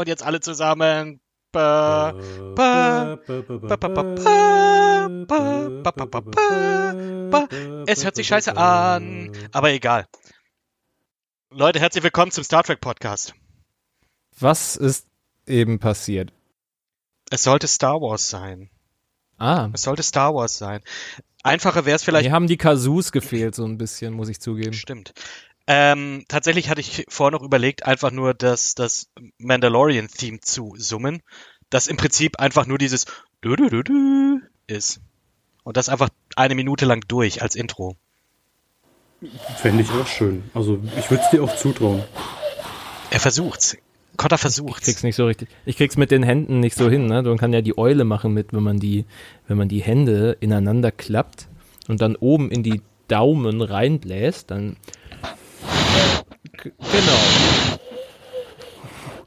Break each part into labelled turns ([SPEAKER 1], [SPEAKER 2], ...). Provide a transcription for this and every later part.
[SPEAKER 1] Und jetzt alle zusammen. Es hört sich scheiße an, aber egal. Leute, herzlich willkommen zum Star Trek Podcast.
[SPEAKER 2] Was ist eben passiert?
[SPEAKER 1] Es sollte Star Wars sein.
[SPEAKER 2] Ah.
[SPEAKER 1] Es sollte Star Wars sein. Einfacher wäre es vielleicht.
[SPEAKER 2] Mir haben die Kasus gefehlt, so ein bisschen, muss ich zugeben.
[SPEAKER 1] Stimmt. Ähm, tatsächlich hatte ich vorher noch überlegt, einfach nur das, das Mandalorian-Theme zu summen, das im Prinzip einfach nur dieses du du du du ist. Und das einfach eine Minute lang durch als Intro.
[SPEAKER 3] Fände ich auch schön. Also ich würde es dir auch zutrauen.
[SPEAKER 1] Er versucht's. Kotter versucht's.
[SPEAKER 2] Ich krieg's nicht so richtig. Ich krieg's mit den Händen nicht so hin, ne? Man kann ja die Eule machen mit, wenn man die, wenn man die Hände ineinander klappt und dann oben in die Daumen reinbläst, dann Genau.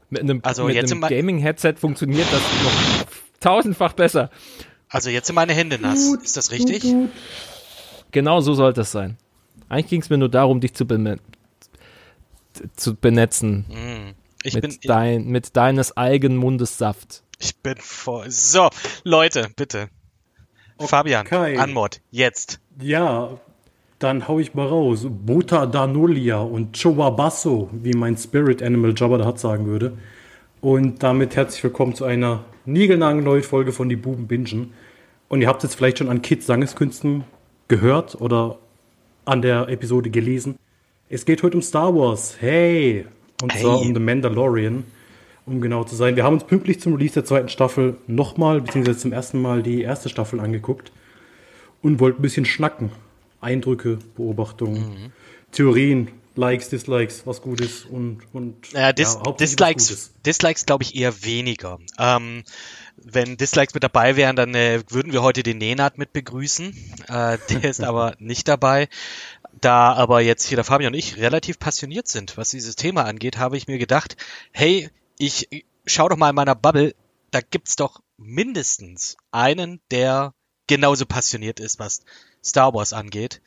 [SPEAKER 2] Mit einem,
[SPEAKER 1] also
[SPEAKER 2] mit einem Gaming-Headset funktioniert das noch tausendfach besser.
[SPEAKER 1] Also jetzt sind meine Hände nass. Ist das richtig?
[SPEAKER 2] Genau so sollte es sein. Eigentlich ging es mir nur darum, dich zu, bene zu benetzen.
[SPEAKER 1] Mm,
[SPEAKER 2] ich mit, bin, dein, mit deines eigenen Mundes Saft.
[SPEAKER 1] Ich bin voll. So, Leute, bitte. Okay. Fabian, Anmod, jetzt.
[SPEAKER 3] Ja, dann hau ich mal raus. Bota Danolia und Chowabasso, wie mein Spirit Animal Jabba da hat sagen würde. Und damit herzlich willkommen zu einer niegelnagelneuen Folge von Die Buben Bingen. Und ihr habt jetzt vielleicht schon an Kids Sangeskünsten gehört oder an der Episode gelesen. Es geht heute um Star Wars. Hey! Und hey. zwar um The Mandalorian, um genau zu sein. Wir haben uns pünktlich zum Release der zweiten Staffel nochmal, beziehungsweise zum ersten Mal die erste Staffel angeguckt und wollten ein bisschen schnacken. Eindrücke, Beobachtungen, mhm. Theorien, Likes, Dislikes, was gut ist und, und
[SPEAKER 1] ja, Dis ja, Dislikes, Dislikes glaube ich eher weniger. Ähm, wenn Dislikes mit dabei wären, dann äh, würden wir heute den Nenad mit begrüßen. Äh, der ist aber nicht dabei. Da aber jetzt hier der Fabian und ich relativ passioniert sind, was dieses Thema angeht, habe ich mir gedacht, hey, ich schau doch mal in meiner Bubble, da gibt's doch mindestens einen, der genauso passioniert ist, was Star Wars angeht.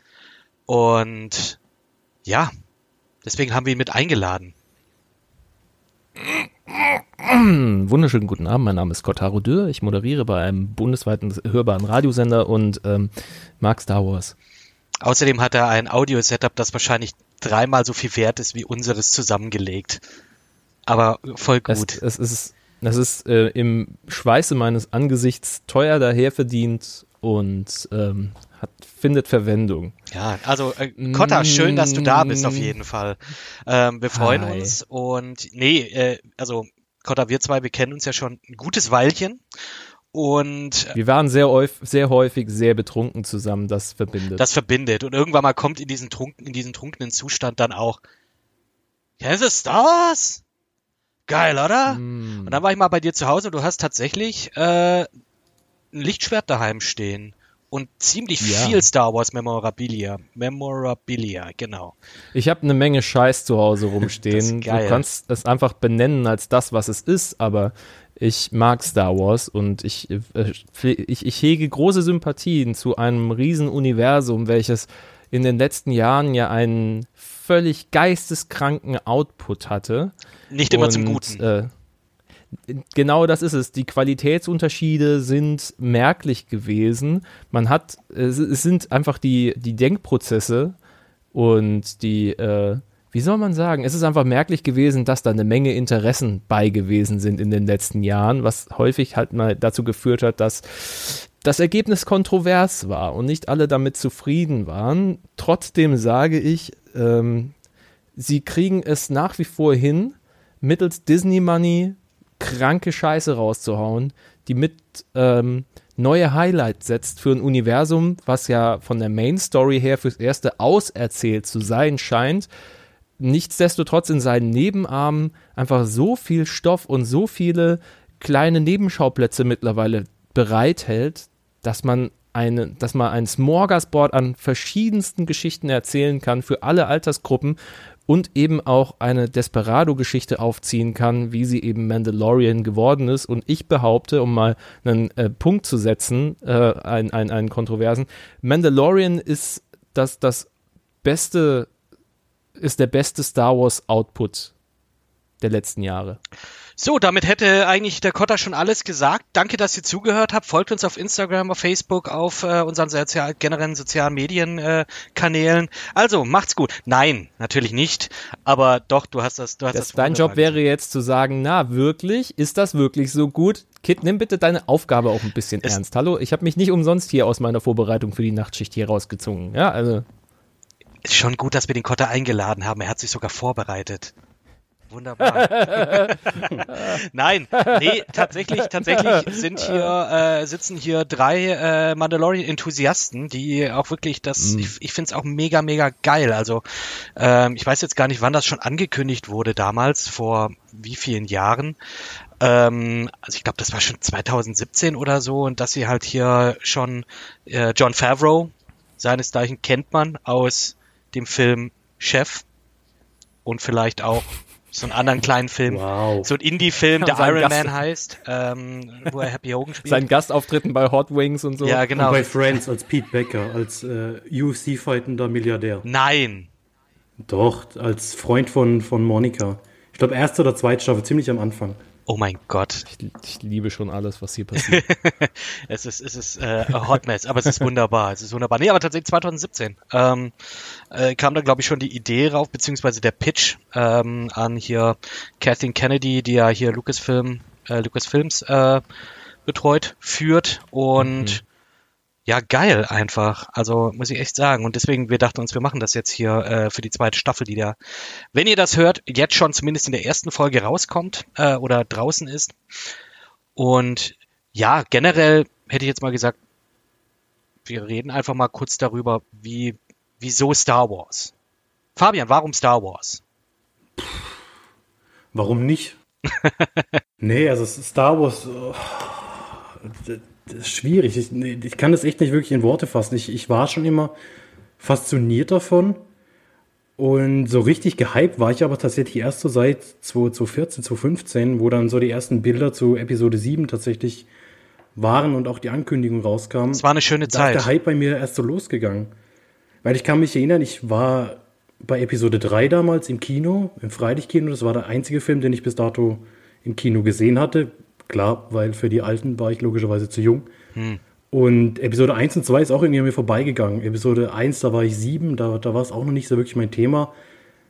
[SPEAKER 1] Und ja, deswegen haben wir ihn mit eingeladen.
[SPEAKER 2] Wunderschönen guten Abend, mein Name ist Kotaro Dürr. Ich moderiere bei einem bundesweiten hörbaren Radiosender und ähm, mag Star Wars.
[SPEAKER 1] Außerdem hat er ein Audio-Setup, das wahrscheinlich dreimal so viel wert ist wie unseres zusammengelegt. Aber voll gut.
[SPEAKER 2] Es, es ist, es ist äh, im Schweiße meines Angesichts teuer daher verdient und ähm, hat, findet Verwendung.
[SPEAKER 1] Ja, also äh, Kotta, schön, dass du da bist auf jeden Fall. Ähm, wir freuen Hi. uns und nee, äh, also Kotta, wir zwei, wir kennen uns ja schon ein gutes Weilchen und
[SPEAKER 2] wir waren sehr, sehr häufig sehr betrunken zusammen, das verbindet.
[SPEAKER 1] Das verbindet und irgendwann mal kommt in diesen trunken, in diesen trunkenen Zustand dann auch Kennst du Star Wars? Geil, oder? Mm. Und dann war ich mal bei dir zu Hause und du hast tatsächlich äh, ein Lichtschwert daheim stehen und ziemlich ja. viel Star Wars Memorabilia. Memorabilia, genau.
[SPEAKER 2] Ich habe eine Menge Scheiß zu Hause rumstehen. du kannst es einfach benennen als das, was es ist, aber ich mag Star Wars und ich, äh, ich, ich hege große Sympathien zu einem Riesenuniversum, welches in den letzten Jahren ja einen völlig geisteskranken Output hatte.
[SPEAKER 1] Nicht immer und, zum Guten. Äh,
[SPEAKER 2] genau das ist es. Die Qualitätsunterschiede sind merklich gewesen. Man hat, es, sind einfach die, die Denkprozesse und die, äh, wie soll man sagen, es ist einfach merklich gewesen, dass da eine Menge Interessen bei gewesen sind in den letzten Jahren, was häufig halt mal dazu geführt hat, dass das Ergebnis kontrovers war und nicht alle damit zufrieden waren. Trotzdem sage ich, ähm, sie kriegen es nach wie vor hin, mittels Disney Money kranke Scheiße rauszuhauen, die mit ähm, neue Highlights setzt für ein Universum, was ja von der Main Story her fürs erste auserzählt zu sein scheint. Nichtsdestotrotz in seinen Nebenarmen einfach so viel Stoff und so viele kleine Nebenschauplätze mittlerweile bereithält, dass man eine, dass man ein Smorgasbord an verschiedensten Geschichten erzählen kann für alle Altersgruppen und eben auch eine Desperado-Geschichte aufziehen kann, wie sie eben Mandalorian geworden ist. Und ich behaupte, um mal einen äh, Punkt zu setzen, äh, einen, einen, einen kontroversen, Mandalorian ist das, das beste ist der beste Star Wars Output der letzten Jahre.
[SPEAKER 1] So, damit hätte eigentlich der Kotter schon alles gesagt. Danke, dass ihr zugehört habt. Folgt uns auf Instagram, auf Facebook, auf äh, unseren sozial generellen sozialen Medienkanälen. Äh, also, macht's gut. Nein, natürlich nicht. Aber doch, du hast das. Du hast das,
[SPEAKER 2] das dein Job wäre jetzt zu sagen, na wirklich, ist das wirklich so gut? Kit, nimm bitte deine Aufgabe auch ein bisschen es ernst. Hallo, ich habe mich nicht umsonst hier aus meiner Vorbereitung für die Nachtschicht hier rausgezogen. Ja, also.
[SPEAKER 1] Ist schon gut, dass wir den Kotter eingeladen haben. Er hat sich sogar vorbereitet. Wunderbar. Nein, nee, tatsächlich, tatsächlich sind hier, äh, sitzen hier drei äh, Mandalorian-Enthusiasten, die auch wirklich das, mm. ich, ich finde es auch mega, mega geil. Also ähm, ich weiß jetzt gar nicht, wann das schon angekündigt wurde damals, vor wie vielen Jahren. Ähm, also ich glaube, das war schon 2017 oder so und dass sie halt hier schon äh, John Favreau, seinesgleichen kennt man aus dem Film Chef und vielleicht auch so einen anderen kleinen Film. Wow. So ein Indie-Film, der Iron Gast Man heißt, ähm, wo er Happy Hogan spielt.
[SPEAKER 2] Sein Gastauftritten bei Hot Wings und so.
[SPEAKER 3] Ja, genau. Und bei Friends als Pete Becker, als äh, UFC-fightender Milliardär.
[SPEAKER 1] Nein.
[SPEAKER 3] Doch, als Freund von, von Monika. Ich glaube, erste oder zweite Staffel, ziemlich am Anfang.
[SPEAKER 1] Oh mein Gott.
[SPEAKER 2] Ich, ich, liebe schon alles, was hier passiert.
[SPEAKER 1] es ist, es ist äh, a Hot Mess, aber es ist wunderbar. Es ist wunderbar. Nee, aber tatsächlich 2017 ähm, äh, kam da, glaube ich, schon die Idee rauf, beziehungsweise der Pitch ähm, an hier Kathleen Kennedy, die ja hier Lucasfilm, äh, Lucasfilms äh, betreut, führt und mhm ja, geil einfach. Also muss ich echt sagen. Und deswegen, wir dachten uns, wir machen das jetzt hier äh, für die zweite Staffel, die da, wenn ihr das hört, jetzt schon zumindest in der ersten Folge rauskommt äh, oder draußen ist. Und ja, generell hätte ich jetzt mal gesagt, wir reden einfach mal kurz darüber, wie, wieso Star Wars. Fabian, warum Star Wars?
[SPEAKER 3] Warum nicht? nee, also Star Wars, oh, schwierig. Ich, ich, kann das echt nicht wirklich in Worte fassen. Ich, ich war schon immer fasziniert davon. Und so richtig gehypt war ich aber tatsächlich erst so seit 2014, 2015, wo dann so die ersten Bilder zu Episode 7 tatsächlich waren und auch die Ankündigung rauskam.
[SPEAKER 1] Es war eine schöne Zeit.
[SPEAKER 3] Da ist der Hype bei mir erst so losgegangen. Weil ich kann mich erinnern, ich war bei Episode 3 damals im Kino, im Freilichtkino. Das war der einzige Film, den ich bis dato im Kino gesehen hatte. Klar, weil für die Alten war ich logischerweise zu jung. Hm. Und Episode 1 und 2 ist auch irgendwie an mir vorbeigegangen. Episode 1, da war ich sieben, da, da war es auch noch nicht so wirklich mein Thema.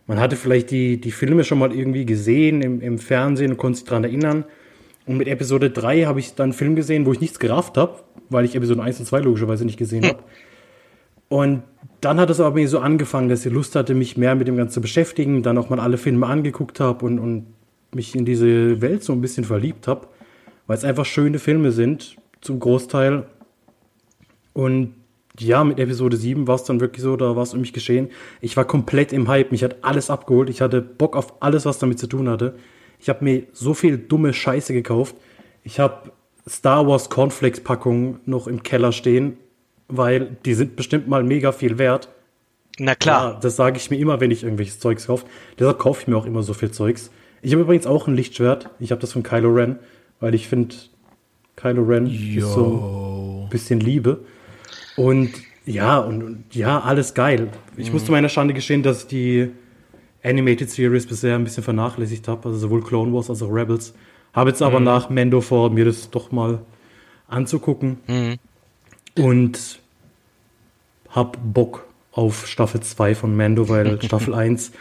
[SPEAKER 3] Man hatte vielleicht die, die Filme schon mal irgendwie gesehen im, im Fernsehen und konnte sich daran erinnern. Und mit Episode 3 habe ich dann einen Film gesehen, wo ich nichts gerafft habe, weil ich Episode 1 und 2 logischerweise nicht gesehen hm. habe. Und dann hat es aber mir so angefangen, dass ich Lust hatte, mich mehr mit dem Ganzen zu beschäftigen, dann auch mal alle Filme angeguckt habe und, und mich in diese Welt so ein bisschen verliebt habe weil es einfach schöne Filme sind, zum Großteil. Und ja, mit Episode 7 war es dann wirklich so, da war es um mich geschehen. Ich war komplett im Hype, mich hat alles abgeholt, ich hatte Bock auf alles, was damit zu tun hatte. Ich habe mir so viel dumme Scheiße gekauft. Ich habe Star Wars Cornflakes Packungen noch im Keller stehen, weil die sind bestimmt mal mega viel wert.
[SPEAKER 1] Na klar. Ja,
[SPEAKER 3] das sage ich mir immer, wenn ich irgendwelches Zeugs kaufe. Deshalb kaufe ich mir auch immer so viel Zeugs. Ich habe übrigens auch ein Lichtschwert. Ich habe das von Kylo Ren weil ich finde, Kylo Ren Yo. ist so ein bisschen Liebe. Und ja, und, und ja, alles geil. Ich mhm. musste meiner Schande gestehen, dass ich die Animated Series bisher ein bisschen vernachlässigt habe, also sowohl Clone Wars als auch Rebels. Habe jetzt aber mhm. nach Mando vor, mir das doch mal anzugucken. Mhm. Und hab Bock auf Staffel 2 von Mando, weil Staffel 1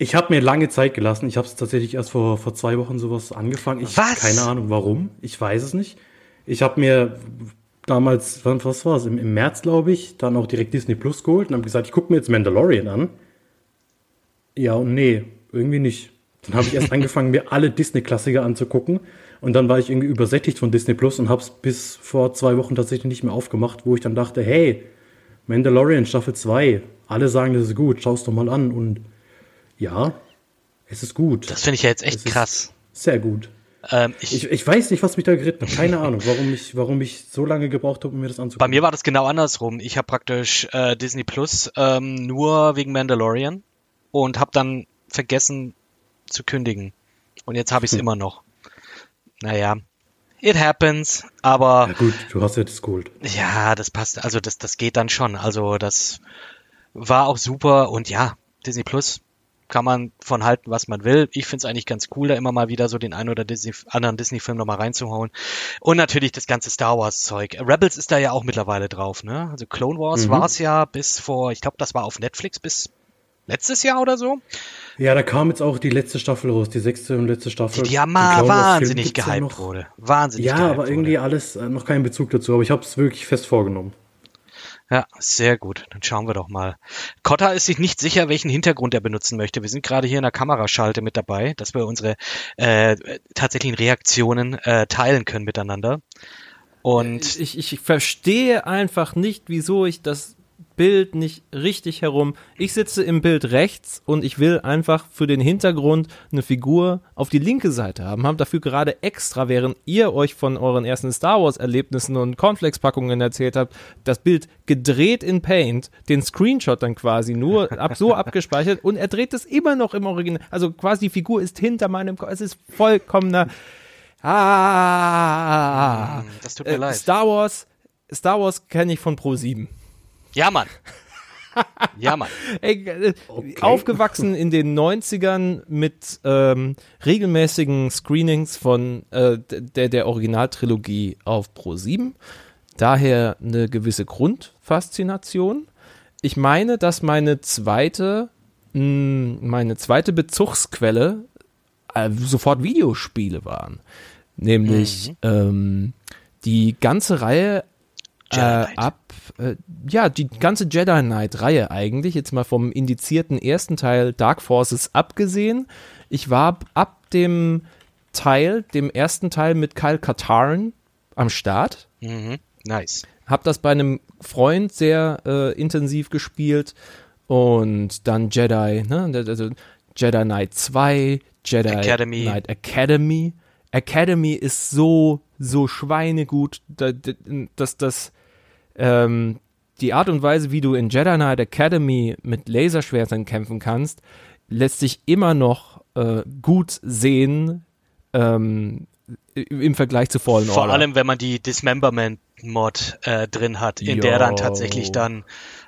[SPEAKER 3] ich habe mir lange Zeit gelassen. Ich habe es tatsächlich erst vor, vor zwei Wochen sowas angefangen. Ich
[SPEAKER 1] was?
[SPEAKER 3] Keine Ahnung warum. Ich weiß es nicht. Ich habe mir damals, was war es, im, im März, glaube ich, dann auch direkt Disney Plus geholt und habe gesagt, ich gucke mir jetzt Mandalorian an. Ja und nee, irgendwie nicht. Dann habe ich erst angefangen, mir alle Disney-Klassiker anzugucken. Und dann war ich irgendwie übersättigt von Disney Plus und habe es bis vor zwei Wochen tatsächlich nicht mehr aufgemacht, wo ich dann dachte, hey, Mandalorian Staffel 2, alle sagen, das ist gut, schau es doch mal an. Und ja, es ist gut.
[SPEAKER 1] Das finde ich ja jetzt echt krass.
[SPEAKER 3] Sehr gut. Ähm, ich, ich, ich, weiß nicht, was mich da geritten hat. Keine Ahnung, warum ich, warum ich so lange gebraucht habe, um mir das anzugucken.
[SPEAKER 1] Bei mir war das genau andersrum. Ich habe praktisch äh, Disney Plus ähm, nur wegen Mandalorian und habe dann vergessen zu kündigen. Und jetzt habe ich es hm. immer noch. Naja, it happens, aber.
[SPEAKER 3] Ja gut, du hast ja das geholt.
[SPEAKER 1] Ja, das passt. Also das, das geht dann schon. Also das war auch super und ja, Disney Plus kann man von halten, was man will. Ich finde es eigentlich ganz cool, da immer mal wieder so den einen oder Disney, anderen Disney-Film nochmal reinzuhauen. Und natürlich das ganze Star Wars-Zeug. Rebels ist da ja auch mittlerweile drauf, ne? Also Clone Wars mhm. war es ja bis vor, ich glaube, das war auf Netflix bis letztes Jahr oder so.
[SPEAKER 3] Ja, da kam jetzt auch die letzte Staffel raus, die sechste und letzte Staffel.
[SPEAKER 1] Die ja mal wahnsinnig gehypt ja wurde. Wahnsinnig
[SPEAKER 3] Ja, aber irgendwie wurde. alles, äh, noch keinen Bezug dazu, aber ich habe es wirklich fest vorgenommen.
[SPEAKER 1] Ja, sehr gut. Dann schauen wir doch mal. Kotta ist sich nicht sicher, welchen Hintergrund er benutzen möchte. Wir sind gerade hier in der Kameraschalte mit dabei, dass wir unsere äh, tatsächlichen Reaktionen äh, teilen können miteinander. Und
[SPEAKER 2] ich, ich verstehe einfach nicht, wieso ich das Bild nicht richtig herum. Ich sitze im Bild rechts und ich will einfach für den Hintergrund eine Figur auf die linke Seite haben. Haben dafür gerade extra, während ihr euch von euren ersten Star Wars Erlebnissen und Cornflakes-Packungen erzählt habt, das Bild gedreht in Paint, den Screenshot dann quasi nur ab, so abgespeichert und er dreht es immer noch im Original. Also quasi die Figur ist hinter meinem Kopf. Es ist vollkommener. Ah,
[SPEAKER 1] das tut mir äh, leid.
[SPEAKER 2] Star Wars, Star Wars kenne ich von Pro 7.
[SPEAKER 1] Ja, Mann. Ja, Mann.
[SPEAKER 2] Ey, äh, okay. Aufgewachsen in den 90ern mit ähm, regelmäßigen Screenings von äh, der, der Originaltrilogie auf Pro 7. Daher eine gewisse Grundfaszination. Ich meine, dass meine zweite, mh, hm, meine zweite Bezugsquelle äh, sofort Videospiele waren. Nämlich mhm. ähm, die ganze Reihe äh, ab, äh, ja, die ganze Jedi Knight-Reihe eigentlich, jetzt mal vom indizierten ersten Teil Dark Forces abgesehen. Ich war ab dem Teil, dem ersten Teil mit Kyle Katarn am Start.
[SPEAKER 1] Mhm. Nice.
[SPEAKER 2] Hab das bei einem Freund sehr äh, intensiv gespielt und dann Jedi, ne, also Jedi Knight 2, Jedi
[SPEAKER 1] Academy.
[SPEAKER 2] Knight Academy. Academy ist so, so schweinegut, dass das ähm, die Art und Weise, wie du in Jedi Knight Academy mit Laserschwertern kämpfen kannst, lässt sich immer noch äh, gut sehen ähm, im Vergleich zu Fallen
[SPEAKER 1] Vor Order. Vor allem, wenn man die Dismemberment-Mod äh, drin hat, in Yo. der dann tatsächlich dann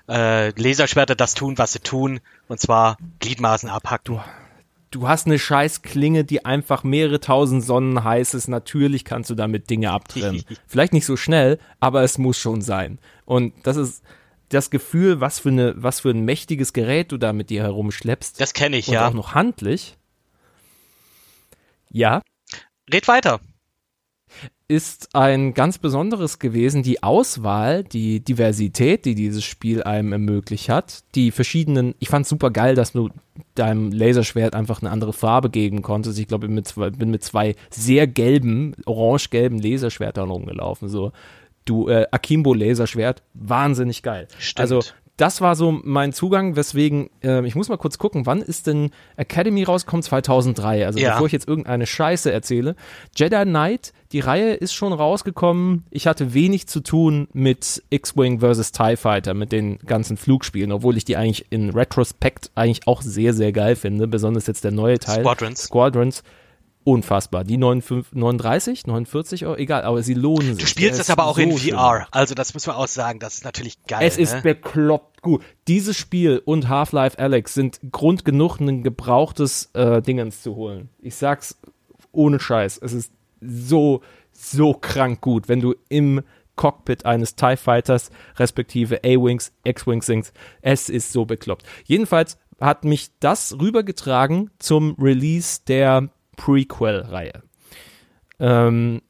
[SPEAKER 1] äh, Laserschwerter das tun, was sie tun, und zwar Gliedmaßen abhacken.
[SPEAKER 2] Du, du hast eine scheiß Klinge, die einfach mehrere tausend Sonnen heiß ist. Natürlich kannst du damit Dinge abtrennen. Vielleicht nicht so schnell, aber es muss schon sein. Und das ist das Gefühl, was für, eine, was für ein mächtiges Gerät du da mit dir herumschleppst.
[SPEAKER 1] Das kenne ich,
[SPEAKER 2] und
[SPEAKER 1] ja.
[SPEAKER 2] auch noch handlich. Ja.
[SPEAKER 1] Red weiter
[SPEAKER 2] ist ein ganz besonderes gewesen, die Auswahl, die Diversität, die dieses Spiel einem ermöglicht hat, die verschiedenen, ich fand super geil, dass du deinem Laserschwert einfach eine andere Farbe geben konntest. Ich glaube, ich bin mit zwei sehr gelben, orange-gelben Laserschwertern rumgelaufen, so. Du, äh, Akimbo Laserschwert, wahnsinnig geil.
[SPEAKER 1] Stimmt.
[SPEAKER 2] Also das war so mein Zugang, weswegen, äh, ich muss mal kurz gucken, wann ist denn Academy rausgekommen? 2003, also ja. bevor ich jetzt irgendeine Scheiße erzähle. Jedi Knight, die Reihe ist schon rausgekommen. Ich hatte wenig zu tun mit X-Wing vs. TIE Fighter, mit den ganzen Flugspielen, obwohl ich die eigentlich in Retrospekt eigentlich auch sehr, sehr geil finde, besonders jetzt der neue Teil.
[SPEAKER 1] Squadrons.
[SPEAKER 2] Squadrons unfassbar. Die 39, 39 49 Euro, egal, aber sie lohnen sich.
[SPEAKER 1] Du spielst das aber auch so in VR, also das muss man auch sagen, das ist natürlich geil.
[SPEAKER 2] Es ist
[SPEAKER 1] ne?
[SPEAKER 2] bekloppt gut. Dieses Spiel und Half-Life Alex sind Grund genug, ein gebrauchtes äh, Dingens zu holen. Ich sag's ohne Scheiß, es ist so, so krank gut, wenn du im Cockpit eines TIE Fighters respektive A-Wings, X-Wings singst. Es ist so bekloppt. Jedenfalls hat mich das rübergetragen zum Release der Prequel-Reihe. Ähm,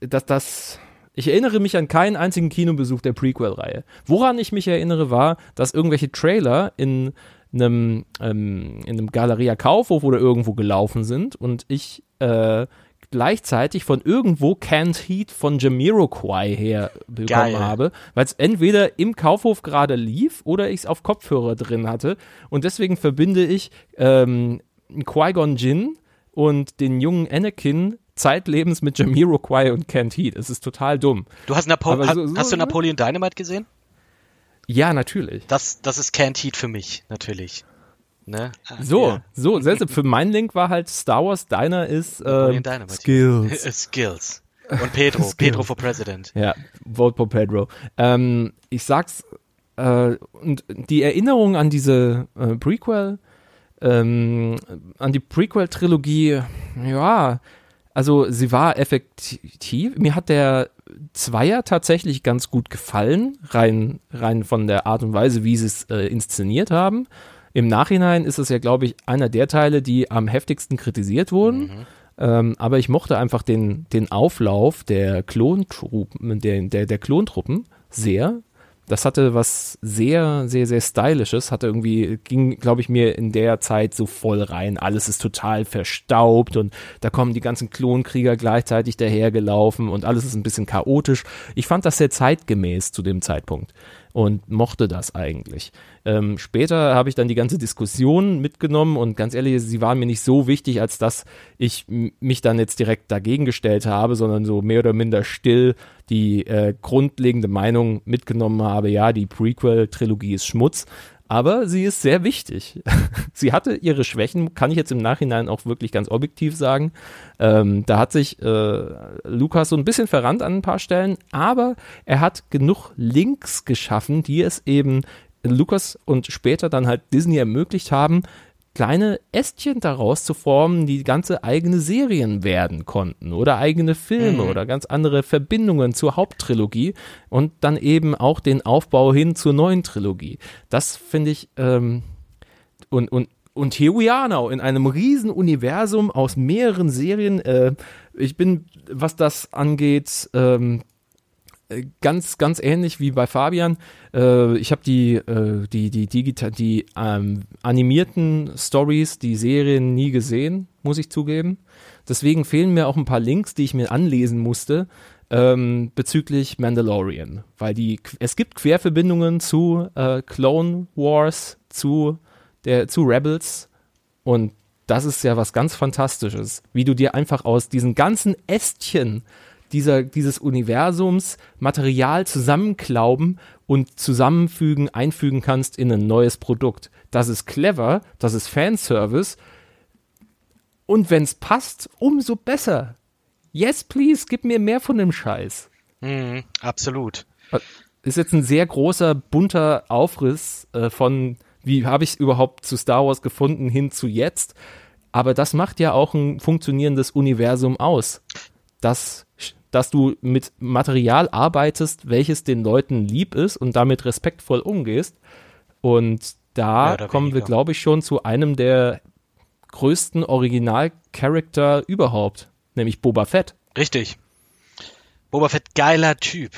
[SPEAKER 2] dass das. Ich erinnere mich an keinen einzigen Kinobesuch der Prequel-Reihe. Woran ich mich erinnere, war, dass irgendwelche Trailer in einem, ähm, in einem Galeria Kaufhof oder irgendwo gelaufen sind und ich äh, gleichzeitig von irgendwo Canned Heat von Jamiroquai her bekommen Geil. habe, weil es entweder im Kaufhof gerade lief oder ich es auf Kopfhörer drin hatte und deswegen verbinde ich ähm, Qui-Gon Jinn und den jungen Anakin zeitlebens mit Jamiroquai und Kent Heat. Es ist total dumm.
[SPEAKER 1] Du hast, Napo so, so, hast du Napoleon Dynamite gesehen?
[SPEAKER 2] Ja, natürlich.
[SPEAKER 1] Das, das ist Kent Heat für mich, natürlich. Ne?
[SPEAKER 2] Ah, so, ja. so, selbst für meinen Link war halt Star Wars Diner ist äh, Skills.
[SPEAKER 1] Skills. Und Pedro, Pedro for President.
[SPEAKER 2] Ja, Vote for Pedro. Ähm, ich sag's äh, und die Erinnerung an diese äh, Prequel, ähm, an die Prequel-Trilogie, ja, also sie war effektiv. Mir hat der Zweier tatsächlich ganz gut gefallen, rein, rein von der Art und Weise, wie sie es äh, inszeniert haben. Im Nachhinein ist es ja, glaube ich, einer der Teile, die am heftigsten kritisiert wurden. Mhm. Ähm, aber ich mochte einfach den, den Auflauf der Klontruppen, der, der, der Klontruppen sehr. Das hatte was sehr, sehr, sehr stylisches. Hatte irgendwie, ging, glaube ich, mir in der Zeit so voll rein. Alles ist total verstaubt und da kommen die ganzen Klonkrieger gleichzeitig dahergelaufen und alles ist ein bisschen chaotisch. Ich fand das sehr zeitgemäß zu dem Zeitpunkt und mochte das eigentlich. Ähm, später habe ich dann die ganze Diskussion mitgenommen und ganz ehrlich, sie waren mir nicht so wichtig, als dass ich mich dann jetzt direkt dagegen gestellt habe, sondern so mehr oder minder still die äh, grundlegende Meinung mitgenommen habe, ja, die Prequel-Trilogie ist Schmutz, aber sie ist sehr wichtig. sie hatte ihre Schwächen, kann ich jetzt im Nachhinein auch wirklich ganz objektiv sagen. Ähm, da hat sich äh, Lukas so ein bisschen verrannt an ein paar Stellen, aber er hat genug Links geschaffen, die es eben Lukas und später dann halt Disney ermöglicht haben, kleine Ästchen daraus zu formen, die ganze eigene Serien werden konnten oder eigene Filme mhm. oder ganz andere Verbindungen zur Haupttrilogie und dann eben auch den Aufbau hin zur neuen Trilogie. Das finde ich ähm, und und und here we are now in einem riesen Universum aus mehreren Serien. Äh, ich bin, was das angeht, ähm, ganz, ganz ähnlich wie bei Fabian. Äh, ich habe die, äh, die, die, digital, die ähm, animierten Stories, die Serien nie gesehen, muss ich zugeben. Deswegen fehlen mir auch ein paar Links, die ich mir anlesen musste ähm, bezüglich Mandalorian, weil die es gibt Querverbindungen zu äh, Clone Wars, zu der zu Rebels und das ist ja was ganz Fantastisches, wie du dir einfach aus diesen ganzen Ästchen dieser, dieses Universums Material zusammenklauben und zusammenfügen, einfügen kannst in ein neues Produkt. Das ist clever, das ist Fanservice. Und wenn es passt, umso besser. Yes, please, gib mir mehr von dem Scheiß.
[SPEAKER 1] Mm, absolut.
[SPEAKER 2] Ist jetzt ein sehr großer, bunter Aufriss äh, von, wie habe ich es überhaupt zu Star Wars gefunden, hin zu jetzt. Aber das macht ja auch ein funktionierendes Universum aus. Das dass du mit Material arbeitest, welches den Leuten lieb ist und damit respektvoll umgehst. Und da kommen wir, glaube ich, schon zu einem der größten Original-Charakter überhaupt, nämlich Boba Fett.
[SPEAKER 1] Richtig. Boba Fett, geiler Typ.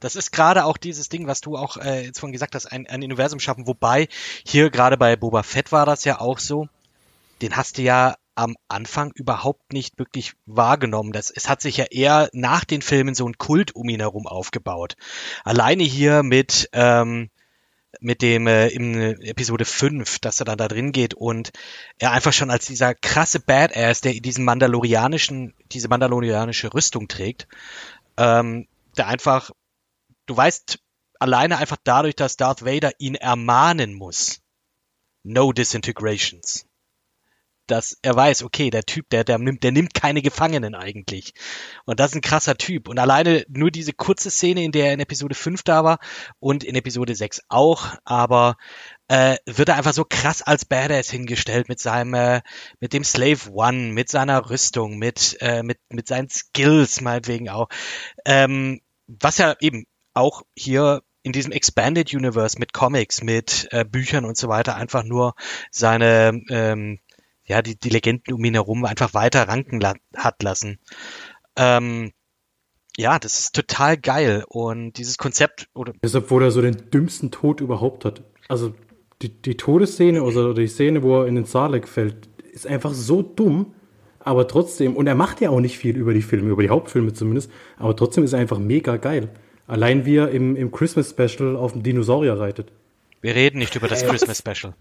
[SPEAKER 1] Das ist gerade auch dieses Ding, was du auch äh, jetzt vorhin gesagt hast, ein, ein Universum schaffen. Wobei hier gerade bei Boba Fett war das ja auch so. Den hast du ja am Anfang überhaupt nicht wirklich wahrgenommen. Das, es hat sich ja eher nach den Filmen so ein Kult um ihn herum aufgebaut. Alleine hier mit, ähm, mit dem äh, in Episode 5, dass er dann da drin geht und er einfach schon als dieser krasse Badass, der diesen mandalorianischen, diese mandalorianische Rüstung trägt, ähm, der einfach, du weißt, alleine einfach dadurch, dass Darth Vader ihn ermahnen muss. No Disintegrations dass er weiß, okay, der Typ, der, der nimmt, der nimmt keine Gefangenen eigentlich. Und das ist ein krasser Typ. Und alleine nur diese kurze Szene, in der er in Episode 5 da war und in Episode 6 auch, aber äh, wird er einfach so krass als Badass hingestellt mit seinem, äh, mit dem Slave One, mit seiner Rüstung, mit, äh, mit, mit seinen Skills meinetwegen auch. Ähm, was ja eben auch hier in diesem Expanded Universe mit Comics, mit äh, Büchern und so weiter einfach nur seine ähm, ja, die, die Legenden um ihn herum einfach weiter ranken la hat lassen. Ähm, ja, das ist total geil. Und dieses Konzept, oder.
[SPEAKER 3] Deshalb, wo er so den dümmsten Tod überhaupt hat. Also, die, die Todesszene oder die Szene, wo er in den Sarlacc fällt, ist einfach so dumm. Aber trotzdem, und er macht ja auch nicht viel über die Filme, über die Hauptfilme zumindest, aber trotzdem ist er einfach mega geil. Allein wie er im, im Christmas Special auf dem Dinosaurier reitet.
[SPEAKER 1] Wir reden nicht über das Christmas Special.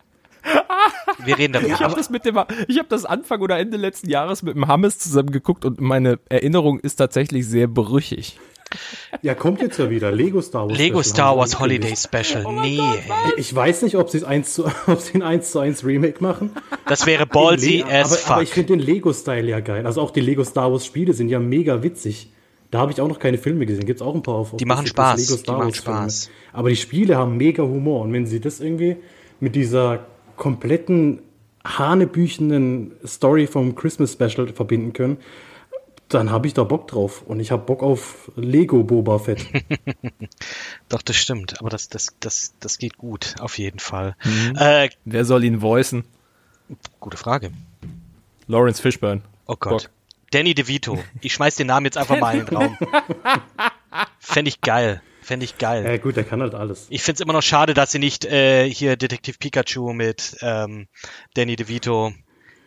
[SPEAKER 1] Wir reden darüber.
[SPEAKER 2] Ich habe das mit dem, ich habe das Anfang oder Ende letzten Jahres mit dem Hammes zusammen geguckt und meine Erinnerung ist tatsächlich sehr brüchig.
[SPEAKER 3] Ja, kommt jetzt ja wieder. Lego Star Wars.
[SPEAKER 1] Lego Special Star Wars Holiday Special. Oh nee.
[SPEAKER 3] Gott, ich weiß nicht, ob sie, eins zu, ob sie ein 1 zu 1 Remake machen.
[SPEAKER 1] Das wäre ballsy as
[SPEAKER 3] aber,
[SPEAKER 1] fuck.
[SPEAKER 3] Aber ich finde den Lego-Style ja geil. Also auch die Lego Star Wars Spiele sind ja mega witzig. Da habe ich auch noch keine Filme gesehen. Gibt es auch ein paar auf.
[SPEAKER 1] Die machen Spaß. die machen Spaß.
[SPEAKER 3] Aber die Spiele haben mega Humor. Und wenn sie das irgendwie mit dieser kompletten hanebüchenden Story vom Christmas Special verbinden können, dann habe ich da Bock drauf. Und ich habe Bock auf Lego Boba Fett.
[SPEAKER 1] Doch, das stimmt. Aber das, das, das, das geht gut, auf jeden Fall.
[SPEAKER 2] Mhm. Äh, Wer soll ihn voicen?
[SPEAKER 1] Gute Frage.
[SPEAKER 2] Lawrence Fishburne.
[SPEAKER 1] Oh Gott. Bock. Danny DeVito. Ich schmeiß den Namen jetzt einfach mal in den Raum. Fände ich geil. Fände ich geil.
[SPEAKER 3] Ja gut, der kann halt alles.
[SPEAKER 1] Ich finde es immer noch schade, dass sie nicht äh, hier Detektiv Pikachu mit ähm, Danny DeVito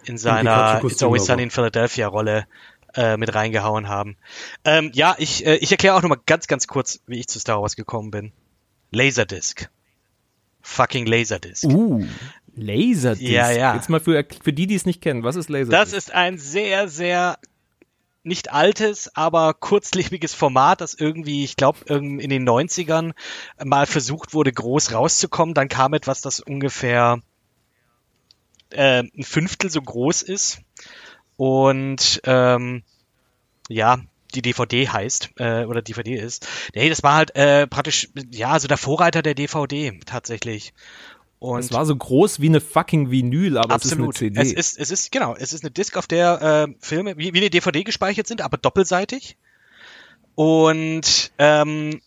[SPEAKER 1] in seiner It's Always Sunny in Philadelphia Rolle äh, mit reingehauen haben. Ähm, ja, ich, äh, ich erkläre auch nochmal ganz, ganz kurz, wie ich zu Star Wars gekommen bin. Laserdisc. Fucking Laserdisc.
[SPEAKER 2] Uh, Laserdisc.
[SPEAKER 1] Ja, ja.
[SPEAKER 2] Jetzt mal für, für die, die es nicht kennen, was ist Laserdisc?
[SPEAKER 1] Das ist ein sehr, sehr nicht altes, aber kurzlebiges Format, das irgendwie, ich glaube, in den 90ern mal versucht wurde, groß rauszukommen. Dann kam etwas, das ungefähr äh, ein Fünftel so groß ist. Und ähm, ja, die DVD heißt äh, oder DVD ist. Nee, das war halt äh, praktisch ja so der Vorreiter der DVD tatsächlich.
[SPEAKER 2] Und es war so groß wie eine fucking Vinyl, aber
[SPEAKER 1] absolut.
[SPEAKER 2] es ist eine CD.
[SPEAKER 1] Es ist, es ist genau, es ist eine Disc, auf der äh, Filme wie, wie eine DVD gespeichert sind, aber doppelseitig. Und ähm,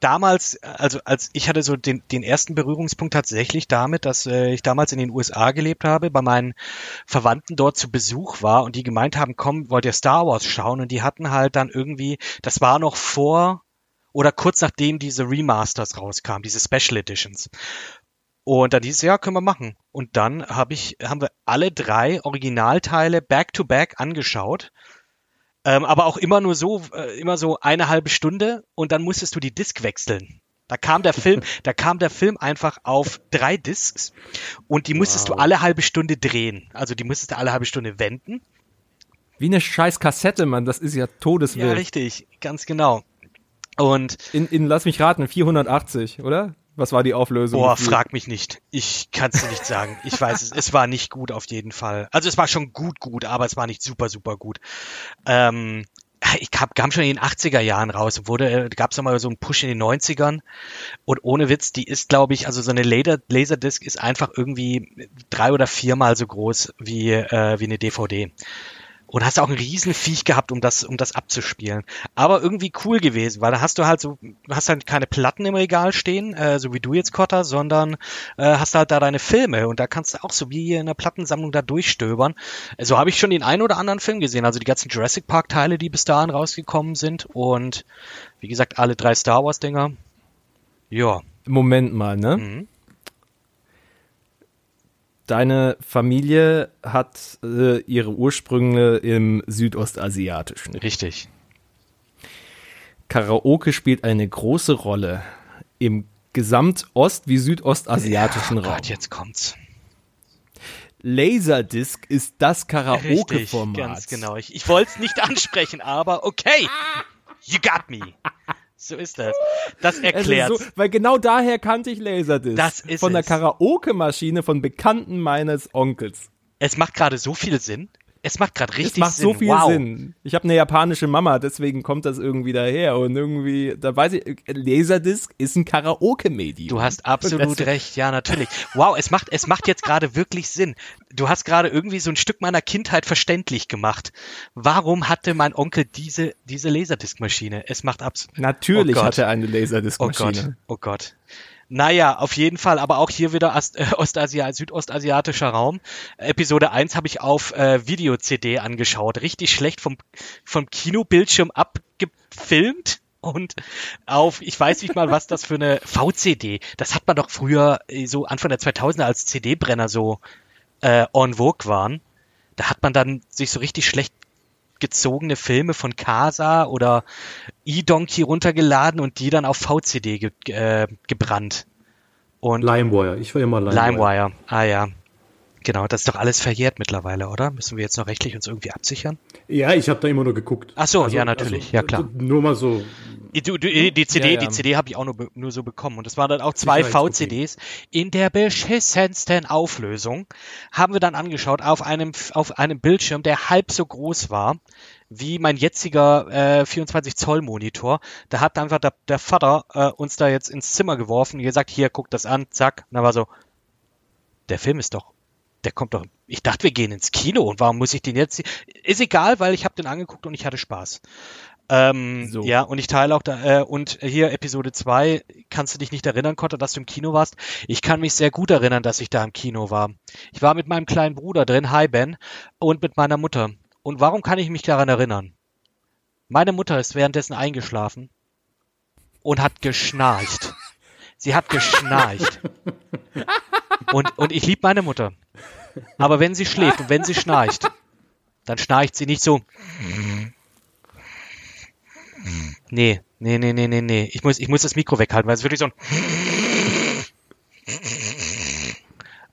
[SPEAKER 1] damals, also als ich hatte so den, den ersten Berührungspunkt tatsächlich damit, dass äh, ich damals in den USA gelebt habe, bei meinen Verwandten dort zu Besuch war und die gemeint haben, komm, wollt ihr Star Wars schauen? Und die hatten halt dann irgendwie, das war noch vor oder kurz nachdem diese Remasters rauskamen, diese Special Editions. Und dann hieß es, ja, können wir machen. Und dann hab ich, haben wir alle drei Originalteile back to back angeschaut ähm, aber auch immer nur so, äh, immer so eine halbe Stunde und dann musstest du die Disc wechseln. Da kam der Film, da kam der Film einfach auf drei Discs und die musstest wow. du alle halbe Stunde drehen. Also die musstest du alle halbe Stunde wenden.
[SPEAKER 2] Wie eine scheiß Kassette, Mann, das ist ja todeswild. Ja,
[SPEAKER 1] richtig, ganz genau. Und
[SPEAKER 2] in, in lass mich raten, 480, oder? Was war die Auflösung?
[SPEAKER 1] Boah, frag mich nicht. Ich kann es nicht sagen. Ich weiß es. Es war nicht gut auf jeden Fall. Also es war schon gut, gut, aber es war nicht super, super gut. Ähm, ich hab, kam schon in den 80er Jahren raus. Wurde, gab es mal so einen Push in den 90ern. Und ohne Witz, die ist, glaube ich, also so eine Laser, Laserdisc ist einfach irgendwie drei oder viermal so groß wie, äh, wie eine DVD und hast auch ein Riesenviech gehabt, um das, um das abzuspielen. Aber irgendwie cool gewesen, weil da hast du halt so, hast halt keine Platten im Regal stehen, äh, so wie du jetzt, Cotter, sondern äh, hast halt da deine Filme und da kannst du auch so wie in einer Plattensammlung da durchstöbern. So also habe ich schon den einen oder anderen Film gesehen, also die ganzen Jurassic Park Teile, die bis dahin rausgekommen sind und wie gesagt, alle drei Star Wars Dinger. Ja.
[SPEAKER 2] Moment mal, ne? Mhm deine Familie hat äh, ihre Ursprünge im Südostasiatischen.
[SPEAKER 1] Richtig.
[SPEAKER 2] Karaoke spielt eine große Rolle im Gesamtost- wie Südostasiatischen ja, Raum. Gott,
[SPEAKER 1] jetzt kommt's.
[SPEAKER 2] Laserdisc ist das Karaoke-Format.
[SPEAKER 1] Ganz genau. Ich, ich wollte es nicht ansprechen, aber okay. You got me. So ist das. Das erklärt. So,
[SPEAKER 2] weil genau daher kannte ich Laserdisc.
[SPEAKER 1] Das ist
[SPEAKER 2] Von der Karaoke-Maschine von Bekannten meines Onkels.
[SPEAKER 1] Es macht gerade so viel Sinn. Es macht gerade richtig Sinn. Es
[SPEAKER 2] macht
[SPEAKER 1] Sinn.
[SPEAKER 2] so viel wow. Sinn. Ich habe eine japanische Mama, deswegen kommt das irgendwie daher. Und irgendwie, da weiß ich, Laserdisc ist ein Karaoke-Medium.
[SPEAKER 1] Du hast absolut recht, ja, natürlich. Wow, es macht, es macht jetzt gerade wirklich Sinn. Du hast gerade irgendwie so ein Stück meiner Kindheit verständlich gemacht. Warum hatte mein Onkel diese, diese Laserdisc-Maschine? Es macht absolut.
[SPEAKER 2] Natürlich oh hatte er eine Laserdisc-Maschine.
[SPEAKER 1] Oh Gott, oh Gott. Naja, auf jeden Fall, aber auch hier wieder Ast äh, Ostasia südostasiatischer Raum. Episode 1 habe ich auf äh, Video-CD angeschaut. Richtig schlecht vom, vom Kinobildschirm abgefilmt und auf, ich weiß nicht mal, was das für eine VCD, das hat man doch früher äh, so Anfang der 2000er als CD-Brenner so äh, en vogue waren. Da hat man dann sich so richtig schlecht gezogene Filme von Casa oder eDonkey runtergeladen und die dann auf VCD ge äh, gebrannt.
[SPEAKER 3] Und LimeWire, ich war immer
[SPEAKER 1] LimeWire. LimeWire, ah ja. Genau, das ist doch alles verjährt mittlerweile, oder? Müssen wir jetzt noch rechtlich uns irgendwie absichern?
[SPEAKER 3] Ja, ich habe da immer nur geguckt.
[SPEAKER 1] Ach so, also, ja, natürlich, also, ja klar.
[SPEAKER 3] Nur mal so
[SPEAKER 1] Die, die, die CD, ja, ja. die CD habe ich auch nur, nur so bekommen. Und das waren dann auch zwei VCDs. In der beschissensten Auflösung haben wir dann angeschaut auf einem, auf einem Bildschirm, der halb so groß war wie mein jetziger äh, 24 Zoll Monitor. Da hat einfach der, der Vater äh, uns da jetzt ins Zimmer geworfen und gesagt, hier, guck das an, zack. Und dann war so, der Film ist doch der kommt doch. Ich dachte, wir gehen ins Kino und warum muss ich den jetzt? Ist egal, weil ich habe den angeguckt und ich hatte Spaß. Ähm, so. Ja, und ich teile auch da, äh, und hier Episode 2, kannst du dich nicht erinnern, Kotter, dass du im Kino warst? Ich kann mich sehr gut erinnern, dass ich da im Kino war. Ich war mit meinem kleinen Bruder drin, hi Ben, und mit meiner Mutter. Und warum kann ich mich daran erinnern? Meine Mutter ist währenddessen eingeschlafen und hat geschnarcht. Sie hat geschnarcht. Und, und ich liebe meine Mutter. Aber wenn sie schläft und wenn sie schnarcht, dann schnarcht sie nicht so. Nee, nee, nee, nee, nee, nee. Ich muss, ich muss das Mikro weghalten, weil es wirklich so ein.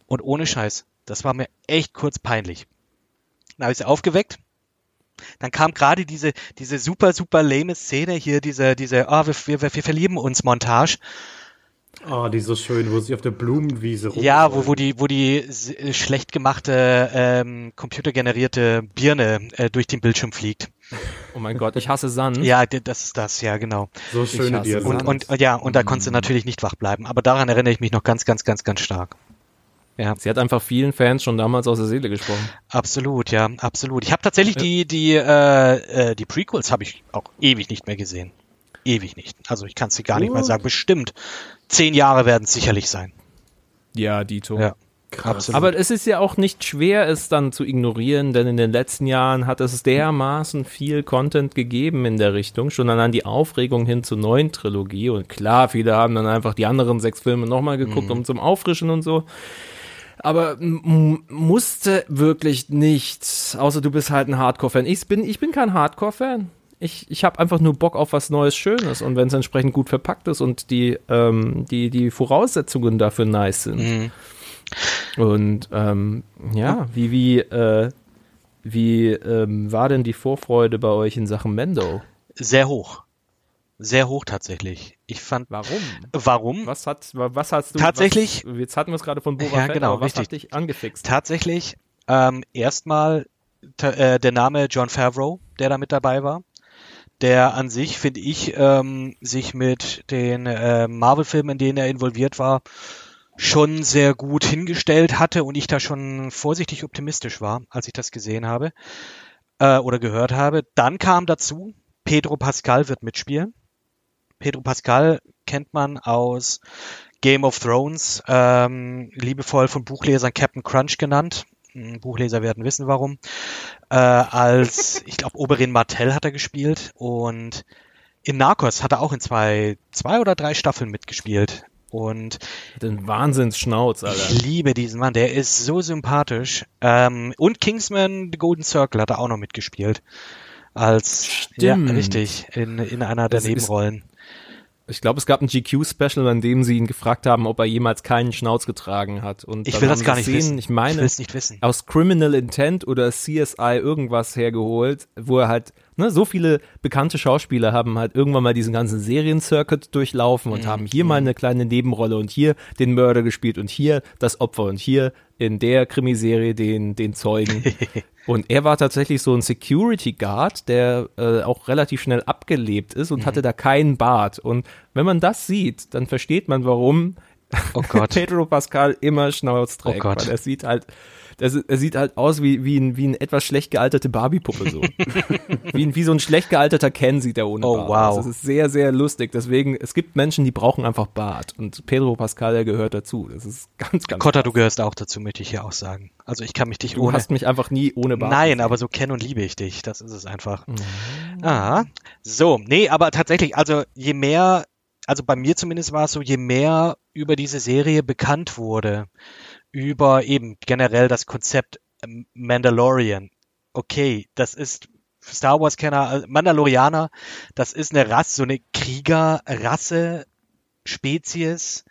[SPEAKER 1] Und ohne Scheiß, das war mir echt kurz peinlich. Dann habe ich sie aufgeweckt. Dann kam gerade diese, diese super, super lame Szene hier, diese, diese, oh, wir, wir, wir verlieben uns Montage.
[SPEAKER 3] Ah, die so schön, wo sie auf der Blumenwiese
[SPEAKER 1] rum. Ja, wo, wo die, wo die schlecht gemachte ähm, computergenerierte Birne äh, durch den Bildschirm fliegt.
[SPEAKER 2] Oh mein Gott, ich hasse Sand.
[SPEAKER 1] Ja, das ist das, ja, genau.
[SPEAKER 3] So schöne Dialoge.
[SPEAKER 1] Und, und ja, und da konntest du natürlich nicht wach bleiben. Aber daran erinnere ich mich noch ganz, ganz, ganz, ganz stark.
[SPEAKER 2] Ja. Sie hat einfach vielen Fans schon damals aus der Seele gesprochen.
[SPEAKER 1] Absolut, ja, absolut. Ich habe tatsächlich ja. die, die, äh, äh, die Prequels habe ich auch ewig nicht mehr gesehen. Ewig nicht. Also ich kann es dir gar nicht mal sagen. Bestimmt zehn Jahre werden es sicherlich sein.
[SPEAKER 2] Ja, Dito. Ja. Krass. Aber es ist ja auch nicht schwer, es dann zu ignorieren, denn in den letzten Jahren hat es dermaßen viel Content gegeben in der Richtung, schon dann an die Aufregung hin zur neuen Trilogie. Und klar, viele haben dann einfach die anderen sechs Filme nochmal geguckt, mhm. um zum Auffrischen und so. Aber musste wirklich nicht, außer du bist halt ein Hardcore-Fan. Ich bin, ich bin kein Hardcore-Fan ich, ich habe einfach nur Bock auf was Neues, Schönes. Und wenn es entsprechend gut verpackt ist und die, ähm, die, die Voraussetzungen dafür nice sind. Mhm. Und ähm, ja, wie, wie, äh, wie ähm, war denn die Vorfreude bei euch in Sachen Mendo?
[SPEAKER 1] Sehr hoch. Sehr hoch tatsächlich. Ich fand.
[SPEAKER 2] Warum?
[SPEAKER 1] Warum?
[SPEAKER 2] Was hat, was hast du?
[SPEAKER 1] Tatsächlich.
[SPEAKER 2] Was, jetzt hatten wir es gerade von Boba
[SPEAKER 1] ja, Fett, genau,
[SPEAKER 2] was
[SPEAKER 1] richtig.
[SPEAKER 2] hat dich angefixt?
[SPEAKER 1] Tatsächlich ähm, erstmal äh, der Name John Favreau, der da mit dabei war der an sich, finde ich, ähm, sich mit den äh, Marvel-Filmen, in denen er involviert war, schon sehr gut hingestellt hatte und ich da schon vorsichtig optimistisch war, als ich das gesehen habe äh, oder gehört habe. Dann kam dazu, Pedro Pascal wird mitspielen. Pedro Pascal kennt man aus Game of Thrones, ähm, liebevoll von Buchlesern Captain Crunch genannt. Buchleser werden wissen warum. Äh, als, ich glaube, Oberin Martell hat er gespielt und in Narcos hat er auch in zwei, zwei oder drei Staffeln mitgespielt. Und
[SPEAKER 2] den Wahnsinnsschnauz,
[SPEAKER 1] Alter. Ich liebe diesen Mann, der ist so sympathisch. Ähm, und Kingsman The Golden Circle hat er auch noch mitgespielt. Als
[SPEAKER 2] Stimmt.
[SPEAKER 1] ja, richtig, in, in einer der das Nebenrollen.
[SPEAKER 2] Ich glaube, es gab ein GQ-Special, an dem sie ihn gefragt haben, ob er jemals keinen Schnauz getragen hat. Und
[SPEAKER 1] ich will das gar nicht Szenen, wissen.
[SPEAKER 2] Ich meine,
[SPEAKER 1] ich nicht wissen.
[SPEAKER 2] aus Criminal Intent oder CSI irgendwas hergeholt, wo er halt, ne, so viele bekannte Schauspieler haben halt irgendwann mal diesen ganzen Serien-Circuit durchlaufen und mhm. haben hier mal mhm. eine kleine Nebenrolle und hier den Mörder gespielt und hier das Opfer und hier in der Krimiserie den, den Zeugen. Und er war tatsächlich so ein Security Guard, der äh, auch relativ schnell abgelebt ist und mhm. hatte da keinen Bart. Und wenn man das sieht, dann versteht man, warum
[SPEAKER 1] oh
[SPEAKER 2] Pedro Pascal immer Schnauz trägt. Oh weil er sieht halt das, er sieht halt aus wie, wie, ein, wie ein etwas schlecht gealterte Barbie-Puppe so. wie, wie so ein schlecht gealterter Ken sieht er ohne
[SPEAKER 1] oh,
[SPEAKER 2] Bart.
[SPEAKER 1] Wow.
[SPEAKER 2] Das ist sehr, sehr lustig. Deswegen, es gibt Menschen, die brauchen einfach Bart. Und Pedro Pascal, der gehört dazu. Das ist ganz, ganz
[SPEAKER 1] Kotta, du gehörst auch dazu, möchte ich hier auch sagen. Also ich kann mich dich
[SPEAKER 2] du ohne... Du hast mich einfach nie ohne Bart
[SPEAKER 1] Nein, gesehen. aber so kennen und liebe ich dich. Das ist es einfach. Mhm. Ah, so. Nee, aber tatsächlich, also je mehr also bei mir zumindest war es so, je mehr über diese Serie bekannt wurde, über eben generell das Konzept ähm, Mandalorian. Okay, das ist Star Wars-Kenner, äh, Mandalorianer, das ist eine Rasse, so eine Kriegerrasse, Spezies,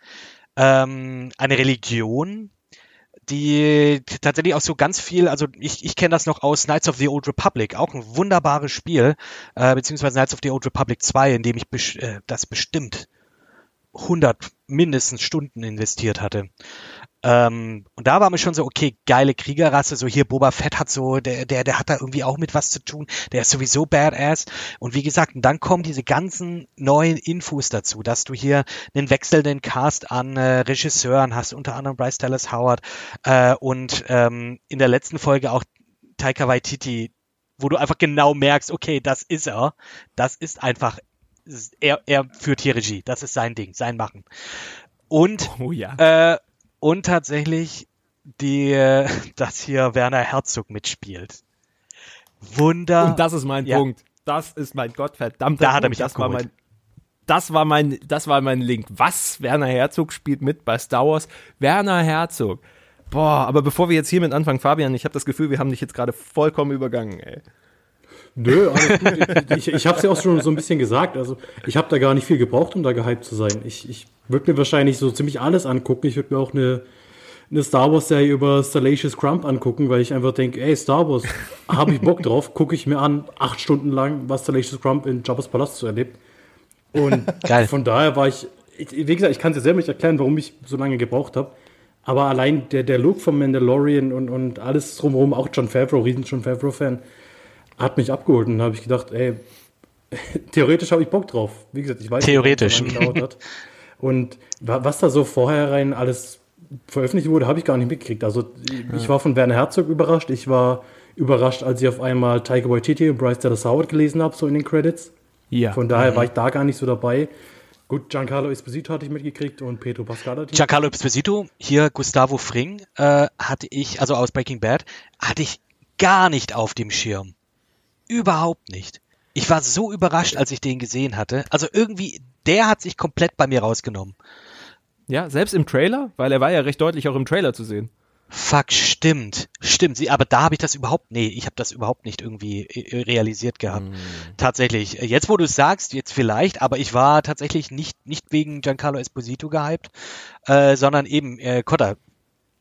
[SPEAKER 1] ähm, eine Religion, die tatsächlich auch so ganz viel, also ich, ich kenne das noch aus Knights of the Old Republic, auch ein wunderbares Spiel, äh, beziehungsweise Knights of the Old Republic 2, in dem ich bes äh, das bestimmt 100 mindestens Stunden investiert hatte. Ähm, und da war mir schon so, okay, geile Kriegerrasse, so hier Boba Fett hat so, der, der, der hat da irgendwie auch mit was zu tun, der ist sowieso badass. Und wie gesagt, und dann kommen diese ganzen neuen Infos dazu, dass du hier einen wechselnden Cast an äh, Regisseuren hast, unter anderem Bryce Dallas Howard äh, und ähm, in der letzten Folge auch Taika Waititi, wo du einfach genau merkst, okay, das ist er, das ist einfach, er, er führt hier Regie, das ist sein Ding, sein Machen. Und
[SPEAKER 2] Oh ja.
[SPEAKER 1] äh, und tatsächlich die, dass hier Werner Herzog mitspielt. Wunder.
[SPEAKER 2] Und das ist mein
[SPEAKER 1] Ja.
[SPEAKER 2] Punkt. Das ist mein gottverdammter
[SPEAKER 1] Da hat er mich
[SPEAKER 2] das war mein das war mein das war mein Link. Was Werner Herzog spielt mit bei Star Wars? Werner Herzog. Boah, aber bevor wir jetzt hiermit anfangen, Fabian, ich habe das Gefühl, wir haben dich jetzt gerade vollkommen übergangen, ey.
[SPEAKER 3] Nö, alles gut. Ich, ich habe es ja auch schon so ein bisschen gesagt. Also ich habe da gar nicht viel gebraucht, um da gehypt zu sein. Ich, ich würde mir wahrscheinlich so ziemlich alles angucken. Ich würde mir auch eine, eine Star Wars-Serie über Salacious Crump angucken, weil ich einfach denke, ey, Star Wars, habe ich Bock drauf, gucke ich mir an, acht Stunden lang, was Salacious Crump in Jabba's Palast so erlebt. Und
[SPEAKER 1] Geil.
[SPEAKER 3] von daher war ich, ich wie gesagt, ich kann es ja selber nicht erklären, warum ich so lange gebraucht habe. Aber allein der, der Look vom Mandalorian und, und alles drumherum, auch John Favreau, riesen John Favreau-Fan, hat mich abgeholt. Und da habe ich gedacht, ey, theoretisch habe ich Bock drauf. Wie gesagt, ich weiß nicht,
[SPEAKER 1] Theoretisch.
[SPEAKER 3] wie lange gedauert hat. Und wa- was da so vorher rein alles veröffentlicht wurde, habe ich gar nicht mitgekriegt. Also ich war von Werner Herzog überrascht. Ich war überrascht, als ich auf einmal Taika Waititi und Bryce Dallas Howard gelesen habe, so in den Credits.
[SPEAKER 2] Ja.
[SPEAKER 3] Von daher war ich da gar nicht so dabei. Gut, Giancarlo Esposito hatte ich mitgekriegt und Pedro Pascal hatte ich
[SPEAKER 1] Giancarlo Esposito, hier Gustavo Fring, äh, hatte ich, also aus Breaking Bad, hatte ich gar nicht auf dem Schirm. Überhaupt nicht. Ich war so überrascht, als ich den gesehen hatte. Also irgendwie, der hat sich komplett bei mir rausgenommen.
[SPEAKER 2] ja, selbst im Trailer, weil er war ja recht deutlich auch im Trailer zu sehen.
[SPEAKER 1] Fuck, stimmt. Stimmt. Sie, aber da habe ich das überhaupt, nee, ich habe das überhaupt nicht irgendwie äh, realisiert gehabt. Tatsächlich. Äh, Jetzt, wo du es sagst, jetzt vielleicht, aber ich war tatsächlich nicht, nicht wegen Giancarlo Esposito gehypt, äh, sondern eben, äh, Kotter,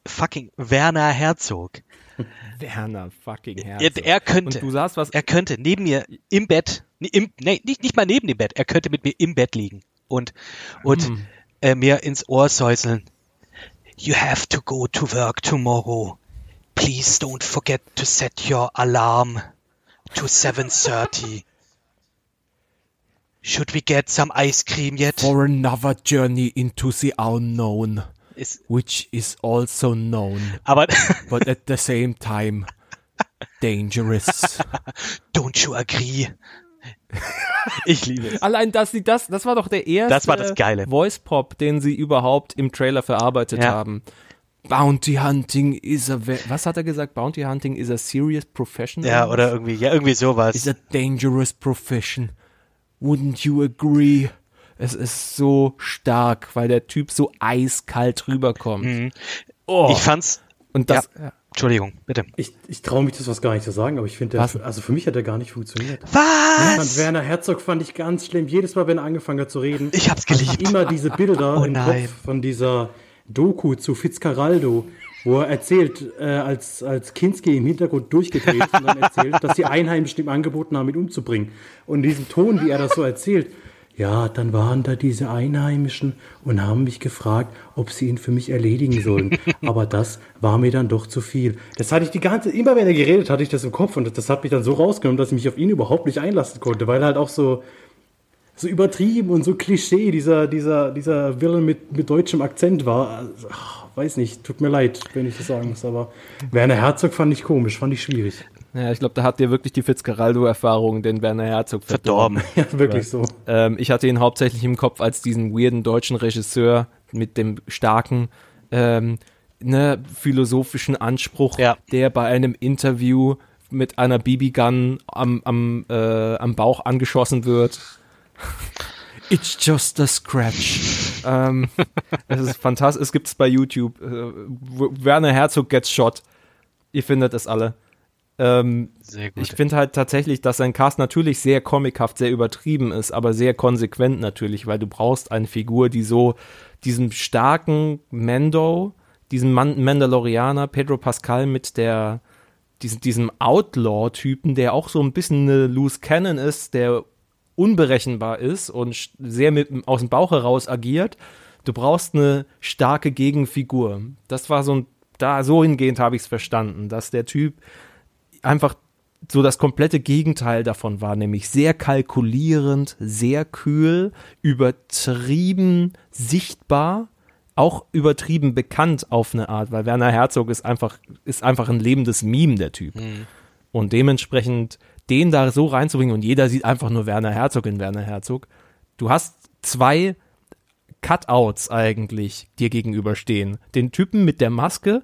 [SPEAKER 1] fucking Werner Herzog.
[SPEAKER 2] Werner fucking
[SPEAKER 1] Er,
[SPEAKER 2] Herzog.
[SPEAKER 1] er könnte,
[SPEAKER 2] Und du sagst was
[SPEAKER 1] er könnte neben mir im Bett, im, nee, nicht, nicht mal neben dem Bett, er könnte mit mir im Bett liegen und, und äh, mir ins Ohr säuseln. You have to go to work tomorrow. Please don't forget to set your alarm to 7.30. Should we get some ice cream yet?
[SPEAKER 2] For another journey into the unknown,
[SPEAKER 1] Ist,
[SPEAKER 2] which is also known,
[SPEAKER 1] aber
[SPEAKER 2] but at the same time dangerous.
[SPEAKER 1] don't you agree? Ich liebe es.
[SPEAKER 2] Allein, dass sie das, das war doch der erste
[SPEAKER 1] Das war das Geile.
[SPEAKER 2] Voice Pop, den sie überhaupt im Trailer verarbeitet
[SPEAKER 1] Ja.
[SPEAKER 2] haben. Bounty Hunting is a, was hat er gesagt? Bounty Hunting is a serious profession?
[SPEAKER 1] Ja, oder irgendwie, ja, irgendwie sowas.
[SPEAKER 2] Is a dangerous profession. Wouldn't you agree? Es ist so stark, weil der Typ so eiskalt rüberkommt. Oh.
[SPEAKER 1] Ich fand's,
[SPEAKER 2] Und das,
[SPEAKER 1] ja. Entschuldigung, bitte.
[SPEAKER 3] Ich, ich traue mich das was gar nicht zu sagen, aber ich finde, also für mich hat er gar nicht funktioniert.
[SPEAKER 1] Was?
[SPEAKER 3] fand Werner Herzog fand ich ganz schlimm. Jedes Mal, wenn er angefangen hat zu reden,
[SPEAKER 1] Ich hab's geliebt.
[SPEAKER 3] immer diese Bilder
[SPEAKER 1] Oh
[SPEAKER 3] im
[SPEAKER 1] nein.
[SPEAKER 3] Kopf von dieser Doku zu Fitzcarraldo, wo er erzählt, äh, als, als Kinski im Hintergrund durchgedreht ist und dann erzählt, dass die Einheimischen ihm angeboten haben, ihn umzubringen. Und in diesem Ton, wie er das so erzählt, ja, dann waren da diese Einheimischen und haben mich gefragt, ob sie ihn für mich erledigen sollen. Aber das war mir dann doch zu viel. Das hatte ich die ganze, immer wenn er geredet, hatte ich das im Kopf und das, das hat mich dann so rausgenommen, dass ich mich auf ihn überhaupt nicht einlassen konnte, weil er halt auch so, so übertrieben und so Klischee dieser, dieser, dieser Villain mit, mit deutschem Akzent war. Also, ach, weiß nicht, tut mir leid, wenn ich das sagen muss, aber Werner Herzog fand ich komisch, fand ich schwierig.
[SPEAKER 2] Ja, ich glaube, da hat dir wirklich die Fitzcarraldo-Erfahrung den Werner Herzog
[SPEAKER 1] Verdorben.
[SPEAKER 3] Ja, wirklich so.
[SPEAKER 2] Ähm, ich hatte ihn hauptsächlich im Kopf als diesen weirden deutschen Regisseur mit dem starken, ähm, ne, philosophischen Anspruch,
[SPEAKER 1] Ja.
[SPEAKER 2] der bei einem Interview mit einer BB-Gun am, am, äh, am Bauch angeschossen wird. It's just a scratch. ähm, das ist fantastisch. Es gibt es bei YouTube. Äh, Werner Herzog gets shot. Ihr findet es alle. Ähm, ich finde halt tatsächlich, dass sein Cast natürlich sehr comichaft, sehr übertrieben ist, aber sehr konsequent natürlich, weil du brauchst eine Figur, die so diesem starken Mando, diesen Man Mandalorianer, Pedro Pascal mit der, diesen, diesem Outlaw-Typen, der auch so ein bisschen eine Loose Cannon ist, der unberechenbar ist und sehr mit, aus dem Bauch heraus agiert. Du brauchst eine starke Gegenfigur. Das war so ein, da so hingehend habe ich es verstanden, dass der Typ einfach so das komplette Gegenteil davon war, nämlich sehr kalkulierend, sehr kühl, übertrieben sichtbar, auch übertrieben bekannt auf eine Art, weil Werner Herzog ist einfach, ist einfach ein lebendes Meme, der Typ. Mhm. Und dementsprechend den da so reinzubringen und jeder sieht einfach nur Werner Herzog in Werner Herzog. Du hast zwei Cutouts eigentlich dir gegenüberstehen. Den Typen mit der Maske,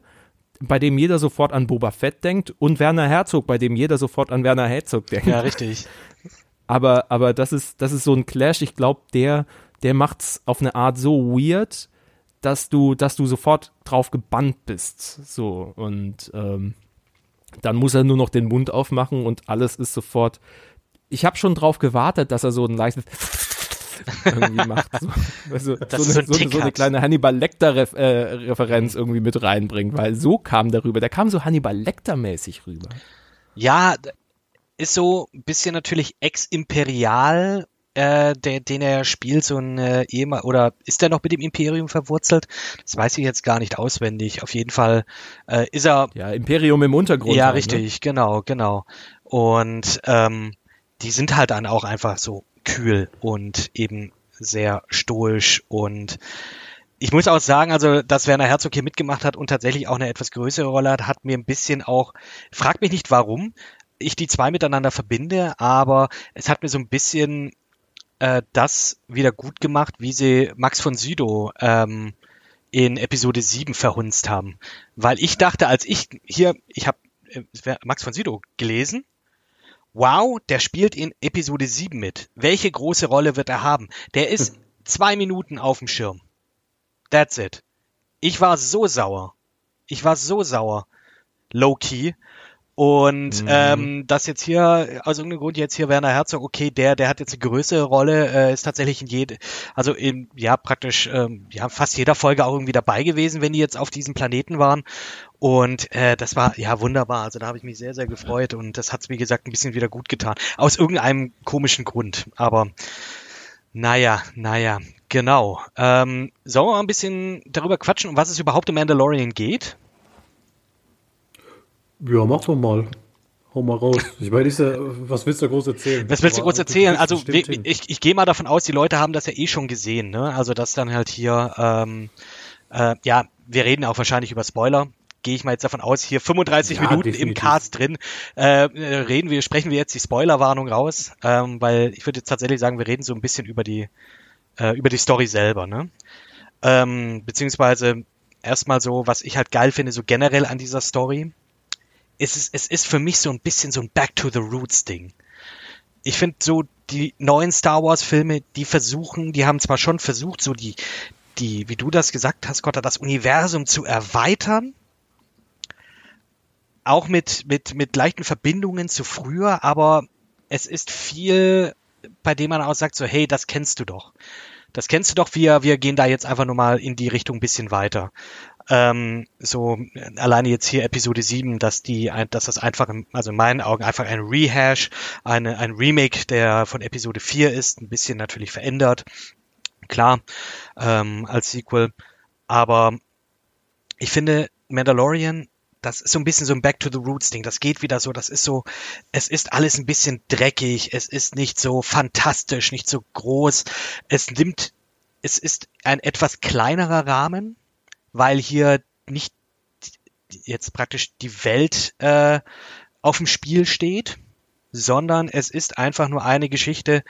[SPEAKER 2] bei dem jeder sofort an Boba Fett denkt und Werner Herzog, bei dem jeder sofort an Werner Herzog denkt.
[SPEAKER 1] Ja, richtig.
[SPEAKER 2] Aber, aber das ist, das ist so ein Clash. Ich glaube, der, der macht's auf eine Art so weird, dass du, dass du sofort drauf gebannt bist. So und ähm, dann muss er nur noch den Mund aufmachen und alles ist sofort. Ich habe schon drauf gewartet, dass er so ein leichtes irgendwie macht. So, also, so, eine, so, so, eine, kleine Hannibal Lecter-Referenz äh, irgendwie mit reinbringt, weil so kam darüber. Der kam so Hannibal Lecter-mäßig rüber.
[SPEAKER 1] Ja, ist so ein bisschen natürlich ex-imperial äh, der, den er spielt, so ein äh, Ehemann, oder ist er noch mit dem Imperium verwurzelt? Das weiß ich jetzt gar nicht auswendig. Auf jeden Fall äh, ist er.
[SPEAKER 2] Ja, Imperium im Untergrund.
[SPEAKER 1] Ja, halt, richtig, ne? genau, genau. Und ähm, die sind halt dann auch einfach so kühl und eben sehr stoisch und ich muss auch sagen, also, dass Werner Herzog hier mitgemacht hat und tatsächlich auch eine etwas größere Rolle hat, hat mir ein bisschen auch, frag mich nicht warum, ich die zwei miteinander verbinde, aber es hat mir so ein bisschen äh, das wieder gut gemacht, wie sie Max von Sydow ähm, in Episode 7 verhunzt haben. Weil ich dachte, als ich hier, ich habe äh, Max von Sydow gelesen, wow, der spielt in Episode 7 mit. Welche große Rolle wird er haben? Der ist zwei Minuten auf dem Schirm. That's it. Ich war so sauer. Ich war so sauer. Low key. Und mhm. ähm, das jetzt hier, aus irgendeinem Grund jetzt hier Werner Herzog, okay, der, der hat jetzt eine größere Rolle, äh, ist tatsächlich in jede, also in, ja, praktisch, ähm, ja, fast jeder Folge auch irgendwie dabei gewesen, wenn die jetzt auf diesem Planeten waren. Und äh, das war ja wunderbar. Also da habe ich mich sehr, sehr gefreut und das hat's wie gesagt, ein bisschen wieder gut getan. Aus irgendeinem komischen Grund. Aber naja, naja, genau. Ähm, sollen wir mal ein bisschen darüber quatschen, um was es überhaupt im Mandalorian geht?
[SPEAKER 3] Ja, mach doch mal. Hau mal raus. Ich meine, ist ja, was willst du groß erzählen?
[SPEAKER 1] Was willst du groß erzählen? Also ich, ich, ich gehe mal davon aus, die Leute haben das ja eh schon gesehen. Ne? Also das dann halt hier, ähm, äh, ja, wir reden auch wahrscheinlich über Spoiler. Gehe ich mal jetzt davon aus, hier 35 ja, Minuten definitiv. im Cast drin. Äh, reden wir, sprechen wir jetzt die Spoilerwarnung raus, ähm, weil ich würde jetzt tatsächlich sagen, wir reden so ein bisschen über die äh, über die Story selber, ne? Ähm, beziehungsweise erstmal so, was ich halt geil finde, so generell an dieser Story es ist, es ist für mich so ein bisschen so ein Back to the Roots Ding. Ich finde so die neuen Star Wars Filme, die versuchen, die haben zwar schon versucht, so die, die, wie du das gesagt hast, Gott, das Universum zu erweitern, auch mit, mit, mit leichten Verbindungen zu früher, aber es ist viel, bei dem man auch sagt, so, hey, das kennst du doch. Das kennst du doch, wir, wir gehen da jetzt einfach nur mal in die Richtung ein bisschen weiter ähm, so alleine jetzt hier Episode 7, dass die, dass das einfach, also in meinen Augen einfach ein Rehash, eine, ein Remake der von Episode 4 ist, ein bisschen natürlich verändert, klar, ähm, als Sequel, aber ich finde Mandalorian das ist so ein bisschen so ein Back to the Roots Ding. Das geht wieder so, das ist so, es ist alles ein bisschen dreckig, es ist nicht so fantastisch, nicht so groß. Es nimmt, es ist ein etwas kleinerer Rahmen, weil hier nicht jetzt praktisch die Welt äh, auf dem Spiel steht, sondern es ist einfach nur eine Geschichte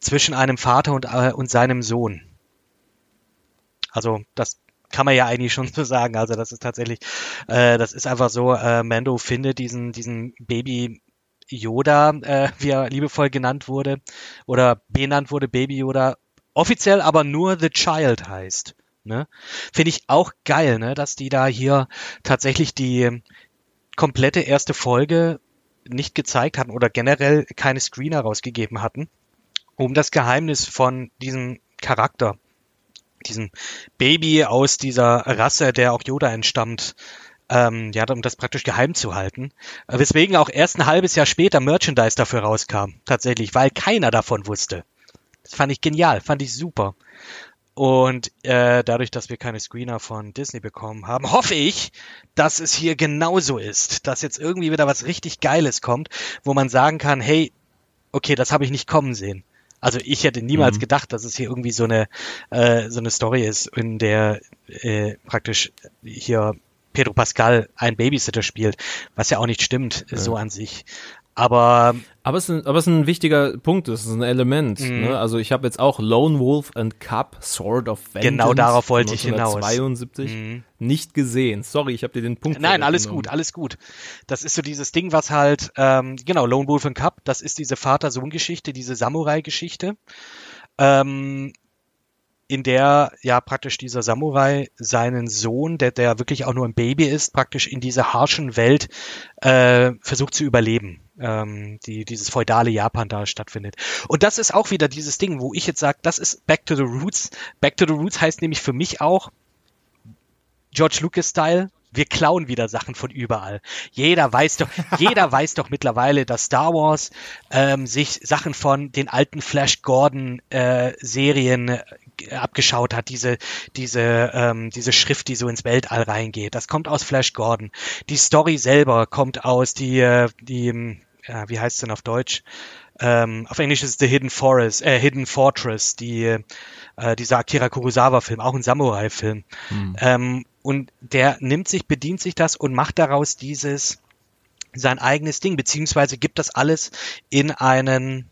[SPEAKER 1] zwischen einem Vater und, äh, und seinem Sohn. Also das kann man ja eigentlich schon so sagen. Also das ist tatsächlich, äh, das ist einfach so, äh, Mando findet diesen, diesen Baby Yoda, äh, wie er liebevoll genannt wurde, oder benannt wurde, Baby Yoda, offiziell aber nur The Child heißt. Ne? Finde ich auch geil, ne? dass die da hier tatsächlich die komplette erste Folge nicht gezeigt hatten oder generell keine Screener rausgegeben hatten, um das Geheimnis von diesem Charakter diesem Baby aus dieser Rasse, der auch Yoda entstammt, ähm, ja, um das praktisch geheim zu halten. Weswegen auch erst ein halbes Jahr später Merchandise dafür rauskam, tatsächlich, weil keiner davon wusste. Das fand ich genial, fand ich super. Und äh, dadurch, dass wir keine Screener von Disney bekommen haben, hoffe ich, dass es hier genauso ist, dass jetzt irgendwie wieder was richtig Geiles kommt, wo man sagen kann, hey, okay, das habe ich nicht kommen sehen. Also ich hätte niemals mhm. gedacht, dass es hier irgendwie so eine äh, so eine Story ist, in der äh, praktisch hier Pedro Pascal ein Babysitter spielt, was ja auch nicht stimmt, ja. so an sich. Aber
[SPEAKER 2] aber es, ist ein, aber es ist ein wichtiger Punkt, es ist ein Element. Mhm. Ne? Also ich habe jetzt auch Lone Wolf and Cup, Sword of
[SPEAKER 1] Vengeance. Genau darauf wollte ich hinaus.
[SPEAKER 2] 72 mhm. nicht gesehen. Sorry, ich habe dir den Punkt.
[SPEAKER 1] Nein, alles gut, alles gut. Das ist so dieses Ding, was halt ähm, genau Lone Wolf and Cup. Das ist diese Vater-Sohn-Geschichte, diese Samurai-Geschichte. Ähm, in der ja praktisch dieser Samurai seinen Sohn, der, der wirklich auch nur ein Baby ist, praktisch in dieser harschen Welt äh, versucht zu überleben, ähm, die dieses feudale Japan da stattfindet. Und das ist auch wieder dieses Ding, wo ich jetzt sage, das ist Back to the Roots. Back to the Roots heißt nämlich für mich auch George Lucas Style, wir klauen wieder Sachen von überall. Jeder weiß doch, jeder weiß doch mittlerweile, dass Star Wars ähm, sich Sachen von den alten Flash Gordon äh, Serien äh, abgeschaut hat, diese, diese, ähm, diese Schrift, die so ins Weltall reingeht. Das kommt aus Flash Gordon. Die Story selber kommt aus die, äh, die, ähm, ja, wie heißt es denn auf Deutsch? Ähm, auf Englisch ist es The Hidden Forest, äh, Hidden Fortress, die, äh, dieser Akira Kurosawa-Film, auch ein Samurai-Film. Hm. Ähm, und der nimmt sich, bedient sich das und macht daraus dieses sein eigenes Ding, beziehungsweise gibt das alles in einen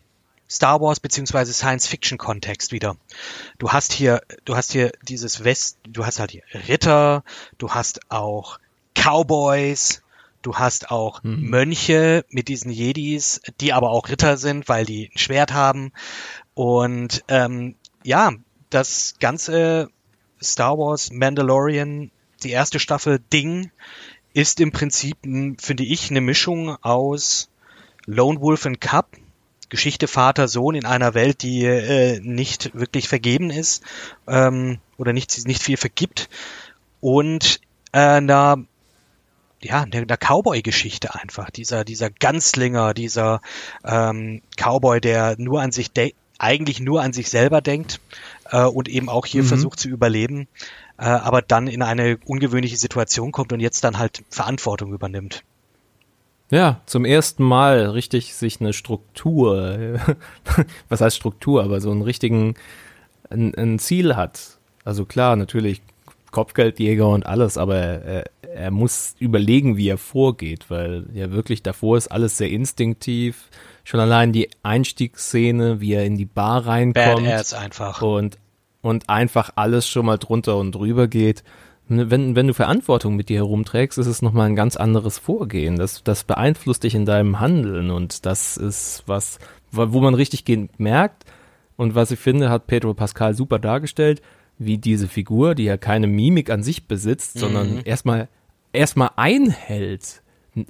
[SPEAKER 1] Star Wars beziehungsweise Science Fiction Kontext wieder. Du hast hier, du hast hier dieses West, du hast halt hier Ritter, du hast auch Cowboys, du hast auch mhm. Mönche mit diesen Jedis, die aber auch Ritter sind, weil die ein Schwert haben. Und ähm, ja, das ganze Star Wars Mandalorian die erste Staffel Ding ist im Prinzip, finde ich, eine Mischung aus Lone Wolf and Cup, Geschichte Vater, Sohn in einer Welt, die äh, nicht wirklich vergeben ist ähm, oder nicht, nicht viel vergibt und äh, einer ja, eine, Cowboy-Geschichte einfach. Dieser, dieser Ganzlinger, dieser ähm, Cowboy, der nur an sich eigentlich nur an sich selber denkt äh, und eben auch hier mhm. versucht zu überleben äh, aber dann in eine ungewöhnliche Situation kommt und jetzt dann halt Verantwortung übernimmt.
[SPEAKER 2] Ja, zum ersten Mal richtig sich eine Struktur, was heißt Struktur, aber so einen richtigen, ein, ein Ziel hat. Also klar, natürlich Kopfgeldjäger und alles, aber er, er, muss überlegen, wie er vorgeht, weil ja wirklich davor ist alles sehr instinktiv. Schon allein die Einstiegsszene, wie er in die Bar reinkommt.
[SPEAKER 1] Badass einfach.
[SPEAKER 2] Und und einfach alles schon mal drunter und drüber geht. Wenn, wenn du Verantwortung mit dir herumträgst, ist es nochmal ein ganz anderes Vorgehen. Das, das beeinflusst dich in deinem Handeln und das ist was, wo man richtig merkt und was ich finde, hat Pedro Pascal super dargestellt, wie diese Figur, die ja keine Mimik an sich besitzt, mhm. sondern erstmal erstmal einhält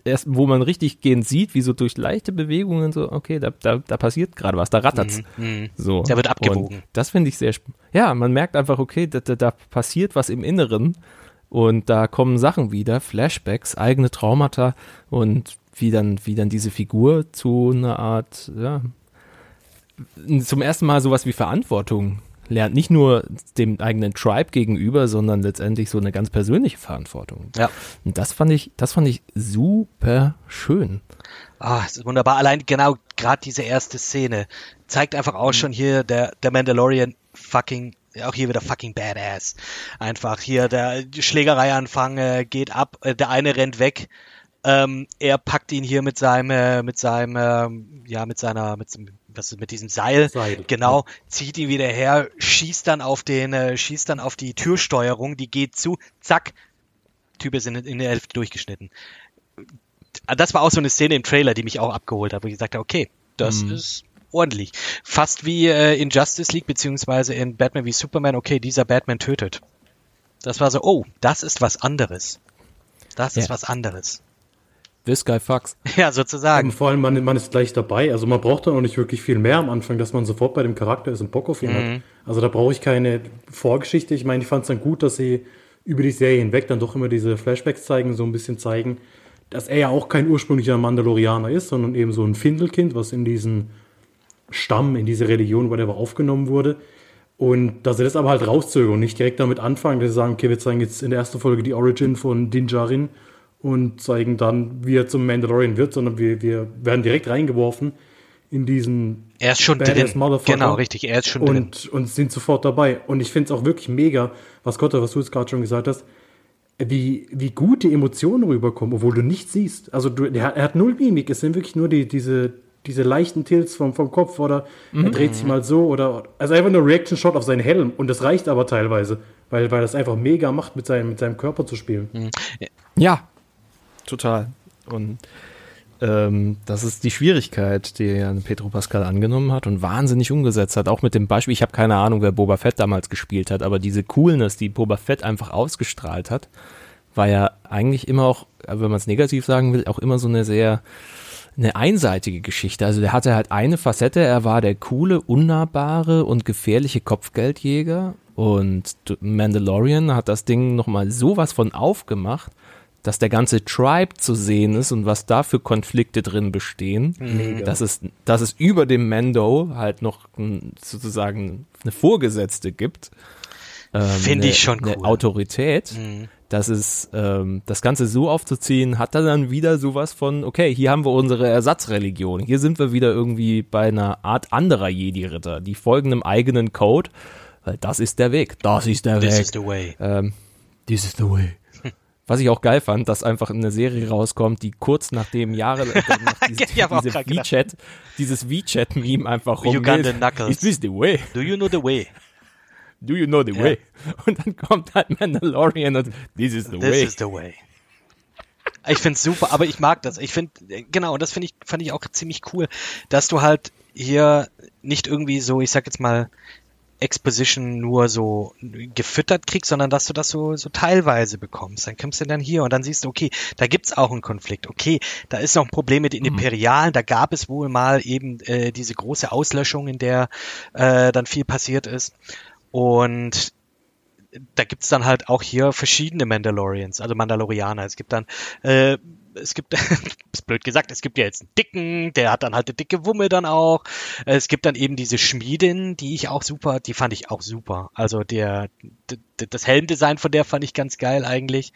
[SPEAKER 2] erst, wo man richtig gehend sieht, wie so durch leichte Bewegungen so, okay, da, da, da passiert gerade was, da rattert's.
[SPEAKER 1] Mhm. so. Der wird abgewogen. Und
[SPEAKER 2] das finde ich sehr, ja, man merkt einfach, okay, da, da, da passiert was im Inneren und da kommen Sachen wieder, Flashbacks, eigene Traumata und wie dann, wie dann diese Figur zu einer Art, ja, zum ersten Mal sowas wie Verantwortung lernt nicht nur dem eigenen Tribe gegenüber, sondern letztendlich so eine ganz persönliche Verantwortung.
[SPEAKER 1] Ja.
[SPEAKER 2] Und das fand ich, das fand ich super schön.
[SPEAKER 1] Ah, oh, ist wunderbar. Allein genau gerade diese erste Szene zeigt einfach auch mhm. schon hier der der Mandalorian fucking auch hier wieder fucking badass. Einfach hier der Schlägereianfang äh, geht ab, äh, der eine rennt weg. Ähm, er packt ihn hier mit seinem, äh, mit seinem, äh, ja, mit seiner, mit, was ist mit diesem Seil, Seil, genau, zieht ihn wieder her, schießt dann auf den, äh, schießt dann auf die Türsteuerung, die geht zu, zack, Typ ist in, in der Hälfte durchgeschnitten. Das war auch so eine Szene im Trailer, die mich auch abgeholt hat, wo ich gesagt habe, okay, das mhm. ist ordentlich. Fast wie äh, in Justice League beziehungsweise in Batman wie Superman, okay, dieser Batman tötet. Das war so, oh, das ist was anderes. Das ist ja. was anderes.
[SPEAKER 2] This guy fucks.
[SPEAKER 1] Ja, sozusagen.
[SPEAKER 3] vor allem, man, man ist gleich dabei. Also man braucht da noch nicht wirklich viel mehr am Anfang, dass man sofort bei dem Charakter ist und Bock auf ihn mhm. hat. Also da brauche ich keine Vorgeschichte. Ich meine, ich fand es dann gut, dass sie über die Serie hinweg dann doch immer diese Flashbacks zeigen, so ein bisschen zeigen, dass er ja auch kein ursprünglicher Mandalorianer ist, sondern eben so ein Findelkind, was in diesen Stamm, in diese Religion, whatever, aufgenommen wurde. Und dass sie das aber halt rauszögern und nicht direkt damit anfangen, dass sie sagen, okay, wir zeigen jetzt in der ersten Folge die Origin von Din Djarin und zeigen dann, wie er zum Mandalorian wird, sondern wir, wir werden direkt reingeworfen in diesen
[SPEAKER 1] er ist schon drin. Genau, richtig, er ist schon
[SPEAKER 3] und,
[SPEAKER 1] drin.
[SPEAKER 3] Und sind sofort dabei. Und ich finde es auch wirklich mega, was Gott, was du jetzt gerade schon gesagt hast, wie, wie gut die Emotionen rüberkommen, obwohl du nichts siehst. Also du, er, er hat null Mimik, es sind wirklich nur die, diese, diese leichten Tilts vom, vom Kopf oder mhm. er dreht sich mal so oder also einfach nur Reaction-Shot auf seinen Helm und das reicht aber teilweise, weil, weil das einfach mega macht, mit seinem, mit seinem Körper zu spielen. Mhm.
[SPEAKER 2] Ja, total. Und ähm, das ist die Schwierigkeit, die Petro Pascal angenommen hat und wahnsinnig umgesetzt hat. Auch mit dem Beispiel, ich habe keine Ahnung, wer Boba Fett damals gespielt hat, aber diese Coolness, die Boba Fett einfach ausgestrahlt hat, war ja eigentlich immer auch, wenn man es negativ sagen will, auch immer so eine sehr eine einseitige Geschichte. Also der hatte halt eine Facette, er war der coole, unnahbare und gefährliche Kopfgeldjäger und Mandalorian hat das Ding nochmal sowas von aufgemacht dass der ganze Tribe zu sehen ist und was da für Konflikte drin bestehen. Mega. Dass es, dass es über dem Mando halt noch sozusagen eine Vorgesetzte gibt.
[SPEAKER 1] Ähm, Finde ich schon
[SPEAKER 2] cool. Eine Autorität. Mhm. Das ist, ähm, das Ganze so aufzuziehen, hat dann wieder sowas von, okay, hier haben wir unsere Ersatzreligion. Hier sind wir wieder irgendwie bei einer Art anderer Jedi-Ritter. Die folgen einem eigenen Code, weil das ist der Weg. Das ist der
[SPEAKER 1] This
[SPEAKER 2] Weg.
[SPEAKER 1] This is the way.
[SPEAKER 2] Ähm, this is the way. Was ich auch geil fand, dass einfach eine Serie rauskommt, die kurz nachdem Jahre nach dieses, diese WeChat, dieses WeChat-Meme einfach
[SPEAKER 1] rumgeht. Uganda Knuckles.
[SPEAKER 2] Is this the way?
[SPEAKER 1] Do you know the way?
[SPEAKER 2] Do you know the yeah. way? Und dann kommt halt Mandalorian und this is the
[SPEAKER 1] this
[SPEAKER 2] way.
[SPEAKER 1] This is the way. Ich find's super, aber ich mag das. Ich finde, genau, das finde ich, fand ich auch ziemlich cool, dass du halt hier nicht irgendwie so, ich sag jetzt mal, Exposition nur so gefüttert kriegst, sondern dass du das so, so teilweise bekommst. Dann kommst du dann hier und dann siehst du, okay, da gibt's auch einen Konflikt. Okay, da ist noch ein Problem mit den mhm. Imperialen. Da gab es wohl mal eben äh, diese große Auslöschung, in der äh, dann viel passiert ist. Und da gibt's dann halt auch hier verschiedene Mandalorians, also Mandalorianer. Es gibt dann äh, es gibt, ist blöd gesagt, es gibt ja jetzt einen dicken, der hat dann halt eine dicke Wumme dann auch. Es gibt dann eben diese Schmiedin, die ich auch super, die fand ich auch super. Also der, das Helmdesign von der fand ich ganz geil eigentlich.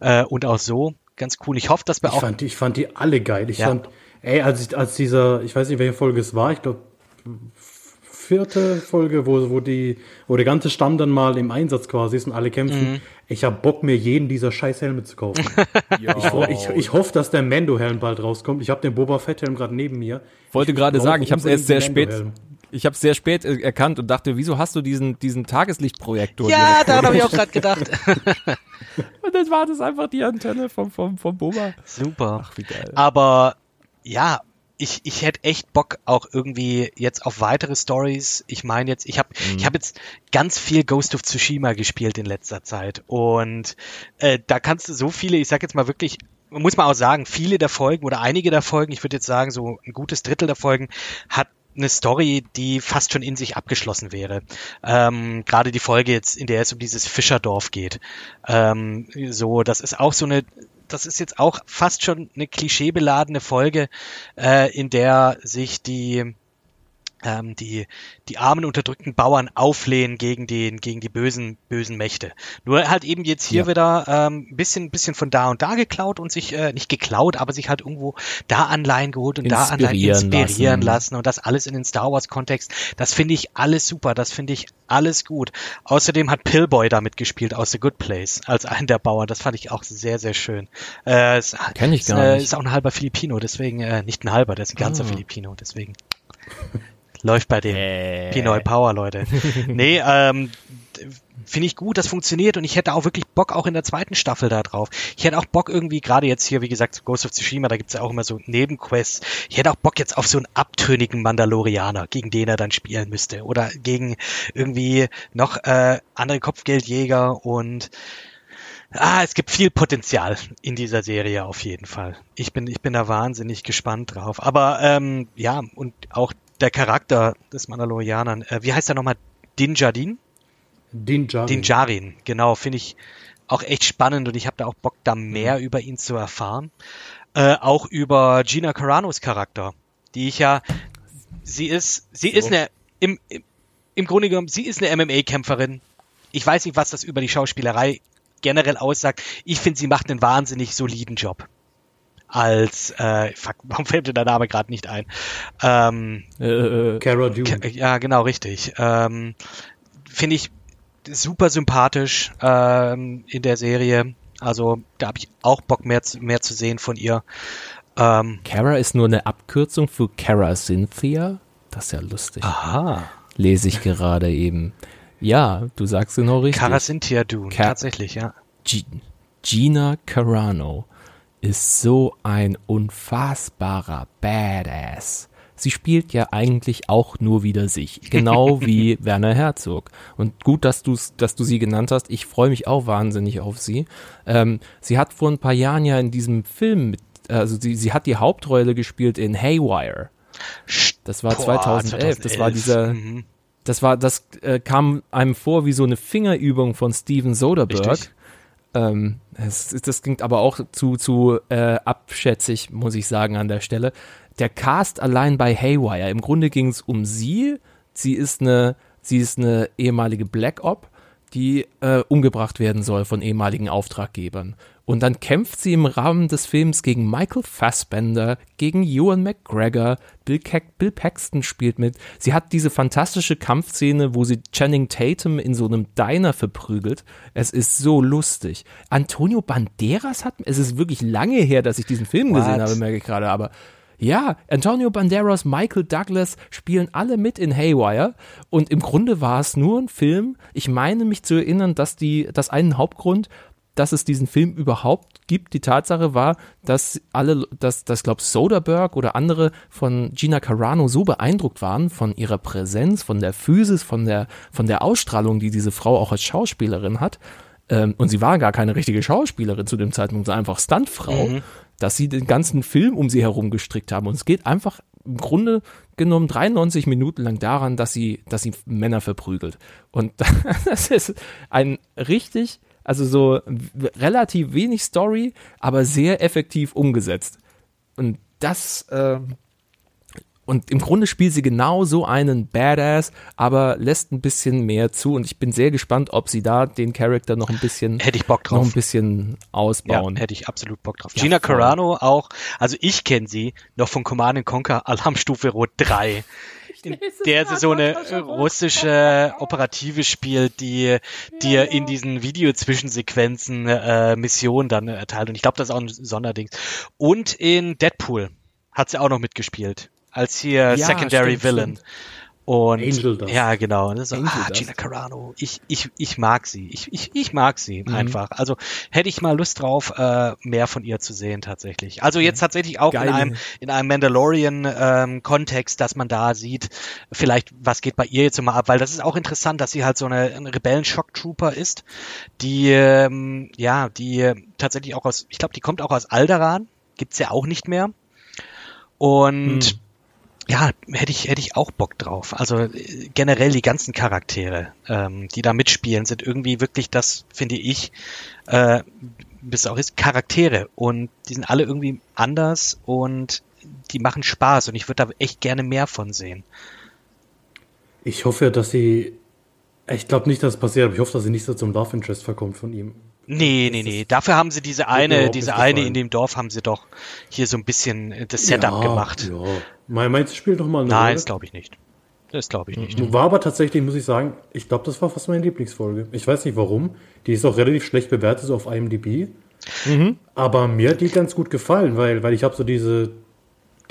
[SPEAKER 1] Äh, und auch so, ganz cool. Ich hoffe, dass wir
[SPEAKER 3] ich
[SPEAKER 1] auch.
[SPEAKER 3] Fand, ich fand die alle geil. Ich ja. fand, ey, als ich, als dieser, ich weiß nicht, welche Folge es war, ich glaube, vierte Folge, wo, wo, die, wo der ganze Stamm dann mal im Einsatz quasi ist und alle kämpfen. Mhm. Ich habe Bock, mir jeden dieser scheiß Helme zu kaufen. ich, ich, ich hoffe, dass der Mando-Helm bald rauskommt. Ich habe den Boba Fett-Helm gerade neben mir.
[SPEAKER 2] Wollte gerade sagen, ich habe es erst sehr spät. Ich habe sehr spät äh, erkannt und dachte, wieso hast du diesen, diesen Tageslichtprojektor?
[SPEAKER 1] Ja, da habe ich auch gerade gedacht.
[SPEAKER 2] und dann war das einfach die Antenne vom, vom, vom Boba.
[SPEAKER 1] Super. Ach, wie geil. Aber ja, ich, ich hätte echt Bock auch irgendwie jetzt auf weitere Stories. Ich meine jetzt, ich habe mhm. ich habe jetzt ganz viel Ghost of Tsushima gespielt in letzter Zeit und äh, da kannst du so viele, ich sag jetzt mal wirklich muss man auch sagen, viele der Folgen oder einige der Folgen, ich würde jetzt sagen, so ein gutes Drittel der Folgen, hat eine Story, die fast schon in sich abgeschlossen wäre. Ähm, Gerade die Folge jetzt, in der es um dieses Fischerdorf geht. Ähm, so, das ist auch so eine das ist jetzt auch fast schon eine klischeebeladene Folge, äh, in der sich die ähm, die, die armen, unterdrückten Bauern auflehnen gegen, den, gegen die bösen, bösen Mächte. Nur halt eben jetzt hier ja. wieder ähm, ein bisschen, bisschen von da und da geklaut und sich, äh, nicht geklaut, aber sich halt irgendwo da Anleihen geholt und da Anleihen inspirieren lassen. lassen und das alles in den Star Wars-Kontext. Das finde ich alles super, das finde ich alles gut. Außerdem hat Pillboy da mitgespielt aus The Good Place als einen der Bauern. Das fand ich auch sehr, sehr schön. Äh, ist,
[SPEAKER 2] Kenn ich
[SPEAKER 1] gar
[SPEAKER 2] ist,
[SPEAKER 1] äh, nicht. Ist auch ein halber Filipino, deswegen, äh, nicht ein halber, der ist ein ganzer ah. Filipino, deswegen. Läuft bei den äh. Pinoy Power, Leute. nee, ähm, finde ich gut, das funktioniert und ich hätte auch wirklich Bock auch in der zweiten Staffel da drauf. Ich hätte auch Bock irgendwie, gerade jetzt hier, wie gesagt, Ghost of Tsushima, da gibt's ja auch immer so Nebenquests. Ich hätte auch Bock jetzt auf so einen abtönigen Mandalorianer, gegen den er dann spielen müsste. Oder gegen irgendwie noch äh, andere Kopfgeldjäger und Ah, es gibt viel Potenzial in dieser Serie auf jeden Fall. Ich bin, ich bin da wahnsinnig gespannt drauf. Aber ähm, ja, und auch der Charakter des Mandalorianern, äh, wie heißt er nochmal? Din Djarin?
[SPEAKER 3] Din Djarin.
[SPEAKER 1] Din Djarin, genau, finde ich auch echt spannend und ich habe da auch Bock, da mehr mhm. über ihn zu erfahren. Äh, auch über Gina Caranos Charakter, die ich ja, sie ist, sie so. ist eine, im, im, im Grunde genommen, sie ist eine MMA-Kämpferin. Ich weiß nicht, was das über die Schauspielerei generell aussagt. Ich finde, sie macht einen wahnsinnig soliden Job. Als, äh, fuck, warum fällt mir der Name gerade nicht ein? Ähm,
[SPEAKER 3] äh, äh, äh. Cara Dune.
[SPEAKER 1] Ja, genau, richtig. Ähm, finde ich super sympathisch ähm, in der Serie. Also da habe ich auch Bock mehr, mehr zu sehen von ihr.
[SPEAKER 2] Ähm, Cara ist nur eine Abkürzung für Cara Cynthia. Das ist ja lustig.
[SPEAKER 1] Aha.
[SPEAKER 2] Lese ich gerade eben. Ja, du sagst genau richtig.
[SPEAKER 1] Cara Cynthia Dune, Ka tatsächlich, ja.
[SPEAKER 2] G Gina Carano ist so ein unfassbarer Badass. Sie spielt ja eigentlich auch nur wieder sich, genau wie Werner Herzog. Und gut, dass du dass du sie genannt hast. Ich freue mich auch wahnsinnig auf sie. Ähm, sie hat vor ein paar Jahren ja in diesem Film, mit, also sie, sie hat die Hauptrolle gespielt in Haywire. Das war Boah, 2011. 2011. Das war dieser, mhm. das war, das äh, kam einem vor wie so eine Fingerübung von Steven Soderbergh. Ähm, das, das klingt aber auch zu, zu äh, abschätzig, muss ich sagen, an der Stelle. Der Cast allein bei Haywire, im Grunde ging es um sie. Sie ist eine, sie ist eine ehemalige Black Op, die äh, umgebracht werden soll von ehemaligen Auftraggebern. Und dann kämpft sie im Rahmen des Films gegen Michael Fassbender, gegen Ewan McGregor, Bill, Ke Bill Paxton spielt mit. Sie hat diese fantastische Kampfszene, wo sie Channing Tatum in so einem Diner verprügelt. Es ist so lustig. Antonio Banderas hat, es ist wirklich lange her, dass ich diesen Film What? gesehen habe, merke ich gerade, aber ja, Antonio Banderas, Michael Douglas spielen alle mit in Haywire und im Grunde war es nur ein Film. Ich meine mich zu erinnern, dass die, dass einen Hauptgrund dass es diesen Film überhaupt gibt. Die Tatsache war, dass alle, dass, dass glaube Soderbergh oder andere von Gina Carano so beeindruckt waren von ihrer Präsenz, von der Physis, von der, von der Ausstrahlung, die diese Frau auch als Schauspielerin hat. Ähm, und sie war gar keine richtige Schauspielerin zu dem Zeitpunkt, sondern einfach Stuntfrau, mhm. dass sie den ganzen Film um sie herum gestrickt haben. Und es geht einfach im Grunde genommen 93 Minuten lang daran, dass sie, dass sie Männer verprügelt. Und das ist ein richtig also so relativ wenig Story, aber sehr effektiv umgesetzt. Und das, äh, und im Grunde spielt sie genau so einen Badass, aber lässt ein bisschen mehr zu. Und ich bin sehr gespannt, ob sie da den Charakter noch ein bisschen,
[SPEAKER 1] hätte ich Bock drauf.
[SPEAKER 2] noch ein bisschen ausbauen.
[SPEAKER 1] Ja, hätte ich absolut Bock drauf. Ja, Gina Carano auch, also ich kenne sie noch von Command Conquer Alarmstufe Rot 3 in der sie so eine russische Operative spielt, die dir in diesen Video-Zwischensequenzen äh, Missionen dann erteilt. Und ich glaube, das ist auch ein Sonderding. Und in Deadpool hat sie auch noch mitgespielt. Als hier ja, Secondary stimmt, Villain. Stimmt. Und Angel Dust. ja, genau. Und so, ah, Gina Carano, ich, ich, ich mag sie. Ich, ich, ich mag sie mhm. einfach. Also hätte ich mal Lust drauf, äh, mehr von ihr zu sehen tatsächlich. Also jetzt mhm. tatsächlich auch in einem, in einem Mandalorian-Kontext, ähm, dass man da sieht, vielleicht, was geht bei ihr jetzt immer ab, weil das ist auch interessant, dass sie halt so eine, eine Rebellen-Shock-Trooper ist, die, ähm, ja, die tatsächlich auch aus, ich glaube, die kommt auch aus Alderan, gibt's ja auch nicht mehr. Und mhm ja, hätte ich, hätte ich auch Bock drauf. Also äh, generell die ganzen Charaktere, ähm, die da mitspielen, sind irgendwie wirklich das, finde ich, äh, bis auch ist, Charaktere. Und die sind alle irgendwie anders und die machen Spaß und ich würde da echt gerne mehr von sehen.
[SPEAKER 3] Ich hoffe, dass sie. Ich glaube nicht, dass es passiert, aber ich hoffe, dass sie nicht so zum Love Interest verkommt von ihm.
[SPEAKER 1] Nee, nee, nee. Dafür haben sie diese eine, diese eine in dem Dorf haben sie doch hier so ein bisschen äh, das Setup ja, gemacht. Ja.
[SPEAKER 3] Meinst du, spielt noch mal eine
[SPEAKER 1] Nein, das glaube ich nicht. Das glaube ich nicht.
[SPEAKER 3] War aber tatsächlich, muss ich sagen, ich glaube, das war fast meine Lieblingsfolge. Ich weiß nicht warum. Die ist auch relativ schlecht bewertet, so auf IMDb. Mhm. Aber mir hat die ganz gut gefallen, weil, weil ich habe so diese,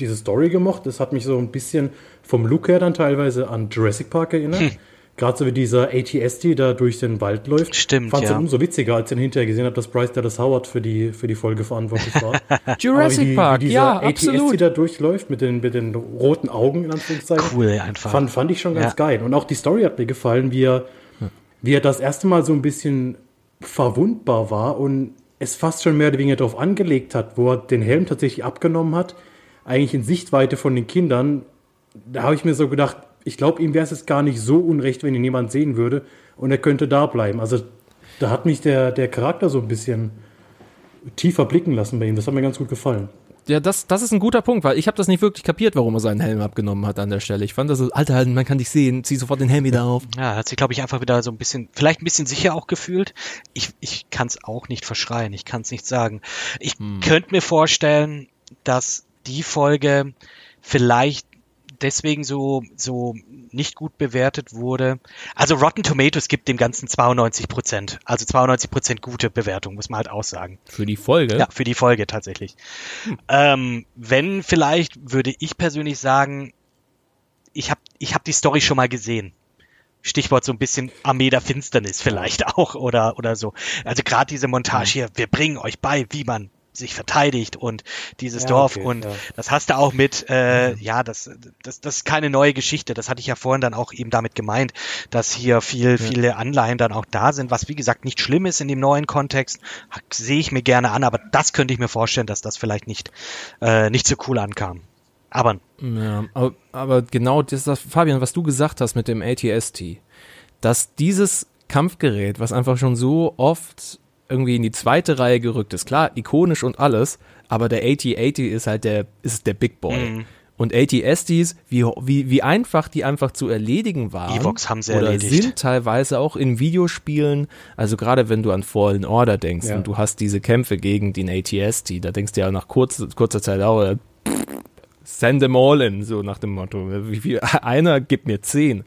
[SPEAKER 3] diese Story gemocht. Das hat mich so ein bisschen vom Look her dann teilweise an Jurassic Park erinnert. Hm. Gerade so wie dieser ATST da durch den Wald läuft.
[SPEAKER 1] Stimmt,
[SPEAKER 3] Fand es
[SPEAKER 1] ja.
[SPEAKER 3] umso witziger, als ich dann hinterher gesehen habe, dass Bryce Dallas Howard für die, für die Folge verantwortlich war.
[SPEAKER 2] Jurassic wie, Park, wie dieser ja,
[SPEAKER 3] ATST absolut. da durchläuft mit den, mit den roten Augen, in Anführungszeichen.
[SPEAKER 1] Cool, einfach.
[SPEAKER 3] Fand, fand ich schon ganz ja. geil. Und auch die Story hat mir gefallen, wie er, wie er das erste Mal so ein bisschen verwundbar war und es fast schon mehr oder weniger darauf angelegt hat, wo er den Helm tatsächlich abgenommen hat, eigentlich in Sichtweite von den Kindern. Da habe ich mir so gedacht, ich glaube, ihm wäre es jetzt gar nicht so unrecht, wenn ihn jemand sehen würde und er könnte da bleiben. Also da hat mich der, der Charakter so ein bisschen tiefer blicken lassen bei ihm. Das hat mir ganz gut gefallen.
[SPEAKER 2] Ja, das, das ist ein guter Punkt, weil ich habe das nicht wirklich kapiert, warum er seinen Helm abgenommen hat an der Stelle. Ich fand das so, Alter, man kann dich sehen, zieh sofort den Helm wieder auf.
[SPEAKER 1] Ja, hat sich, glaube ich, einfach wieder so ein bisschen, vielleicht ein bisschen sicher auch gefühlt. Ich, ich kann es auch nicht verschreien, ich kann es nicht sagen. Ich hm. könnte mir vorstellen, dass die Folge vielleicht deswegen so, so nicht gut bewertet wurde. Also Rotten Tomatoes gibt dem Ganzen 92 Prozent. Also 92 Prozent gute Bewertung, muss man halt auch sagen.
[SPEAKER 2] Für die Folge?
[SPEAKER 1] Ja, für die Folge tatsächlich. Hm. Ähm, wenn vielleicht, würde ich persönlich sagen, ich habe ich hab die Story schon mal gesehen. Stichwort so ein bisschen Armee der Finsternis vielleicht auch oder oder so. Also gerade diese Montage hier, wir bringen euch bei, wie man sich verteidigt und dieses ja, Dorf okay, und ja. das hast du auch mit, äh, ja, das, das, das ist keine neue Geschichte. Das hatte ich ja vorhin dann auch eben damit gemeint, dass hier viel, ja. viele Anleihen dann auch da sind, was wie gesagt nicht schlimm ist in dem neuen Kontext, sehe ich mir gerne an, aber das könnte ich mir vorstellen, dass das vielleicht nicht, äh, nicht so cool ankam. Aber.
[SPEAKER 2] Ja, aber, aber genau das, das, Fabian, was du gesagt hast mit dem ATST, dass dieses Kampfgerät, was einfach schon so oft irgendwie in die zweite Reihe gerückt ist. Klar, ikonisch und alles, aber der AT-80 ist halt der, ist der Big Boy. Mhm. Und AT-STs, wie, wie, wie einfach die einfach zu erledigen waren.
[SPEAKER 1] Evox haben sie
[SPEAKER 2] oder
[SPEAKER 1] erledigt.
[SPEAKER 2] sind teilweise auch in Videospielen, also gerade wenn du an Fallen Order denkst ja. und du hast diese Kämpfe gegen den AT-ST, da denkst du ja nach kurz, kurzer Zeit auch, äh, send them all in, so nach dem Motto. Wie viel, einer gibt mir zehn.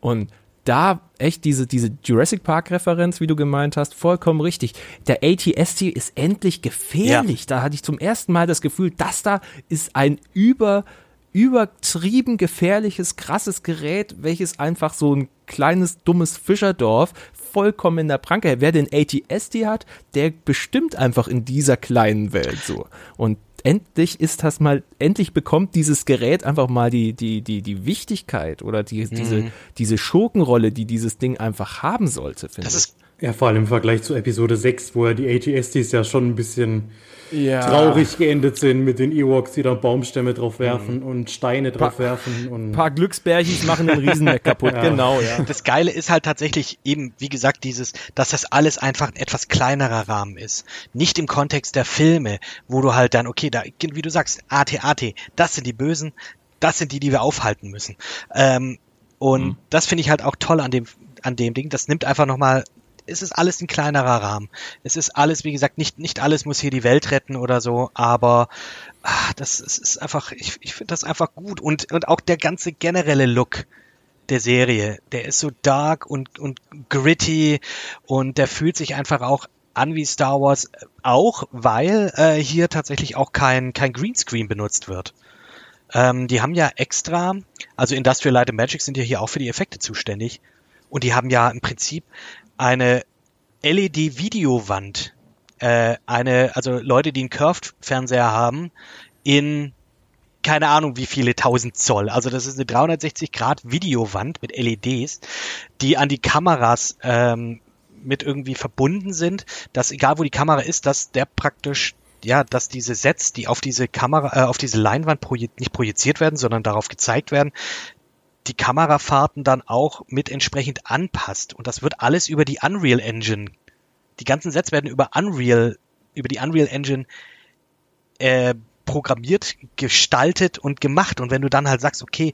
[SPEAKER 2] Und da echt diese, diese Jurassic Park-Referenz, wie du gemeint hast, vollkommen richtig. Der ATST ist endlich gefährlich. Ja. Da hatte ich zum ersten Mal das Gefühl, das da ist ein über, übertrieben gefährliches, krasses Gerät, welches einfach so ein kleines, dummes Fischerdorf vollkommen in der Pranke. Wer den ATST hat, der bestimmt einfach in dieser kleinen Welt so. Und endlich ist das mal, endlich bekommt dieses Gerät einfach mal die, die, die, die Wichtigkeit oder die, mhm. diese, diese Schurkenrolle, die dieses Ding einfach haben sollte,
[SPEAKER 3] finde ich. Ja, vor allem im Vergleich zu Episode 6, wo ja die ATSTs ja schon ein bisschen ja. traurig geendet sind mit den Ewoks, die da Baumstämme drauf werfen mhm. und Steine drauf pa werfen.
[SPEAKER 2] Ein paar Glücksbärchis machen den Riesenmeck kaputt, ja. genau, ja.
[SPEAKER 1] Das Geile ist halt tatsächlich eben, wie gesagt, dieses, dass das alles einfach ein etwas kleinerer Rahmen ist. Nicht im Kontext der Filme, wo du halt dann, okay, da, wie du sagst, AT, AT, das sind die Bösen, das sind die, die wir aufhalten müssen. Ähm, und mhm. das finde ich halt auch toll an dem, an dem Ding. Das nimmt einfach nochmal es ist alles ein kleinerer Rahmen. Es ist alles, wie gesagt, nicht, nicht alles muss hier die Welt retten oder so, aber ach, das, das ist einfach, ich, ich finde das einfach gut. Und, und auch der ganze generelle Look der Serie, der ist so dark und, und gritty und der fühlt sich einfach auch an wie Star Wars, auch weil äh, hier tatsächlich auch kein, kein Greenscreen benutzt wird. Ähm, die haben ja extra, also Industrial Light and Magic sind ja hier auch für die Effekte zuständig. Und die haben ja im Prinzip eine LED-Videowand, äh, eine, also Leute, die einen Curved-Fernseher haben, in keine Ahnung wie viele tausend Zoll. Also das ist eine 360 Grad Videowand mit LEDs, die an die Kameras ähm, mit irgendwie verbunden sind, dass egal wo die Kamera ist, dass der praktisch ja, dass diese Sets, die auf diese Kamera, äh, auf diese Leinwand proje nicht projiziert werden, sondern darauf gezeigt werden, die Kamerafahrten dann auch mit entsprechend anpasst. Und das wird alles über die Unreal Engine. Die ganzen Sets werden über Unreal, über die Unreal Engine äh, programmiert, gestaltet und gemacht. Und wenn du dann halt sagst, okay,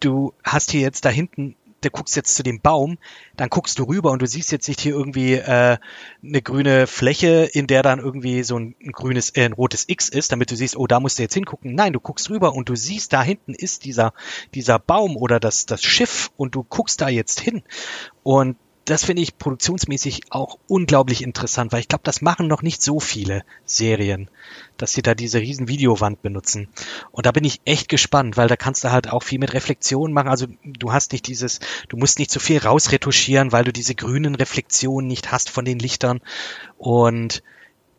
[SPEAKER 1] du hast hier jetzt da hinten du guckst jetzt zu dem Baum, dann guckst du rüber und du siehst jetzt nicht hier irgendwie äh, eine grüne Fläche, in der dann irgendwie so ein, ein grünes, äh, ein rotes X ist, damit du siehst, oh, da musst du jetzt hingucken. Nein, du guckst rüber und du siehst, da hinten ist dieser, dieser Baum oder das, das Schiff und du guckst da jetzt hin. Und das finde ich produktionsmäßig auch unglaublich interessant, weil ich glaube, das machen noch nicht so viele Serien, dass sie da diese riesen Videowand benutzen. Und da bin ich echt gespannt, weil da kannst du halt auch viel mit Reflexionen machen. Also du hast nicht dieses, du musst nicht so viel rausretuschieren, weil du diese grünen Reflexionen nicht hast von den Lichtern. Und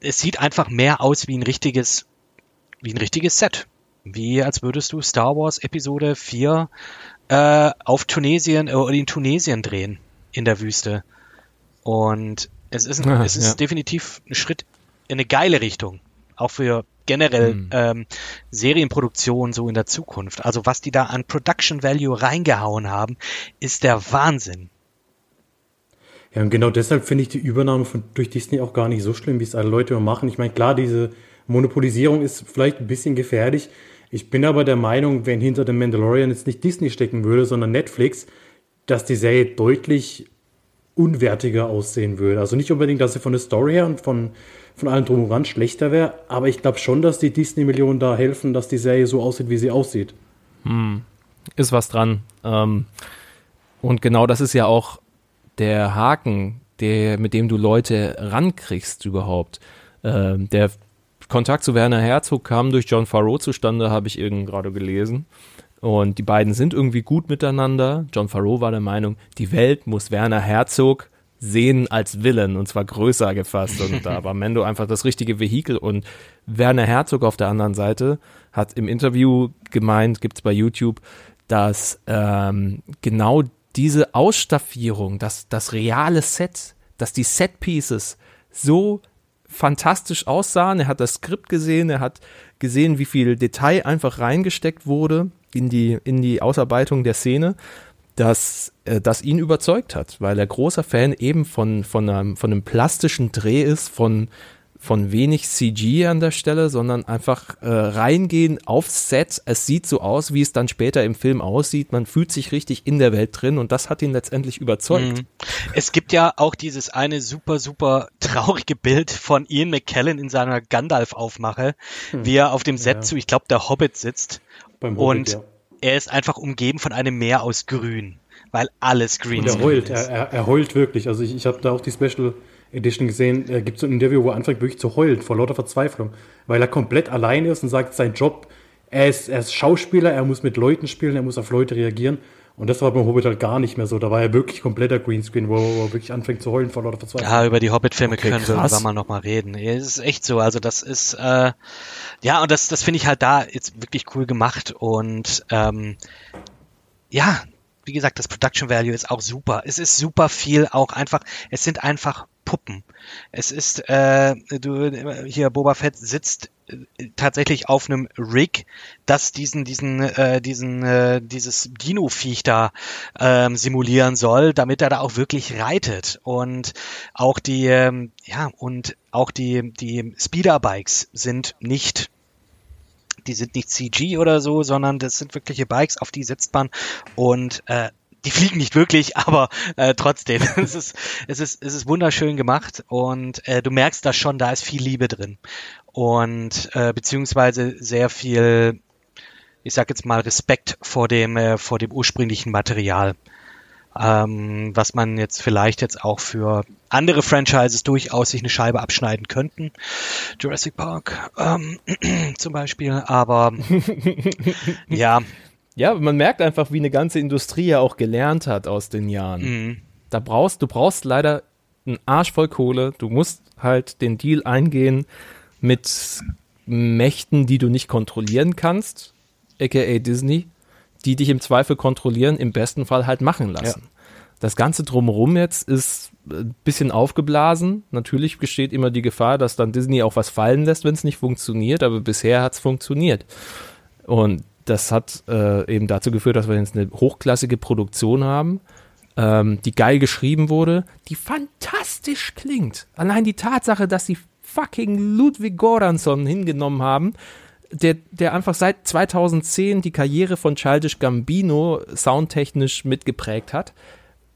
[SPEAKER 1] es sieht einfach mehr aus wie ein richtiges, wie ein richtiges Set. Wie als würdest du Star Wars Episode 4 äh, auf Tunesien äh, oder in Tunesien drehen in der Wüste. Und Es ist, ein, ah, es ist ja. definitiv ein Schritt in eine geile Richtung. Auch für generell mhm. ähm, Serienproduktion so in der Zukunft. Also was die da an Production Value reingehauen haben, ist der Wahnsinn.
[SPEAKER 3] Ja, und genau deshalb finde ich die Übernahme von, durch Disney auch gar nicht so schlimm, wie es alle Leute immer machen. Ich meine, klar, diese Monopolisierung ist vielleicht ein bisschen gefährlich. Ich bin aber der Meinung, wenn hinter dem Mandalorian jetzt nicht Disney stecken würde, sondern Netflix, dass die Serie deutlich unwertiger aussehen würde. Also nicht unbedingt, dass sie von der Story her und von, von allem drum und dran schlechter wäre, aber ich glaube schon, dass die Disney-Millionen da helfen, dass die Serie so aussieht, wie sie aussieht.
[SPEAKER 2] Hm. Ist was dran. Ähm, und genau das ist ja auch der Haken, der, mit dem du Leute rankriegst überhaupt. Ähm, der Kontakt zu Werner Herzog kam durch John Farrow zustande, habe ich irgend gerade gelesen. Und die beiden sind irgendwie gut miteinander. John Farrow war der Meinung, die Welt muss Werner Herzog sehen als Villain und zwar größer gefasst. Und da war Mendo einfach das richtige Vehikel. Und Werner Herzog auf der anderen Seite hat im Interview gemeint, gibt's bei YouTube, dass ähm, genau diese Ausstaffierung, dass das reale Set, dass die Set-Pieces so fantastisch aussahen. Er hat das Skript gesehen, er hat gesehen, wie viel Detail einfach reingesteckt wurde in die, in die Ausarbeitung der Szene, dass äh, das ihn überzeugt hat, weil er großer Fan eben von, von, einem, von einem plastischen Dreh ist, von von wenig CG an der Stelle, sondern einfach äh, reingehen aufs Set. Es sieht so aus, wie es dann später im Film aussieht. Man fühlt sich richtig in der Welt drin und das hat ihn letztendlich überzeugt. Mhm.
[SPEAKER 1] Es gibt ja auch dieses eine super, super traurige Bild von Ian McKellen in seiner Gandalf-Aufmache, hm. wie er auf dem Set ja. zu, ich glaube, der Hobbit sitzt. Beim Hobbit, und ja. er ist einfach umgeben von einem Meer aus Grün, weil alles green
[SPEAKER 3] ist. Er heult, er, er, heult wirklich. Also ich, ich habe da auch die Special Edition gesehen, äh, gibt so ein Interview, wo er anfängt wirklich zu heulen vor lauter Verzweiflung, weil er komplett allein ist und sagt, sein Job, er ist, er ist Schauspieler, er muss mit Leuten spielen, er muss auf Leute reagieren. Und das war beim Hobbit halt gar nicht mehr so. Da war er wirklich kompletter Greenscreen, wo, wo er wirklich anfängt zu heulen vor lauter Verzweiflung.
[SPEAKER 1] Ja, über die Hobbit-Filme okay, können wir irgendwann mal nochmal reden. Es ist echt so. Also das ist, äh, ja, und das, das finde ich halt da jetzt wirklich cool gemacht. Und ähm, ja, wie gesagt, das Production Value ist auch super. Es ist super viel auch einfach, es sind einfach Puppen. Es ist, äh, du, hier Boba Fett sitzt tatsächlich auf einem Rig, das diesen, diesen, äh, diesen, äh, dieses Dino-Viech da ähm, simulieren soll, damit er da auch wirklich reitet. Und auch die, ähm, ja, und auch die, die Speederbikes sind nicht die sind nicht CG oder so, sondern das sind wirkliche Bikes, auf die sitzt man und äh, die fliegen nicht wirklich, aber äh, trotzdem, es ist, es ist, es ist wunderschön gemacht und äh, du merkst da schon, da ist viel Liebe drin. Und äh, beziehungsweise sehr viel, ich sag jetzt mal Respekt vor dem, äh, vor dem ursprünglichen Material, ähm, was man jetzt vielleicht jetzt auch für andere Franchises durchaus sich eine Scheibe abschneiden könnten, Jurassic Park ähm, zum Beispiel, aber ja
[SPEAKER 2] ja, man merkt einfach, wie eine ganze Industrie ja auch gelernt hat aus den Jahren. Mhm. Da brauchst, du brauchst leider einen Arsch voll Kohle. Du musst halt den Deal eingehen mit Mächten, die du nicht kontrollieren kannst, aka Disney, die dich im Zweifel kontrollieren, im besten Fall halt machen lassen. Ja. Das Ganze drumherum jetzt ist ein bisschen aufgeblasen. Natürlich besteht immer die Gefahr, dass dann Disney auch was fallen lässt, wenn es nicht funktioniert, aber bisher hat es funktioniert. Und das hat äh, eben dazu geführt, dass wir jetzt eine hochklassige Produktion haben, ähm, die geil geschrieben wurde, die fantastisch klingt. Allein die Tatsache, dass sie fucking Ludwig Goransson hingenommen haben, der, der einfach seit 2010 die Karriere von Childish Gambino soundtechnisch mitgeprägt hat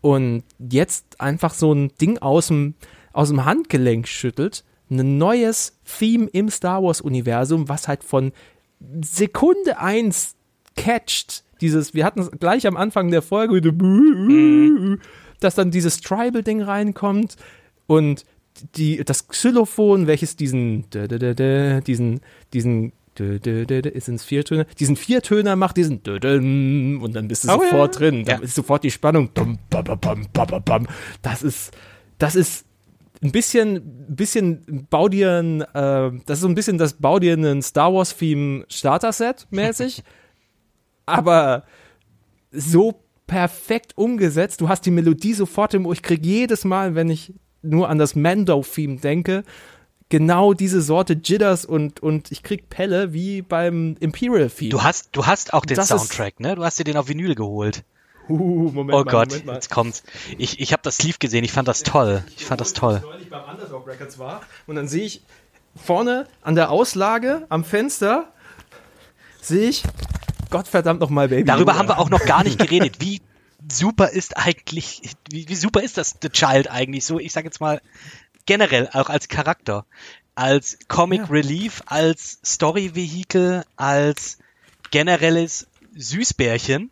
[SPEAKER 2] und jetzt einfach so ein Ding aus dem, aus dem Handgelenk schüttelt, ein neues Theme im Star Wars Universum, was halt von Sekunde eins catcht. Dieses, wir hatten es gleich am Anfang der Folge, mhm. dass dann dieses Tribal-Ding reinkommt und die, das Xylophon, welches diesen, diesen, diesen ist ins Viertöner, diesen Viertöner macht, diesen und dann bist du oh, sofort drin, dann ist sofort die Spannung. Das ist, das ist ein bisschen, bisschen bau dir ein, äh, das ist so ein bisschen das bau dir einen Star Wars Theme Starter Set mäßig, aber so perfekt umgesetzt. Du hast die Melodie sofort im Ohr. Ich krieg jedes Mal, wenn ich nur an das Mando-Theme denke, genau diese Sorte Jitters und, und ich krieg Pelle wie beim Imperial-Theme.
[SPEAKER 1] Du hast, du hast auch den das Soundtrack, ne? Du hast dir den auf Vinyl geholt.
[SPEAKER 2] Uh, Moment
[SPEAKER 1] oh mal, Gott, Moment mal. jetzt kommt's. Ich, ich habe das Sleeve gesehen, ich fand das toll. Ich fand das toll.
[SPEAKER 2] Ich beim Underdog Records war und dann sehe ich vorne an der Auslage am Fenster sehe ich Gottverdammt nochmal Baby.
[SPEAKER 1] Darüber Yoda. haben wir auch noch gar nicht geredet. Wie super ist eigentlich, wie, wie super ist das The Child eigentlich so? Ich sag jetzt mal generell auch als Charakter, als Comic ja. Relief, als Story Vehikel, als generelles Süßbärchen.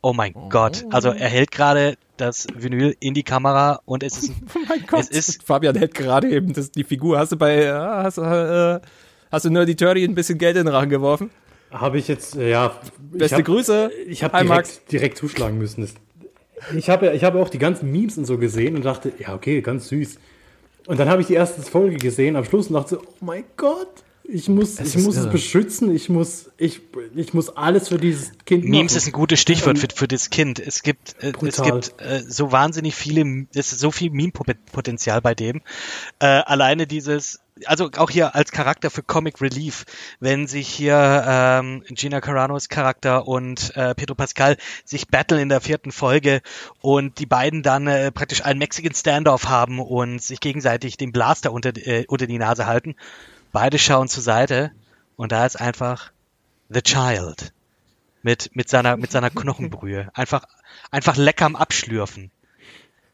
[SPEAKER 1] Oh mein oh. Gott. Also er hält gerade das Vinyl in die Kamera und es ist.
[SPEAKER 2] Oh mein Gott. Es ist, Fabian hält gerade eben das, die Figur. Hast du bei. Hast, äh, hast du nur die Turdy ein bisschen Geld in den Rachen geworfen?
[SPEAKER 3] Habe ich jetzt, äh, ja.
[SPEAKER 2] Beste hab, Grüße.
[SPEAKER 3] Ich habe direkt, direkt zuschlagen müssen. Das, ich habe ich hab auch die ganzen Memes und so gesehen und dachte, ja, okay, ganz süß. Und dann habe ich die erste Folge gesehen am Schluss und dachte, oh mein Gott, ich muss, es ich muss es beschützen, ich muss, ich, ich muss alles für dieses Kind
[SPEAKER 1] machen. Memes ist ein gutes Stichwort ähm, für, für das Kind. Es gibt, äh, es gibt äh, so wahnsinnig viele, es ist so viel Meme-Potenzial bei dem. Äh, alleine dieses, also auch hier als Charakter für Comic Relief, wenn sich hier ähm, Gina Caranos Charakter und äh, Pedro Pascal sich battlen in der vierten Folge und die beiden dann äh, praktisch einen Mexican Standoff haben und sich gegenseitig den Blaster unter, äh, unter die Nase halten. Beide schauen zur Seite und da ist einfach The Child mit, mit seiner, mit seiner Knochenbrühe. Einfach, einfach lecker am Abschlürfen.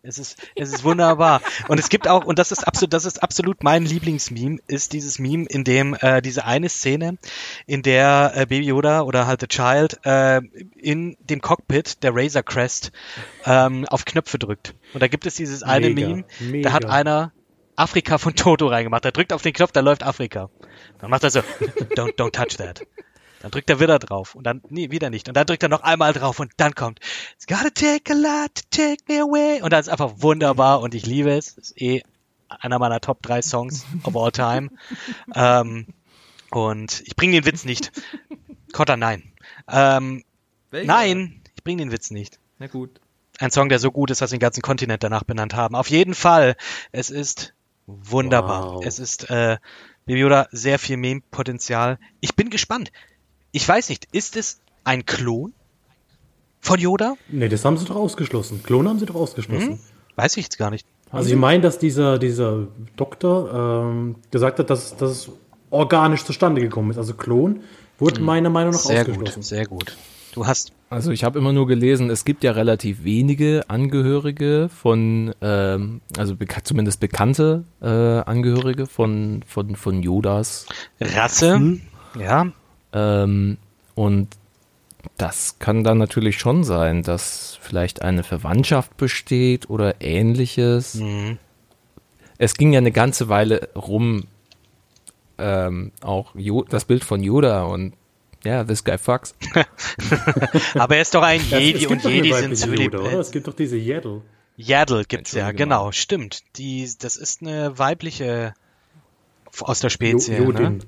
[SPEAKER 1] Es ist, es ist wunderbar. Und es gibt auch, und das ist absolut, das ist absolut mein Lieblingsmeme, ist dieses Meme, in dem äh, diese eine Szene, in der äh, Baby Yoda oder halt The Child äh, in dem Cockpit der Razor Crest ähm, auf Knöpfe drückt. Und da gibt es dieses eine mega, Meme, mega. da hat einer Afrika von Toto reingemacht. Er drückt auf den Knopf, da läuft Afrika. Dann macht er so, don't, don't touch that. Dann drückt er wieder drauf und dann, nee, wieder nicht. Und dann drückt er noch einmal drauf und dann kommt, it's gotta take a lot to take me away. Und das ist einfach wunderbar und ich liebe es. Das ist eh einer meiner Top 3 Songs of all time. ähm, und ich bringe den Witz nicht. Kotter, nein. Ähm, nein, ich bringe den Witz nicht.
[SPEAKER 2] Na gut.
[SPEAKER 1] Ein Song, der so gut ist, dass sie den ganzen Kontinent danach benannt haben. Auf jeden Fall. Es ist wunderbar. Wow. Es ist äh, Baby Yoda sehr viel Meme-Potenzial. Ich bin gespannt. Ich weiß nicht, ist es ein Klon von Yoda?
[SPEAKER 3] Nee, das haben sie doch ausgeschlossen. Klon haben sie doch ausgeschlossen. Hm?
[SPEAKER 1] Weiß ich jetzt gar nicht.
[SPEAKER 3] Also ich meine, dass dieser, dieser Doktor ähm, gesagt hat, dass, dass es organisch zustande gekommen ist. Also Klon wurde hm. meiner Meinung nach
[SPEAKER 1] sehr
[SPEAKER 3] ausgeschlossen.
[SPEAKER 1] Gut, sehr gut. Du hast.
[SPEAKER 2] Also ich habe immer nur gelesen, es gibt ja relativ wenige Angehörige von, ähm, also beka zumindest bekannte äh, Angehörige von, von, von Yodas
[SPEAKER 1] Rasse. Hm. Ja.
[SPEAKER 2] Ähm, und das kann dann natürlich schon sein, dass vielleicht eine Verwandtschaft besteht oder ähnliches. Mhm. Es ging ja eine ganze Weile rum, ähm, auch jo das Bild von Yoda und ja, this guy fucks.
[SPEAKER 1] Aber er ist doch ein Jedi und Jedi sind Söhne.
[SPEAKER 3] Es gibt doch diese Yaddle.
[SPEAKER 1] Yaddle gibt's ja, genau, stimmt. Die, das ist eine weibliche aus der Spezie. Jo, ne?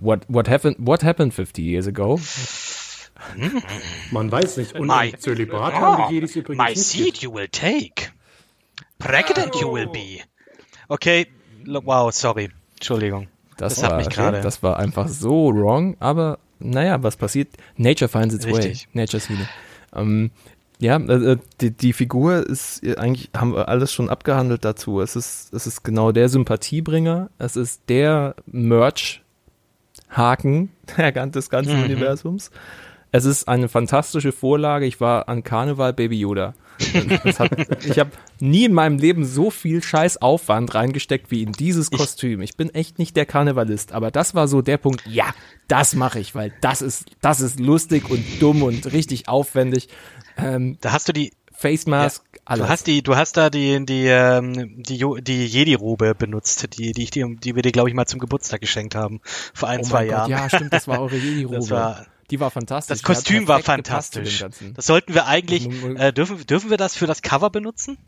[SPEAKER 2] What, what, happened, what happened 50 years ago?
[SPEAKER 3] Man weiß nicht. Und
[SPEAKER 1] my, Zölibat oh, haben die Jedis übrigens My seed you will take. Pregnant oh. you will be. Okay, wow, sorry. Entschuldigung.
[SPEAKER 2] Das, das war, mich gerade. Das war einfach so wrong, aber naja, was passiert? Nature finds its Richtig. way. Nature's healing. Ähm, ja, äh, äh, die, die Figur ist äh, eigentlich, haben wir alles schon abgehandelt dazu. Es ist, es ist genau der Sympathiebringer. Es ist der Merch-Haken des ganzen mhm. Universums. Es ist eine fantastische Vorlage. Ich war an Karneval Baby Yoda. Hat, ich habe nie in meinem Leben so viel scheiß Aufwand reingesteckt wie in dieses Kostüm. Ich bin echt nicht der Karnevalist, aber das war so der Punkt, ja, das mache ich, weil das ist, das ist lustig und dumm und richtig aufwendig.
[SPEAKER 1] Ähm, da hast du die
[SPEAKER 2] Face Mask, ja,
[SPEAKER 1] alles. Du hast die, du hast da die die ähm, die, die Jedi-Robe benutzt, die die ich die, die wir dir glaube ich mal zum Geburtstag geschenkt haben vor ein oh zwei Jahren.
[SPEAKER 2] ja, stimmt, das war eure Jedi-Robe. Die war fantastisch.
[SPEAKER 1] Das Kostüm war fantastisch. Das sollten wir eigentlich, äh, dürfen, dürfen wir das für das Cover benutzen?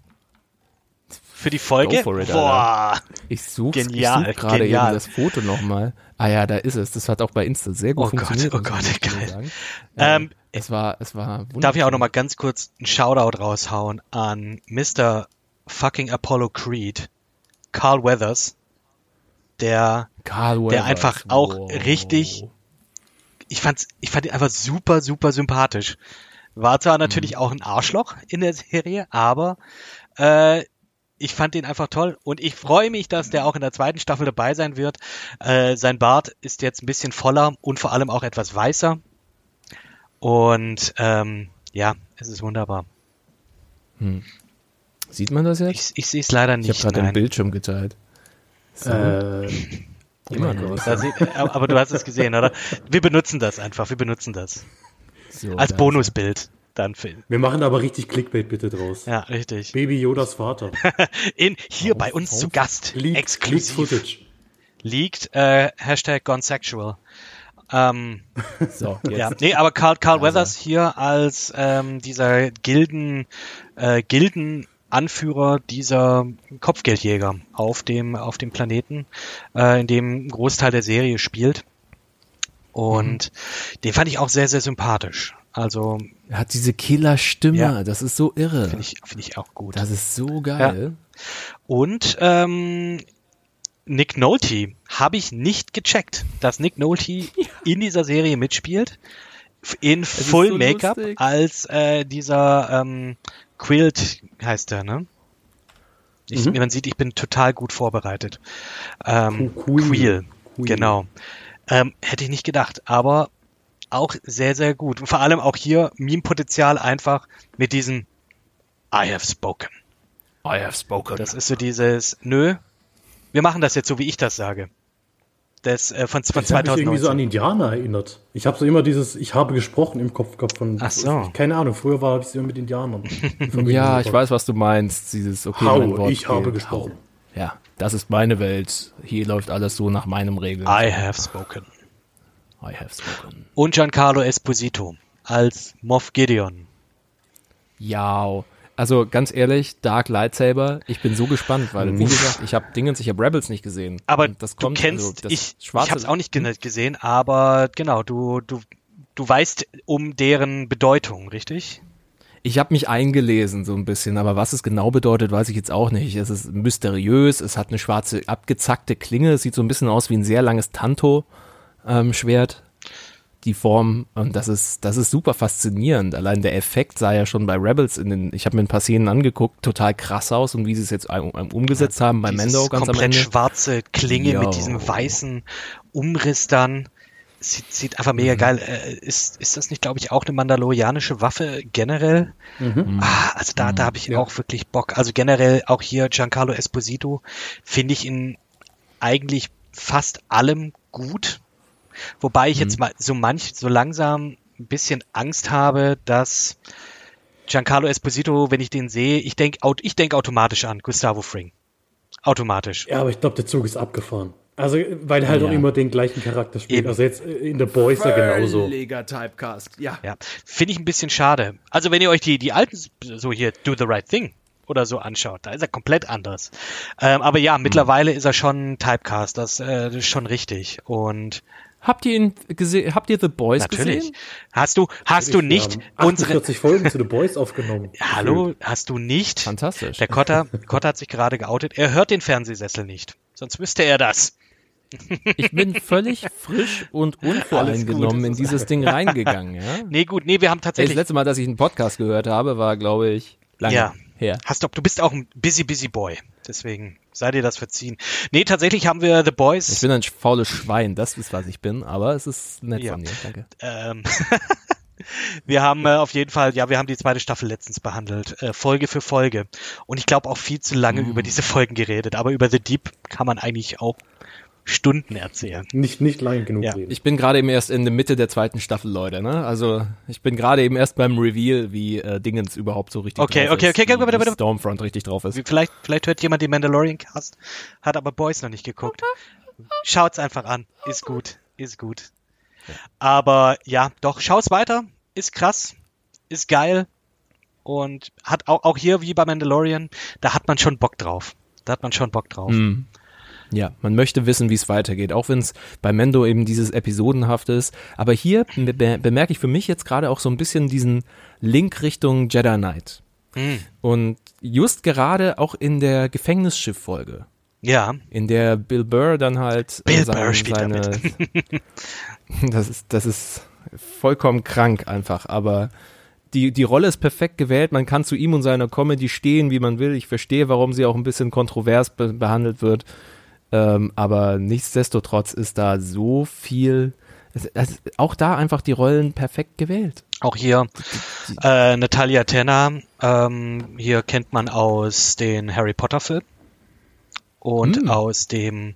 [SPEAKER 1] Für die Folge?
[SPEAKER 2] It, Boah. Ich suche such gerade eben das Foto nochmal. Ah ja, da ist es. Das hat auch bei Insta sehr gut
[SPEAKER 1] oh
[SPEAKER 2] funktioniert.
[SPEAKER 1] Gott, oh Gott, geil.
[SPEAKER 2] Ähm, es war, es war
[SPEAKER 1] Darf ich auch nochmal ganz kurz einen Shoutout raushauen an Mr. fucking Apollo Creed, Carl Weathers, der,
[SPEAKER 2] Carl Weathers,
[SPEAKER 1] der einfach auch
[SPEAKER 2] wow.
[SPEAKER 1] richtig, ich fand's, ich fand ihn einfach super, super sympathisch. War zwar natürlich auch ein Arschloch in der Serie, aber äh, ich fand ihn einfach toll und ich freue mich, dass der auch in der zweiten Staffel dabei sein wird. Äh, sein Bart ist jetzt ein bisschen voller und vor allem auch etwas weißer. Und ähm, ja, es ist wunderbar.
[SPEAKER 2] Sieht man das jetzt?
[SPEAKER 1] Ich, ich sehe es leider
[SPEAKER 2] Ich,
[SPEAKER 1] nicht.
[SPEAKER 2] habe gerade den. Bildschirm geteilt. So.
[SPEAKER 3] Äh,
[SPEAKER 2] Immer.
[SPEAKER 1] Da sieht, aber du hast es gesehen, oder? Wir benutzen das einfach, wir benutzen das.
[SPEAKER 2] So,
[SPEAKER 1] Als Bonusbild. Dann für,
[SPEAKER 3] wir machen aber richtig Clickbait bitte draus.
[SPEAKER 1] ja, richtig.
[SPEAKER 3] Baby Yodas Vater.
[SPEAKER 1] In, hier bei uns zu Gast,
[SPEAKER 3] Leaked, leaked
[SPEAKER 1] exklusiv,
[SPEAKER 3] Footage.
[SPEAKER 1] liegt äh, Hashtag Gone Sexual. Ähm.
[SPEAKER 2] So, jetzt.
[SPEAKER 1] ja, nee, aber Carl, Carl
[SPEAKER 2] Also.
[SPEAKER 1] Weathers hier als ähm, dieser Gilden, äh, Gildenanführer dieser Kopfgeldjäger auf dem, auf dem Planeten, äh, in dem ein Großteil der Serie spielt. Und den fand ich auch sehr, sehr sympathisch. Also
[SPEAKER 2] Er hat diese Killer-Stimme,
[SPEAKER 1] Ja.
[SPEAKER 2] das ist so irre.
[SPEAKER 1] finde ich, finde ich auch gut.
[SPEAKER 2] Das ist so geil.
[SPEAKER 1] Und ähm, Nick Nolte habe ich nicht gecheckt, dass Nick Nolte in dieser Serie mitspielt. In Full
[SPEAKER 2] so
[SPEAKER 1] Make-up als äh, dieser ähm, Quilt heißt er, ne? Ich,
[SPEAKER 3] Mhm.
[SPEAKER 1] Man sieht, ich bin total gut vorbereitet. Ähm,
[SPEAKER 3] Qu- Queel.
[SPEAKER 1] Queel,
[SPEAKER 3] Queel.
[SPEAKER 1] genau. Ähm, hätte ich nicht gedacht, aber auch sehr, sehr gut. Und vor allem auch hier Meme-Potenzial einfach mit diesem I have spoken.
[SPEAKER 2] I have spoken.
[SPEAKER 1] Das ist so dieses, nö, wir machen das jetzt so, wie ich das sage. Das äh, von, von
[SPEAKER 3] Das hat mich irgendwie so an
[SPEAKER 1] 2019.
[SPEAKER 3] Indianer erinnert. Ich habe so immer dieses, ich habe gesprochen im Kopf gehabt von.
[SPEAKER 1] Ach so.
[SPEAKER 3] Keine Ahnung, früher war ich immer mit Indianern.
[SPEAKER 2] ja, ich weiß, was du meinst. Dieses, okay, mein
[SPEAKER 3] Hau,
[SPEAKER 2] Wort
[SPEAKER 3] ich habe gesprochen.
[SPEAKER 2] Hau. Ja, das ist meine Welt. Hier läuft alles so nach meinem Regeln.
[SPEAKER 1] I have spoken.
[SPEAKER 2] I have spoken.
[SPEAKER 1] Und Giancarlo Esposito als Moff Gideon.
[SPEAKER 2] Ja, also ganz ehrlich, Dark Lightsaber, ich bin so gespannt, weil wie gesagt, ich habe Dingens, ich habe Rebels nicht gesehen.
[SPEAKER 1] Aber
[SPEAKER 2] das
[SPEAKER 1] du
[SPEAKER 2] kommt,
[SPEAKER 1] kennst,
[SPEAKER 2] also das
[SPEAKER 1] ich, ich habe es auch nicht gene- gesehen, aber genau, du, du, du weißt um deren Bedeutung, richtig?
[SPEAKER 2] Ich habe mich eingelesen so ein bisschen, aber was es genau bedeutet, weiß ich jetzt auch nicht. Es ist mysteriös, es hat eine schwarze abgezackte Klinge, es sieht so ein bisschen aus wie ein sehr langes Tanto-Schwert. Die Form und das ist das ist super faszinierend. Allein der Effekt sah ja schon bei Rebels in den ich habe mir ein paar Szenen angeguckt, total krass aus und wie sie es jetzt um- um- umgesetzt haben bei Mendo ganz am
[SPEAKER 1] komplett
[SPEAKER 2] Ende.
[SPEAKER 1] schwarze Klinge
[SPEAKER 2] Jo.
[SPEAKER 1] mit diesem weißen Umriss dann. Sieht, sieht einfach mega
[SPEAKER 2] Mhm.
[SPEAKER 1] geil. Äh, ist, ist das nicht, glaube ich, auch eine mandalorianische Waffe generell?
[SPEAKER 2] Mhm.
[SPEAKER 1] Ah, also da, da habe ich auch wirklich Bock. Also generell auch hier Giancarlo Esposito finde ich in eigentlich fast allem gut. Wobei ich
[SPEAKER 2] Mhm.
[SPEAKER 1] jetzt mal so manch, so langsam ein bisschen Angst habe, dass Giancarlo Esposito, wenn ich den sehe, ich denke ich denk automatisch an Gustavo Fring. Automatisch.
[SPEAKER 3] Ja, aber ich glaube, der Zug ist abgefahren. Also, weil er halt
[SPEAKER 2] Ja.
[SPEAKER 3] auch immer den gleichen Charakter spielt.
[SPEAKER 1] Eben.
[SPEAKER 3] Also jetzt äh, in The Boys ja genauso.
[SPEAKER 2] Völliger Typecast. Ja.
[SPEAKER 1] Ja, finde ich ein bisschen schade. Also wenn ihr euch die, die alten, so hier, Do the Right Thing oder so anschaut, da ist er komplett anders. Ähm, aber
[SPEAKER 2] Hm.
[SPEAKER 1] ja, mittlerweile ist er schon Typecast, das, äh, das ist schon richtig. Und
[SPEAKER 2] Habt ihr ihn gesehen? Habt ihr The Boys
[SPEAKER 1] natürlich.
[SPEAKER 2] gesehen?
[SPEAKER 1] Hast du, hast du nicht unsere,
[SPEAKER 3] 48 Folgen zu The Boys aufgenommen.
[SPEAKER 1] hallo, hast du nicht,
[SPEAKER 2] Fantastisch.
[SPEAKER 1] der Kotter, Kotter hat sich gerade geoutet, er hört den Fernsehsessel nicht. Sonst wüsste er das.
[SPEAKER 2] Ich bin völlig frisch und unvoreingenommen in dieses Ding reingegangen. Ja?
[SPEAKER 1] Nee, gut, nee, wir haben
[SPEAKER 2] Das
[SPEAKER 1] tatsächlich,
[SPEAKER 2] letzte Mal, dass ich einen Podcast gehört habe, war, glaube ich, lange
[SPEAKER 1] Ja.
[SPEAKER 2] her.
[SPEAKER 1] Hast du, du bist auch ein busy, busy Boy. Deswegen sei dir das verziehen. Nee, tatsächlich haben wir The Boys.
[SPEAKER 2] Ich bin ein faules Schwein, das ist, was ich bin, aber es ist nett
[SPEAKER 1] Ja.
[SPEAKER 2] von dir, danke.
[SPEAKER 1] Ähm, wir haben äh, auf jeden Fall, ja, wir haben die zweite Staffel letztens behandelt, äh, Folge für Folge. Und ich glaube auch viel zu lange
[SPEAKER 2] Mm.
[SPEAKER 1] über diese Folgen geredet. Aber über The Deep kann man eigentlich auch Stunden erzählen.
[SPEAKER 3] Nicht, nicht lang genug
[SPEAKER 1] Ja.
[SPEAKER 3] reden.
[SPEAKER 2] Ich bin gerade eben erst in der Mitte der zweiten Staffel, Leute, ne? Also, ich bin gerade eben erst beim Reveal, wie äh, Dingens überhaupt so richtig
[SPEAKER 1] Okay,
[SPEAKER 2] drauf
[SPEAKER 1] okay,
[SPEAKER 2] ist.
[SPEAKER 1] okay, okay, bitte,
[SPEAKER 2] wie
[SPEAKER 1] bitte.
[SPEAKER 2] Stormfront richtig drauf ist.
[SPEAKER 1] Vielleicht, vielleicht hört jemand den Mandalorian Cast, hat aber Boys noch nicht geguckt. Schaut's einfach an. Ist gut. Ist gut. Aber ja, doch, schau's weiter. Ist krass. Ist geil. Und hat auch, auch hier wie bei Mandalorian, da hat man schon Bock drauf. Da hat man schon Bock drauf.
[SPEAKER 2] Mhm. Ja, man möchte wissen, wie es weitergeht, auch wenn es bei Mendo eben dieses Episodenhaft ist. Aber hier be be bemerke ich für mich jetzt gerade auch so ein bisschen diesen Link Richtung Jedi Knight.
[SPEAKER 1] Mhm.
[SPEAKER 2] Und just gerade auch in der Gefängnisschiff-Folge.
[SPEAKER 1] Ja.
[SPEAKER 2] In der Bill Burr dann halt
[SPEAKER 1] Bill sein, Burr spielt seine, damit.
[SPEAKER 2] das ist das ist vollkommen krank einfach, aber die, die Rolle ist perfekt gewählt. Man kann zu ihm und seiner Comedy stehen, wie man will. Ich verstehe, warum sie auch ein bisschen kontrovers be behandelt wird. Ähm, aber nichtsdestotrotz ist da so viel, es, es, auch da einfach die Rollen perfekt gewählt.
[SPEAKER 1] Auch hier äh, Natalia Tenner, ähm, hier kennt man aus den Harry Potter Filmen und mm. aus dem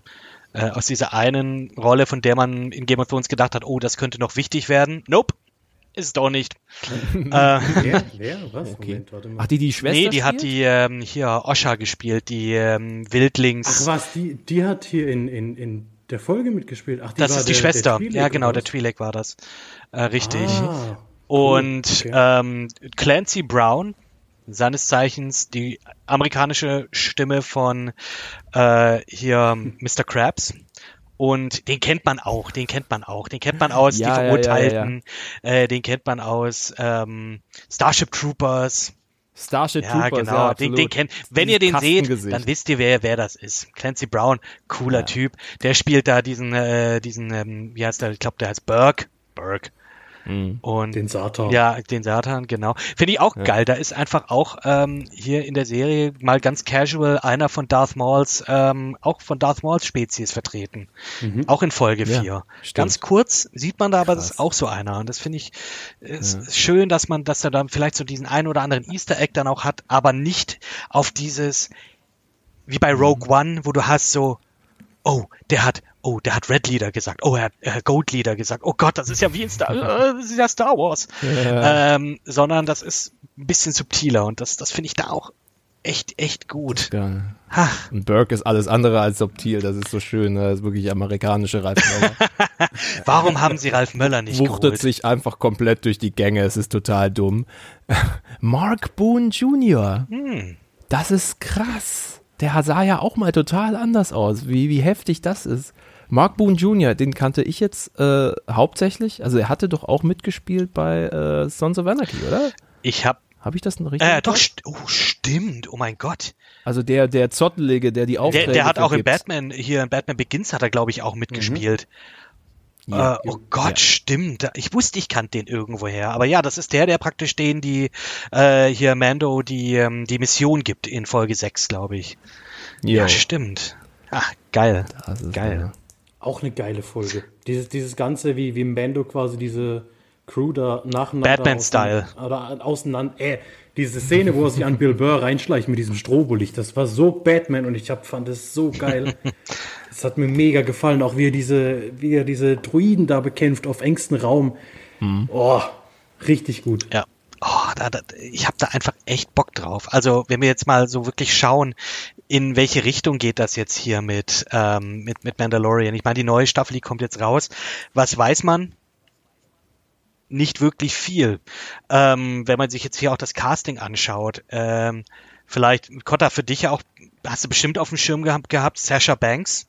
[SPEAKER 1] äh, aus dieser einen Rolle, von der man in Game of Thrones gedacht hat, oh, das könnte noch wichtig werden. Nope, ist es doch nicht.
[SPEAKER 3] äh, wer? Wer? Was?
[SPEAKER 2] Okay. Moment, warte mal. Ach, die die Schwester
[SPEAKER 1] Nee, die spielt? hat die ähm, hier Osha gespielt, die ähm, Wildlings.
[SPEAKER 3] Ach was, die, die hat hier in, in, in der Folge mitgespielt. Ach, die
[SPEAKER 1] das ist die
[SPEAKER 3] der,
[SPEAKER 1] Schwester.
[SPEAKER 3] Der
[SPEAKER 1] ja, genau, der Twi'lek war das. Äh, richtig. Ah, cool. Und okay. ähm, Clancy Brown, seines Zeichens die amerikanische Stimme von äh, hier Mr. Krabs. Und den kennt man auch, den kennt man auch, den kennt man aus ja, Die Verurteilten, ja, ja, äh, den kennt man aus ähm, Starship Troopers.
[SPEAKER 2] Starship
[SPEAKER 1] ja,
[SPEAKER 2] Troopers,
[SPEAKER 1] genau. ja, den, den kennt, wenn ihr den seht, dann wisst ihr, wer, wer das ist. Clancy Brown, cooler Typ. Der spielt da diesen, äh, diesen, ähm, wie heißt der? Ich glaube, der heißt Burke. Burke.
[SPEAKER 3] Mhm. Und den Satan.
[SPEAKER 1] Ja, den Satan, genau. Finde ich auch ja. geil. Da ist einfach auch ähm, hier in der Serie mal ganz casual einer von Darth Mauls, ähm, auch von Darth Mauls Spezies vertreten. Mhm. Auch in Folge 4. Ja, ganz kurz sieht man da, aber Krass. das ist auch so einer. Und das finde ich ist ja. schön, dass man, dass er dann vielleicht so diesen einen oder anderen Easter Egg dann auch hat, aber nicht auf dieses, wie bei Rogue mhm. One, wo du hast so, oh, der hat oh, der hat Red Leader gesagt, oh, er hat äh, Gold Leader gesagt, oh Gott, das ist ja wie in Star, äh, das ist ja Star Wars. Ja. Ähm, sondern das ist ein bisschen subtiler und das, das finde ich da auch echt, echt gut.
[SPEAKER 2] Geil. Und Burke ist alles andere als subtil, das ist so schön, ne? das ist wirklich amerikanische Ralf Möller.
[SPEAKER 1] Warum haben sie Ralf Möller nicht
[SPEAKER 2] Wuchtet
[SPEAKER 1] geholt?
[SPEAKER 2] sich einfach komplett durch die Gänge, es ist total dumm. Mark Boone Jr., hm. das ist krass. Der sah ja auch mal total anders aus, wie, wie heftig das ist. Mark Boone Jr., den kannte ich jetzt äh, hauptsächlich. Also er hatte doch auch mitgespielt bei äh, Sons of Anarchy, oder?
[SPEAKER 1] Ich habe
[SPEAKER 2] habe ich das noch richtig?
[SPEAKER 1] Äh, doch, st oh, stimmt. Oh mein Gott.
[SPEAKER 2] Also der, der Zottelige, der die Aufträge
[SPEAKER 1] Der, der hat auch in Batman, hier in Batman Begins hat er, glaube ich, auch mitgespielt. Mhm. Ja, äh, oh Gott, ja. stimmt. Ich wusste, ich kannte den irgendwoher. Aber ja, das ist der, der praktisch den, die äh, hier Mando die, ähm, die Mission gibt in Folge 6, glaube ich. Jo. Ja, stimmt. Ach, geil. geil. Ja.
[SPEAKER 3] Auch eine geile Folge. Dieses, dieses Ganze, wie, wie Mando quasi diese Crew da nacheinander.
[SPEAKER 1] Batman-Style.
[SPEAKER 3] Oder auseinander. Äh, diese Szene, wo er sich an Bill Burr reinschleicht mit diesem Strobolicht, das war so Batman und ich hab, fand es so geil. Es hat mir mega gefallen, auch wie er diese, wie er diese Druiden da bekämpft auf engstem Raum. Mhm. Oh, richtig gut.
[SPEAKER 1] Ja. Oh, da, da, ich habe da einfach echt Bock drauf. Also wenn wir jetzt mal so wirklich schauen, in welche Richtung geht das jetzt hier mit, ähm, mit, mit Mandalorian? Ich meine, die neue Staffel, die kommt jetzt raus. Was weiß man? Nicht wirklich viel. Ähm, wenn man sich jetzt hier auch das Casting anschaut, ähm, vielleicht, Kotta, für dich ja auch, hast du bestimmt auf dem Schirm gehabt, gehabt Sasha Banks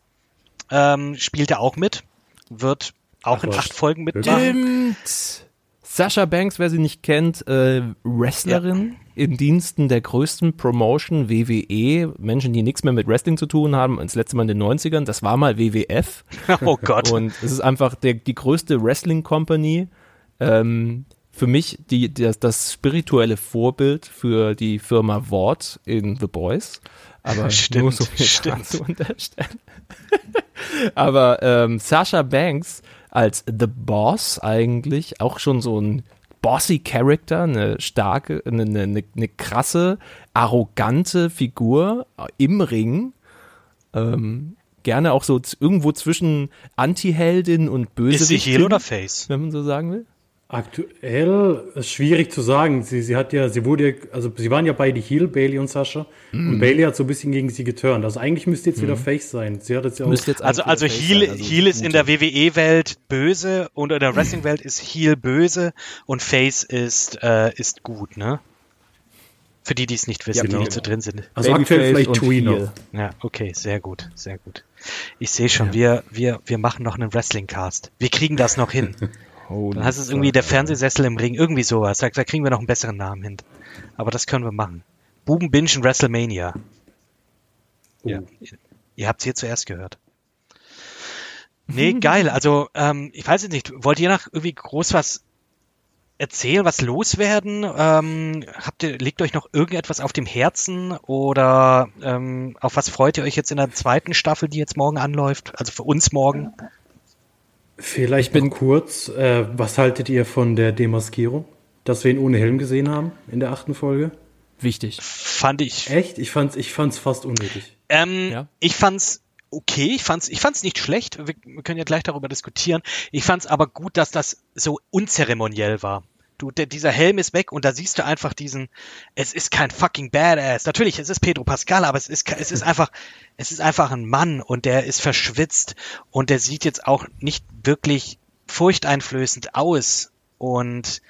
[SPEAKER 1] ähm, spielt er auch mit, wird auch Ach, in acht Folgen mitmachen.
[SPEAKER 2] Stimmt. Sasha Banks, wer sie nicht kennt, äh, Wrestlerin ja. in Diensten der größten Promotion WWE. Menschen, die nichts mehr mit Wrestling zu tun haben, das letzte Mal in den 90ern, das war mal WWF.
[SPEAKER 1] Oh Gott.
[SPEAKER 2] Und es ist einfach der, die größte Wrestling-Company. Ähm, für mich die, das, das spirituelle Vorbild für die Firma Wort in The Boys. Aber
[SPEAKER 1] stimmt,
[SPEAKER 2] nur so viel
[SPEAKER 1] stimmt.
[SPEAKER 2] zu unterstellen. Aber ähm, Sasha Banks als The Boss eigentlich auch schon so ein bossy Character, eine starke, eine, eine, eine krasse, arrogante Figur im Ring. Ähm, gerne auch so irgendwo zwischen Anti-Heldin und Bösewicht. Ist
[SPEAKER 1] sie Heel oder Face?
[SPEAKER 2] Wenn man so sagen will.
[SPEAKER 3] Aktuell ist schwierig zu sagen. Sie, sie hat ja, sie wurde, also sie waren ja beide Heel, Bailey und Sascha. Mm. Und Bailey hat so ein bisschen gegen sie geturnt. Also eigentlich müsste jetzt mm. wieder mhm. Face sein. Sie hat jetzt ja auch
[SPEAKER 1] jetzt also also Heel, also Heel ist in der WWE-Welt böse und in der Wrestling-Welt ist Heel böse und Face ist äh, ist gut, ne? Für die, die es nicht wissen, ja, genau. die nicht so drin sind.
[SPEAKER 3] Also Babyface aktuell vielleicht Tweener.
[SPEAKER 1] Ja, okay, sehr gut, sehr gut. Ich sehe schon, ja. wir, wir, wir machen noch einen Wrestling-Cast. Wir kriegen das noch hin. Holy Dann heißt es irgendwie der Fernsehsessel im Ring, irgendwie sowas. Da, da kriegen wir noch einen besseren Namen hin. Aber das können wir machen. Bubenbingen WrestleMania.
[SPEAKER 3] Oh.
[SPEAKER 1] Ja. Ihr habt es hier zuerst gehört. Nee, geil. Also, ähm, ich weiß jetzt nicht, wollt ihr noch irgendwie groß was erzählen, was loswerden? Ähm, habt ihr, liegt euch noch irgendetwas auf dem Herzen oder ähm, auf was freut ihr euch jetzt in der zweiten Staffel, die jetzt morgen anläuft? Also für uns morgen?
[SPEAKER 3] Vielleicht bin kurz, äh, was haltet ihr von der Demaskierung? Dass wir ihn ohne Helm gesehen haben in der achten Folge?
[SPEAKER 2] Wichtig.
[SPEAKER 1] Fand ich.
[SPEAKER 3] Echt? Ich fand's, ich fand's fast unnötig.
[SPEAKER 1] Ähm,
[SPEAKER 2] Ja.
[SPEAKER 1] Ich fand's okay, ich fand's, ich fand's nicht schlecht. Wir, wir können ja gleich darüber diskutieren. Ich fand's aber gut, dass das so unzeremoniell war. Du, der, dieser Helm ist weg und da siehst du einfach diesen, es ist kein fucking Badass. Natürlich, es ist Pedro Pascal, aber es ist, es ist einfach, es ist einfach ein Mann und der ist verschwitzt und der sieht jetzt auch nicht wirklich furchteinflößend aus und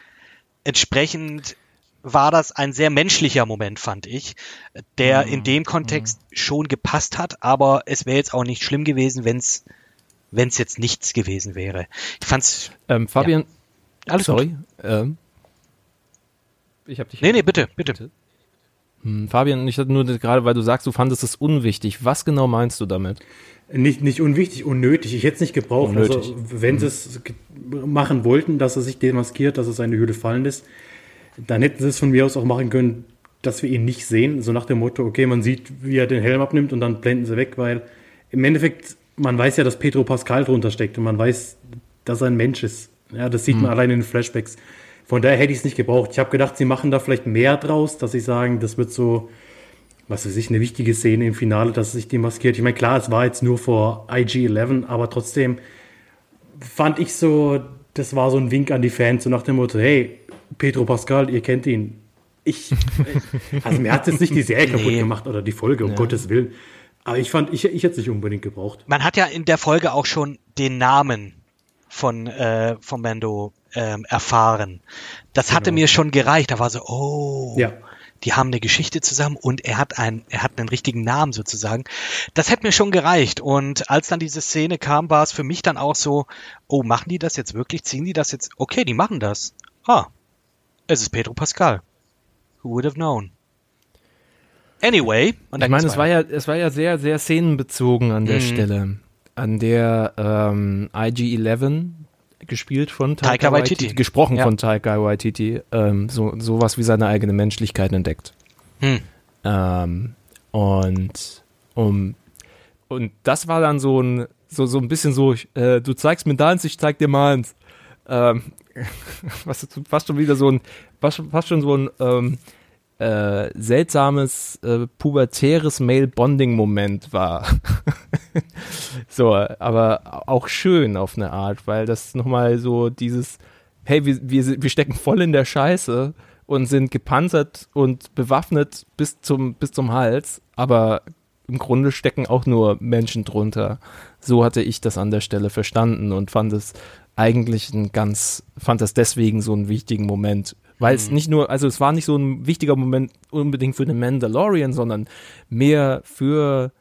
[SPEAKER 1] entsprechend war das ein sehr menschlicher Moment, fand ich, der in dem Kontext schon gepasst hat, aber es wäre jetzt auch nicht schlimm gewesen, wenn es wenn es jetzt nichts gewesen wäre. Ich fand's
[SPEAKER 2] Ähm, Fabian,
[SPEAKER 1] alles gut.
[SPEAKER 2] sorry. Ähm, ich habe dich.
[SPEAKER 1] Nee, nee, bitte, bitte.
[SPEAKER 2] Hm, Fabian, ich hatte nur gerade, weil du sagst, du fandest es unwichtig. Was genau meinst du damit?
[SPEAKER 3] Nicht, nicht unwichtig, unnötig. Ich hätte es nicht gebraucht.
[SPEAKER 2] Unnötig.
[SPEAKER 3] Also, wenn sie es ge- machen wollten, dass er sich demaskiert, dass er seine Höhle fallen lässt, dann hätten sie es von mir aus auch machen können, dass wir ihn nicht sehen. So nach dem Motto, okay, man sieht, wie er den Helm abnimmt und dann blenden sie weg, weil im Endeffekt, man weiß ja, dass Pedro Pascal drunter steckt und man weiß, dass er ein Mensch ist. Ja, das sieht man allein in den Flashbacks. Von daher hätte ich es nicht gebraucht. Ich habe gedacht, sie machen da vielleicht mehr draus, dass sie sagen, das wird so, was weiß ich, eine wichtige Szene im Finale, dass sich demaskiert. Ich meine, klar, es war jetzt nur vor IG-11, aber trotzdem fand ich so, das war so ein Wink an die Fans, so nach dem Motto, hey, Pedro Pascal, ihr kennt ihn. Ich, also mir hat jetzt nicht die Serie kaputt
[SPEAKER 1] Nee.
[SPEAKER 3] gemacht oder die Folge, um Gottes Willen. Aber ich fand, ich, ich hätte es nicht unbedingt gebraucht.
[SPEAKER 1] Man hat ja in der Folge auch schon den Namen von, äh, von Mando ähm, erfahren. Das hatte
[SPEAKER 3] Genau.
[SPEAKER 1] mir schon gereicht. Da war so, oh,
[SPEAKER 3] Ja.
[SPEAKER 1] die haben eine Geschichte zusammen und er hat einen, er hat einen richtigen Namen sozusagen. Das hätte mir schon gereicht. Und als dann diese Szene kam, war es für mich dann auch so, oh, machen die das jetzt wirklich? Ziehen die das jetzt? Okay, die machen das. Ah, es ist Pedro Pascal. Who would have known? Anyway, und
[SPEAKER 2] Ich
[SPEAKER 1] dann
[SPEAKER 2] meine,
[SPEAKER 1] geht's
[SPEAKER 2] es war ja, es war ja sehr, sehr szenenbezogen an der
[SPEAKER 1] Mhm.
[SPEAKER 2] Stelle. An der ähm, IG-11 gespielt von Taika,
[SPEAKER 1] Taika Waititi.
[SPEAKER 2] Waititi, gesprochen
[SPEAKER 1] Ja.
[SPEAKER 2] von Taika Waititi, ähm, so sowas wie seine eigene Menschlichkeit entdeckt.
[SPEAKER 1] Hm.
[SPEAKER 2] Ähm, und um und das war dann so ein so so ein bisschen so, äh, du zeigst mir deins, ich zeig dir meins. Ähm, was fast schon wieder so ein fast, fast schon so ein ähm, äh, seltsames äh, pubertäres Male-Bonding-Moment war. so, aber auch schön auf eine Art, weil das nochmal so dieses, hey, wir, wir, wir stecken voll in der Scheiße und sind gepanzert und bewaffnet bis zum, bis zum Hals, aber im Grunde stecken auch nur Menschen drunter. So hatte ich das an der Stelle verstanden und fand es eigentlich ein ganz, fand das deswegen so einen wichtigen Moment. Weil es nicht nur, also es war nicht so ein wichtiger Moment unbedingt für den Mandalorian, sondern mehr für,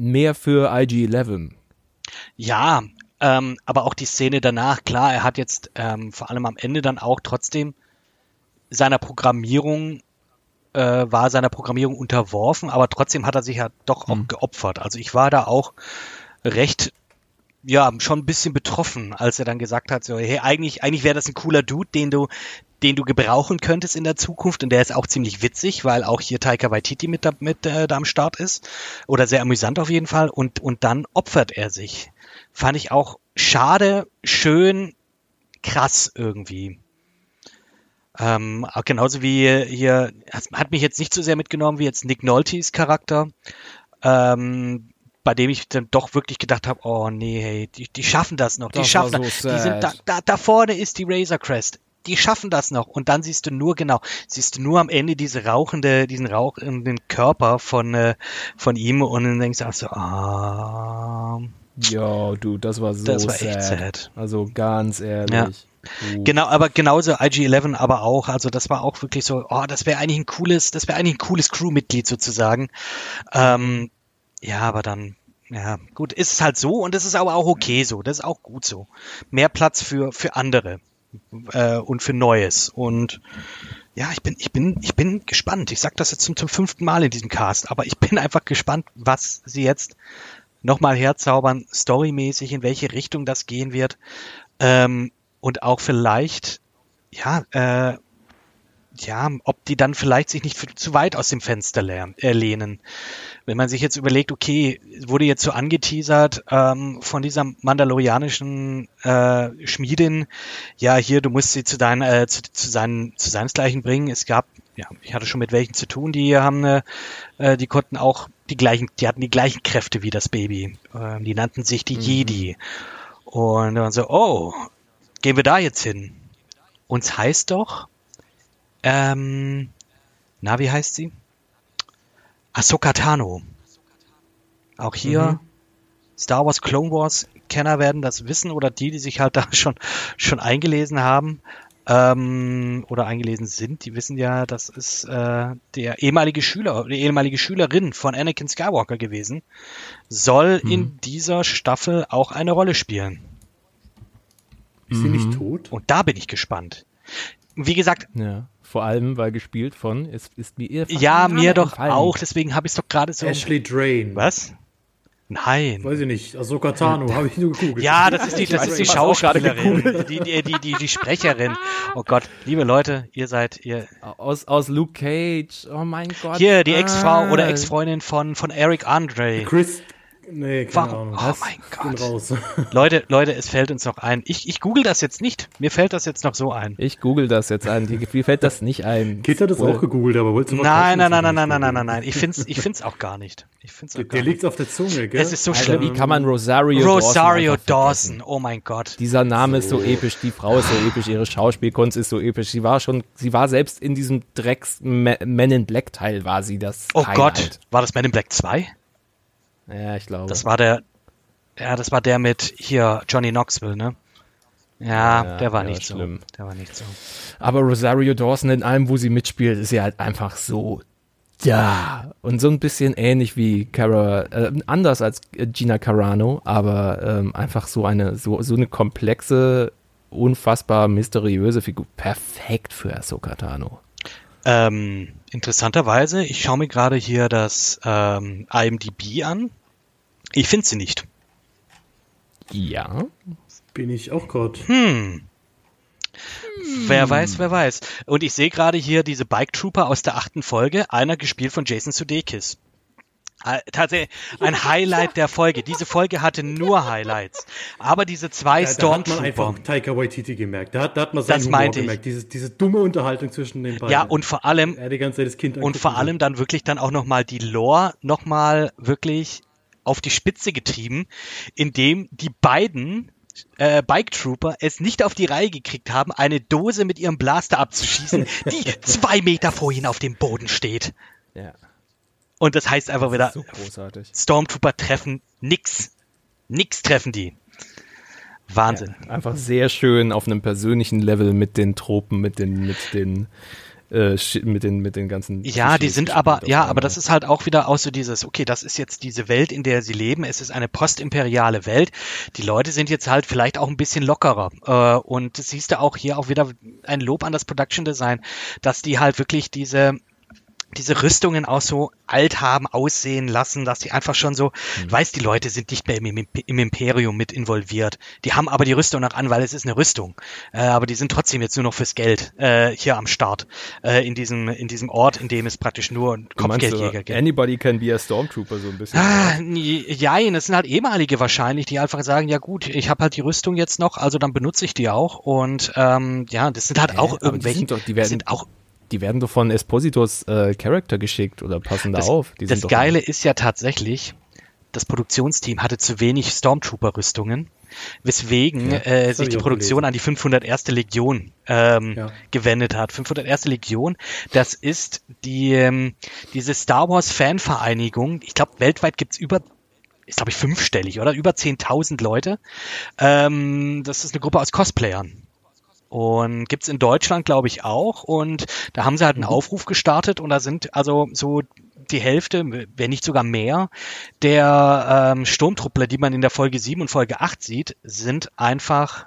[SPEAKER 2] mehr für IG-11.
[SPEAKER 1] Ja, ähm, aber auch die Szene danach, klar, er hat jetzt ähm, vor allem am Ende dann auch trotzdem seiner Programmierung, äh, war seiner Programmierung unterworfen, aber trotzdem hat er sich ja doch auch geopfert. Also ich war da auch recht, ja, schon ein bisschen betroffen, als er dann gesagt hat, so, hey, eigentlich, eigentlich wäre das ein cooler Dude, den du, den du gebrauchen könntest in der Zukunft. Und der ist auch ziemlich witzig, weil auch hier Taika Waititi mit, da, mit äh, da am Start ist. Oder sehr amüsant auf jeden Fall. Und, und dann opfert er sich. Fand ich auch schade, schön, krass irgendwie. Ähm, genauso wie hier, hat, mich jetzt nicht so sehr mitgenommen wie jetzt Nick Nolte's Charakter, ähm, bei dem ich dann doch wirklich gedacht habe, oh nee, hey, die, die schaffen das noch, die
[SPEAKER 2] Das
[SPEAKER 1] schaffen
[SPEAKER 2] war
[SPEAKER 1] das.
[SPEAKER 2] so
[SPEAKER 1] Die sind da,
[SPEAKER 2] sad.
[SPEAKER 1] da, da vorne ist die Razor Crest. Die schaffen das noch. Und dann siehst du nur genau, siehst du nur am Ende diese rauchende, diesen rauchenden Körper von, äh, von ihm und dann denkst du auch so, ah,
[SPEAKER 2] Ja, du, das war so
[SPEAKER 1] Das war
[SPEAKER 2] sad.
[SPEAKER 1] echt sad.
[SPEAKER 2] Also ganz ehrlich. Du.
[SPEAKER 1] Genau, aber genauso IG-11 aber auch. Also das war auch wirklich so, oh, das wäre eigentlich ein cooles, das wäre eigentlich ein cooles Crewmitglied sozusagen. Ähm, ja, aber dann, ja, gut, ist es halt so und es ist aber auch okay so. Das ist auch gut so. Mehr Platz für, für andere äh, und für Neues. Und ja, ich bin, ich bin, ich bin gespannt. Ich sag das jetzt zum, zum fünften Mal in diesem Cast, aber ich bin einfach gespannt, was sie jetzt nochmal herzaubern, storymäßig, in welche Richtung das gehen wird. Ähm, und auch vielleicht, ja, äh, ja, ob die dann vielleicht sich nicht für, zu weit aus dem Fenster äh, lehnen. Wenn man sich jetzt überlegt, okay, wurde jetzt so angeteasert ähm, von dieser mandalorianischen äh, Schmiedin, ja, hier, du musst sie zu deinen, äh, zu, zu seinen, zu seinesgleichen bringen. Es gab, ja, ich hatte schon mit welchen zu tun, die haben, äh, äh die konnten auch die gleichen, die hatten die gleichen Kräfte wie das Baby. Äh, die nannten sich die mhm. Jedi. Und dann so, oh, gehen wir da jetzt hin? Uns heißt doch, ähm, na, wie heißt sie? Ahsoka Tano. Auch hier mhm. Star Wars Clone Wars Kenner werden das wissen oder die, die sich halt da schon, schon eingelesen haben ähm, oder eingelesen sind, die wissen ja, das ist äh, der ehemalige Schüler, die ehemalige Schülerin von Anakin Skywalker gewesen, soll mhm. in dieser Staffel auch eine Rolle spielen.
[SPEAKER 3] Ist sie nicht mhm. tot?
[SPEAKER 1] Und da bin ich gespannt. Wie gesagt,
[SPEAKER 2] ja. Vor allem, weil gespielt von, ist, ist mir
[SPEAKER 1] ihr Ja, mir doch gefallen. auch, deswegen habe ich es doch gerade so.
[SPEAKER 3] Ashley Drain.
[SPEAKER 1] Was? Nein.
[SPEAKER 3] Weiß ich nicht. Ahsoka Tano, habe ich nur gegoogelt.
[SPEAKER 1] Ja, das ist die, das ist die Schauspielerin, die, die, die, die, die Sprecherin. Oh Gott, liebe Leute, ihr seid, ihr.
[SPEAKER 2] Aus, aus Luke Cage, oh mein Gott.
[SPEAKER 1] Hier, die Ex-Frau oder Ex-Freundin von, von Eric Andre.
[SPEAKER 3] Chris, Nee, keine Warum? Ahnung.
[SPEAKER 1] Oh mein Gott. Leute, Leute, es fällt uns noch ein. Ich, ich google das jetzt nicht. Mir fällt das jetzt noch so ein.
[SPEAKER 2] Ich google das jetzt ein. Mir fällt das nicht ein.
[SPEAKER 3] Kit hat das auch gegoogelt, aber wolltest du
[SPEAKER 1] mal Nein, nein, nein, nein, nein, nein, nein, nein, nein. Ich find's, ich find's auch gar nicht. Ich find's
[SPEAKER 3] auch Der liegt auf der Zunge, gell?
[SPEAKER 1] Es ist so Alter, schlimm.
[SPEAKER 2] Wie kann man Rosario,
[SPEAKER 1] Rosario Dawson? Dawson. Oh mein Gott.
[SPEAKER 2] Dieser Name so. ist so episch. Die Frau ist so episch. Ihre Schauspielkunst ist so episch. Sie war schon, sie war selbst in diesem Drecks Men in Black Teil war sie das.
[SPEAKER 1] Oh Highlight. Gott. War das Men in Black 2?
[SPEAKER 2] Ja, ich glaube.
[SPEAKER 1] Das war der, ja, das war der mit hier Johnny Knoxville, ne? Ja, ja der war der nicht war so. Schlimm. Der war nicht so.
[SPEAKER 2] Aber Rosario Dawson in allem, wo sie mitspielt, ist ja halt einfach so ja und so ein bisschen ähnlich wie Cara, äh, anders als Gina Carano, aber ähm, einfach so eine so so eine komplexe, unfassbar mysteriöse Figur, perfekt für Ahsoka Tano.
[SPEAKER 1] Ähm, interessanterweise, ich schaue mir gerade hier das ähm, IMDb an. Ich finde sie nicht.
[SPEAKER 2] Ja.
[SPEAKER 3] Bin ich auch gerade.
[SPEAKER 1] Hm. Wer weiß, wer weiß. Und ich sehe gerade hier diese Bike Trooper aus der achten Folge, einer gespielt von Jason Sudeikis. Äh, tatsächlich ein Highlight der Folge. Diese Folge hatte nur Highlights. Aber diese zwei ja, Stormtrooper. Da hat man einfach
[SPEAKER 3] Taika Waititi gemerkt. Da hat, da hat man seinen das Humor gemerkt. Diese, diese dumme Unterhaltung zwischen den beiden.
[SPEAKER 1] Ja, und vor allem.
[SPEAKER 3] Er die ganze Zeit das Kind
[SPEAKER 1] Und vor allem dann wirklich dann auch nochmal die Lore nochmal wirklich auf die Spitze getrieben, indem die beiden äh, Bike Trooper es nicht auf die Reihe gekriegt haben, eine Dose mit ihrem Blaster abzuschießen, die zwei Meter vor ihnen auf dem Boden steht.
[SPEAKER 2] Ja.
[SPEAKER 1] Und das heißt einfach wieder, so Stormtrooper treffen nix. Nix treffen die. Wahnsinn.
[SPEAKER 2] Ja, einfach sehr schön auf einem persönlichen Level mit den Tropen, mit den, mit den äh, mit den mit den ganzen
[SPEAKER 1] ja die sind aber ja aber das ist halt auch wieder auch so dieses okay das ist jetzt diese Welt in der sie leben. Es ist eine postimperiale Welt. Die Leute sind jetzt halt vielleicht auch ein bisschen lockerer. Äh, und siehst du auch hier auch wieder ein Lob an das Production Design dass die halt wirklich diese diese Rüstungen auch so alt haben aussehen lassen, dass die einfach schon so, mhm. weiß, die Leute sind nicht mehr im, im, Imperium mit involviert. Die haben aber die Rüstung noch an, weil es ist eine Rüstung. Äh, aber die sind trotzdem jetzt nur noch fürs Geld äh, hier am Start. Äh, in diesem in diesem Ort, in dem es praktisch nur Kopfgeldjäger gibt.
[SPEAKER 2] Anybody can be a Stormtrooper so ein bisschen.
[SPEAKER 1] Ah, ja, das sind halt ehemalige wahrscheinlich, die einfach sagen, ja gut, ich habe halt die Rüstung jetzt noch, also dann benutze ich die auch. Und ähm, ja, das sind halt auch irgendwelche, die sind,
[SPEAKER 2] doch, die werden, sind auch die werden doch von Espositos äh, Charakter geschickt oder passen
[SPEAKER 1] das,
[SPEAKER 2] da auf.
[SPEAKER 1] Die das Geile ist ja tatsächlich, das Produktionsteam hatte zu wenig Stormtrooper-Rüstungen, weswegen ja, äh, sich die Produktion gelesen. an die 501. Legion ähm, ja. gewendet hat. 501. Legion, das ist die ähm, diese Star Wars Fanvereinigung. Ich glaube, weltweit gibt's über ist glaube ich fünfstellig oder über 10.000 Leute. Ähm, das ist eine Gruppe aus Cosplayern. Und gibt's in Deutschland, glaube ich, auch. Und da haben sie halt einen mhm. Aufruf gestartet und da sind also so die Hälfte, wenn nicht sogar mehr, der ähm, Sturmtruppler, die man in der Folge 7 und Folge 8 sieht, sind einfach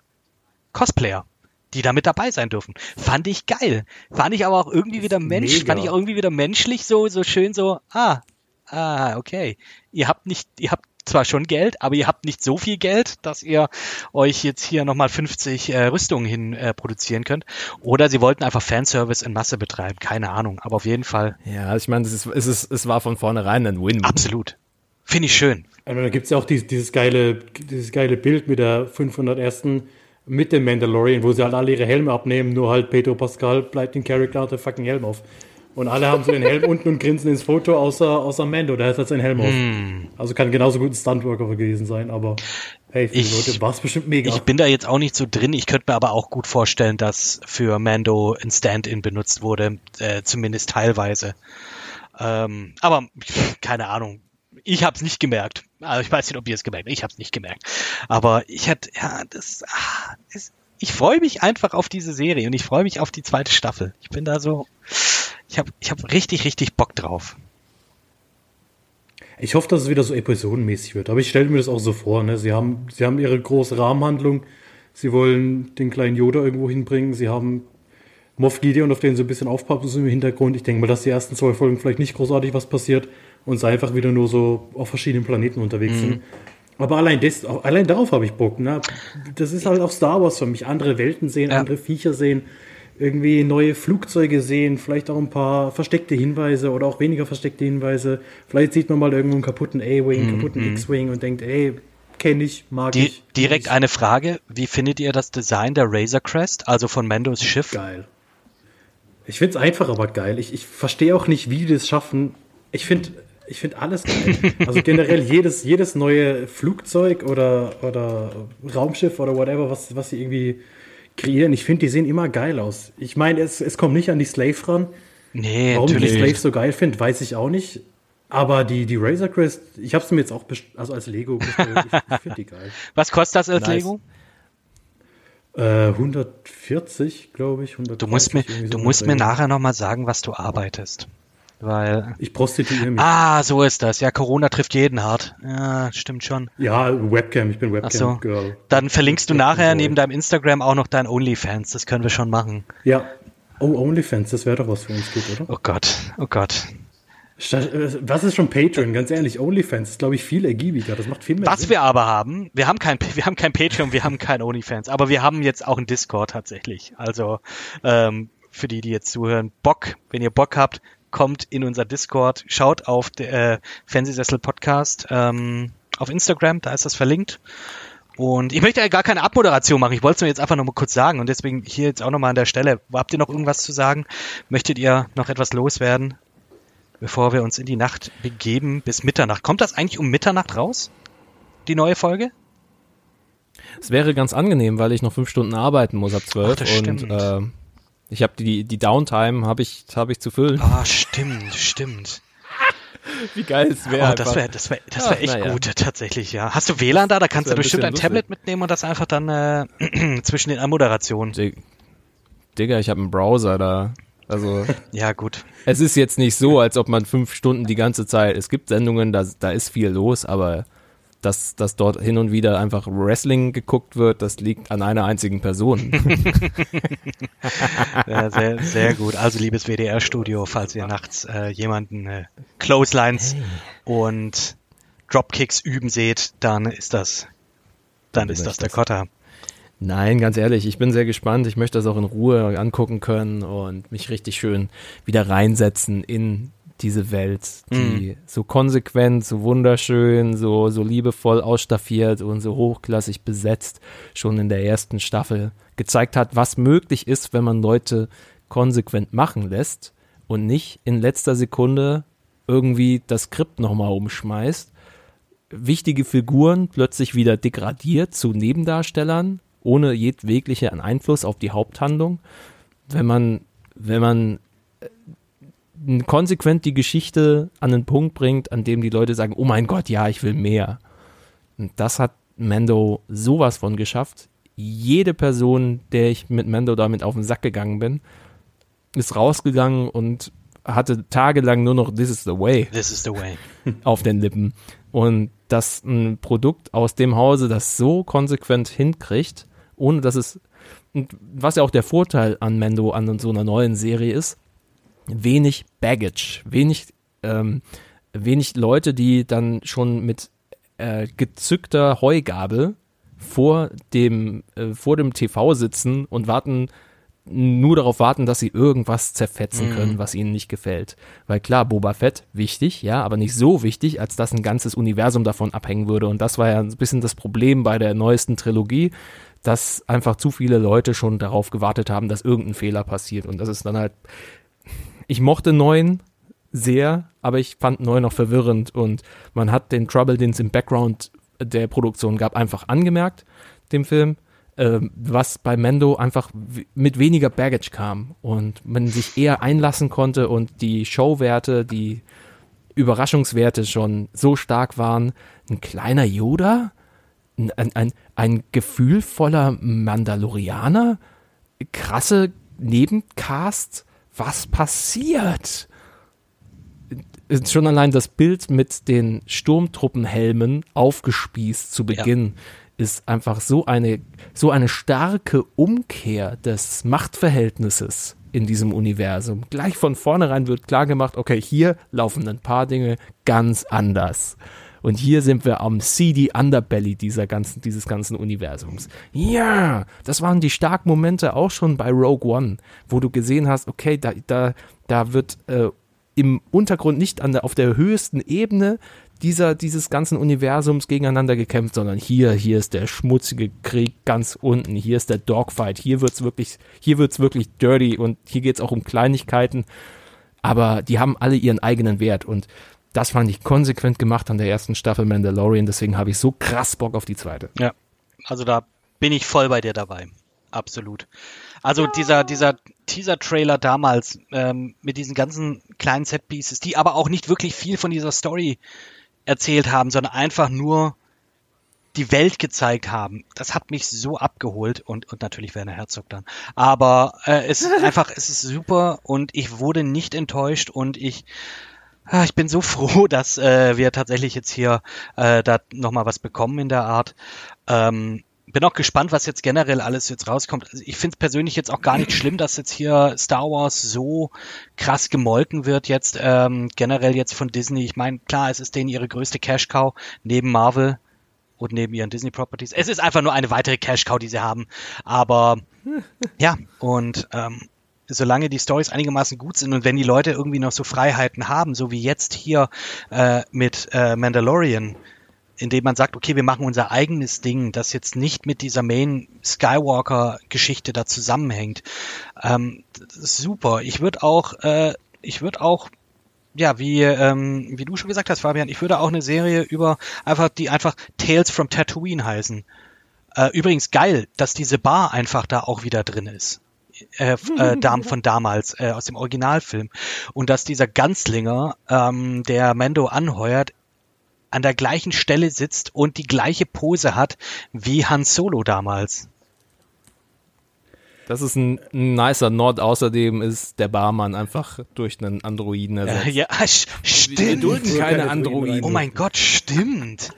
[SPEAKER 1] Cosplayer die da mit dabei sein dürfen. Fand ich geil. Fand ich aber auch irgendwie wieder mensch, Mega. fand ich auch irgendwie wieder menschlich so, so schön so, ah, ah, okay. Ihr habt nicht, ihr habt zwar schon Geld, aber ihr habt nicht so viel Geld, dass ihr euch jetzt hier nochmal 50 äh, Rüstungen hin äh, produzieren könnt. Oder sie wollten einfach Fanservice in Masse betreiben, keine Ahnung. Aber auf jeden Fall.
[SPEAKER 2] Ja, ich meine, es, ist, es, ist, es war von vornherein ein Win.
[SPEAKER 1] Absolut. Finde ich schön.
[SPEAKER 3] Also, da gibt es ja auch dieses, dieses, geile, dieses geile Bild mit der 501. mit dem Mandalorian, wo sie halt alle ihre Helme abnehmen, nur halt Pedro Pascal bleibt den Charakter hat der fucking Helm auf. Und alle haben so den Helm unten und grinsen ins Foto, außer, außer Mando, der hat halt seinen Helm auf. Mm. Also kann genauso gut ein Stuntworker gewesen sein, aber hey, für ich, die Leute war es bestimmt mega.
[SPEAKER 1] Ich bin da jetzt auch nicht so drin, ich könnte mir aber auch gut vorstellen, dass für Mando ein Stand-in benutzt wurde, äh, zumindest teilweise. Ähm, aber keine Ahnung. Ich habe es nicht gemerkt. Also ich weiß nicht, ob ihr es gemerkt habt. Ich habe es nicht gemerkt. Aber ich hätte, ja, das, ah, das ich freue mich einfach auf diese Serie und ich freue mich auf die zweite Staffel. Ich bin da so, ich habe ich hab richtig, richtig Bock drauf.
[SPEAKER 3] Ich hoffe, dass es wieder so episodenmäßig wird. Aber ich stelle mir das auch so vor. Ne? Sie, haben, sie haben ihre große Rahmenhandlung. Sie wollen den kleinen Yoda irgendwo hinbringen. Sie haben Moff Gideon, auf den sie ein bisschen aufpassen im Hintergrund. Ich denke mal, dass die ersten zwei Folgen vielleicht nicht großartig was passiert und sie einfach wieder nur so auf verschiedenen Planeten unterwegs mhm. sind. Aber allein, das, allein darauf habe ich Bock. Ne? Das ist halt auch Star Wars für mich. Andere Welten sehen, ja. andere Viecher sehen irgendwie neue Flugzeuge sehen, vielleicht auch ein paar versteckte Hinweise oder auch weniger versteckte Hinweise. Vielleicht sieht man mal irgendwo einen kaputten A-Wing, mhm. kaputten mhm. X-Wing und denkt, ey, kenne ich, mag
[SPEAKER 1] Die,
[SPEAKER 3] ich.
[SPEAKER 1] Direkt eine Frage, wie findet ihr das Design der Razor Crest, also von Mandos Schiff?
[SPEAKER 3] Geil. Ich finde es einfach, aber geil. Ich, ich verstehe auch nicht, wie die das schaffen. Ich finde ich finde alles geil. Also generell jedes, jedes neue Flugzeug oder, oder Raumschiff oder whatever, was, was sie irgendwie kreieren. Ich finde, die sehen immer geil aus. Ich meine, es, es kommt nicht an die Slave ran.
[SPEAKER 1] Nee,
[SPEAKER 3] Warum ich Slave so geil finde, weiß ich auch nicht. Aber die, die Razor Crest, ich habe sie mir jetzt auch also als Lego bestellt. Ich, ich finde die geil.
[SPEAKER 1] Was kostet das als nice. Lego?
[SPEAKER 3] Äh, 140, glaube ich.
[SPEAKER 1] du musst mir, du musst mir nachher nochmal sagen, was du arbeitest. Weil.
[SPEAKER 3] Ich prostituiere mich.
[SPEAKER 1] Ah, so ist das. Ja, Corona trifft jeden hart. Ja, stimmt schon.
[SPEAKER 3] Ja, Webcam. Ich bin Webcam-Girl.
[SPEAKER 1] So. Dann verlinkst du nachher neben deinem Instagram auch noch dein OnlyFans. Das können wir schon machen.
[SPEAKER 3] Ja. Oh, OnlyFans, das wäre doch was für uns gut, oder?
[SPEAKER 1] Oh Gott, oh Gott.
[SPEAKER 3] Was ist schon Patreon? Ganz ehrlich, OnlyFans ist, glaube ich, viel ergiebiger. Das macht viel mehr
[SPEAKER 1] Was Sinn. wir aber haben, wir haben kein, wir haben kein Patreon, wir haben kein OnlyFans, aber wir haben jetzt auch ein Discord tatsächlich. Also ähm, für die, die jetzt zuhören, Bock, wenn ihr Bock habt, kommt in unser Discord, schaut auf der äh, Fernsehsessel Podcast ähm, auf Instagram, da ist das verlinkt. Und ich möchte ja gar keine Abmoderation machen. Ich wollte es nur jetzt einfach noch mal kurz sagen und deswegen hier jetzt auch noch mal an der Stelle. Habt ihr noch irgendwas zu sagen? Möchtet ihr noch etwas loswerden, bevor wir uns in die Nacht begeben bis Mitternacht? Kommt das eigentlich um Mitternacht raus? Die neue Folge?
[SPEAKER 2] Es wäre ganz angenehm, weil ich noch fünf Stunden arbeiten muss ab zwölf und äh, ich habe die, die Downtime habe ich, hab ich zu füllen.
[SPEAKER 1] Ah, stimmt, stimmt.
[SPEAKER 2] Wie geil es wäre.
[SPEAKER 1] Oh, das wäre das wär, das wär echt ja. gut, tatsächlich, ja. Hast du WLAN da? Da kannst du bestimmt ein, ein Tablet mitnehmen und das einfach dann äh, zwischen den Anmoderationen.
[SPEAKER 2] Digga, ich habe einen Browser da. Also.
[SPEAKER 1] ja, gut.
[SPEAKER 2] Es ist jetzt nicht so, als ob man fünf Stunden die ganze Zeit. Es gibt Sendungen, da, da ist viel los, aber dass, dass dort hin und wieder einfach Wrestling geguckt wird, das liegt an einer einzigen Person.
[SPEAKER 1] ja, sehr, sehr gut. Also liebes WDR-Studio, falls ihr nachts äh, jemanden äh, Clotheslines hey. und Dropkicks üben seht, dann ist das, dann ist das der Kotter.
[SPEAKER 2] Nein, ganz ehrlich, ich bin sehr gespannt. Ich möchte das auch in Ruhe angucken können und mich richtig schön wieder reinsetzen in diese Welt, die mhm. so konsequent, so wunderschön, so, so liebevoll ausstaffiert und so hochklassig besetzt schon in der ersten Staffel gezeigt hat, was möglich ist, wenn man Leute konsequent machen lässt und nicht in letzter Sekunde irgendwie das Skript nochmal umschmeißt. Wichtige Figuren plötzlich wieder degradiert zu Nebendarstellern, ohne jedweglichen Einfluss auf die Haupthandlung. Wenn man, wenn man konsequent die Geschichte an den Punkt bringt, an dem die Leute sagen, oh mein Gott, ja, ich will mehr. Und das hat Mando sowas von geschafft. Jede Person, der ich mit Mando damit auf den Sack gegangen bin, ist rausgegangen und hatte tagelang nur noch This is the way.
[SPEAKER 1] This is the way.
[SPEAKER 2] auf den Lippen. Und dass ein Produkt aus dem Hause das so konsequent hinkriegt, ohne dass es Und was ja auch der Vorteil an Mendo, an so einer neuen Serie ist, wenig Baggage, wenig, ähm, wenig Leute, die dann schon mit äh, gezückter Heugabel vor dem, äh, vor dem TV sitzen und warten, nur darauf warten, dass sie irgendwas zerfetzen mhm. können, was ihnen nicht gefällt. Weil klar, Boba Fett, wichtig, ja, aber nicht so wichtig, als dass ein ganzes Universum davon abhängen würde. Und das war ja ein bisschen das Problem bei der neuesten Trilogie, dass einfach zu viele Leute schon darauf gewartet haben, dass irgendein Fehler passiert. Und das ist dann halt, ich mochte neun sehr, aber ich fand neun noch verwirrend und man hat den Trouble, den es im Background der Produktion gab, einfach angemerkt, dem Film ähm, was bei Mendo einfach mit weniger Baggage kam und man sich eher einlassen konnte und die Showwerte, die Überraschungswerte schon so stark waren. Ein kleiner Yoda, ein, ein, ein gefühlvoller Mandalorianer, krasse Nebencast. Was passiert? Schon allein das Bild mit den Sturmtruppenhelmen aufgespießt zu Beginn. Ja ist einfach so eine, so eine starke Umkehr des Machtverhältnisses in diesem Universum. Gleich von vornherein wird klar gemacht, okay, hier laufen ein paar Dinge ganz anders. Und hier sind wir am seedy Underbelly dieser ganzen, dieses ganzen Universums. Ja, das waren die starken Momente auch schon bei Rogue One, wo du gesehen hast, okay, da, da, da wird äh, im Untergrund nicht an der, auf der höchsten Ebene dieser, dieses ganzen Universums gegeneinander gekämpft, sondern hier, hier ist der schmutzige Krieg ganz unten, hier ist der Dogfight, hier wird's wirklich, hier wird's wirklich dirty und hier geht's auch um Kleinigkeiten, aber die haben alle ihren eigenen Wert und das fand ich konsequent gemacht an der ersten Staffel Mandalorian, deswegen habe ich so krass Bock auf die zweite.
[SPEAKER 1] Ja, also da bin ich voll bei dir dabei. Absolut. Also ja. dieser, dieser Teaser-Trailer damals ähm, mit diesen ganzen kleinen Set-Pieces, die aber auch nicht wirklich viel von dieser Story erzählt haben, sondern einfach nur die Welt gezeigt haben. Das hat mich so abgeholt und, und natürlich Werner Herzog dann. Aber äh, es ist einfach, es ist super und ich wurde nicht enttäuscht und ich ich bin so froh, dass äh, wir tatsächlich jetzt hier äh, da nochmal was bekommen in der Art. Ähm, bin auch gespannt, was jetzt generell alles jetzt rauskommt. Also ich finde es persönlich jetzt auch gar nicht schlimm, dass jetzt hier Star Wars so krass gemolken wird jetzt ähm, generell jetzt von Disney. Ich meine, klar, es ist denen ihre größte Cash Cow neben Marvel und neben ihren Disney Properties. Es ist einfach nur eine weitere Cash Cow, die sie haben. Aber ja und ähm, solange die Stories einigermaßen gut sind und wenn die Leute irgendwie noch so Freiheiten haben, so wie jetzt hier äh, mit äh, Mandalorian, indem man sagt, okay, wir machen unser eigenes Ding, das jetzt nicht mit dieser Main Skywalker-Geschichte da zusammenhängt. Ähm, super. Ich würde auch, äh, ich würde auch ja, wie, ähm, wie du schon gesagt hast, Fabian, ich würde auch eine Serie über einfach, die einfach Tales from Tatooine heißen. Äh, übrigens geil, dass diese Bar einfach da auch wieder drin ist. Äh, äh, Dam von damals, äh, aus dem Originalfilm. Und dass dieser Ganzlinger, ähm, der Mando anheuert, an der gleichen Stelle sitzt und die gleiche Pose hat wie Han Solo damals.
[SPEAKER 2] Das ist ein, ein nicer Nord. Außerdem ist der Barmann einfach durch einen Androiden ersetzt.
[SPEAKER 1] Äh, ja, stimmt.
[SPEAKER 2] Wir dulden keine Androiden.
[SPEAKER 1] Oh mein Gott, stimmt.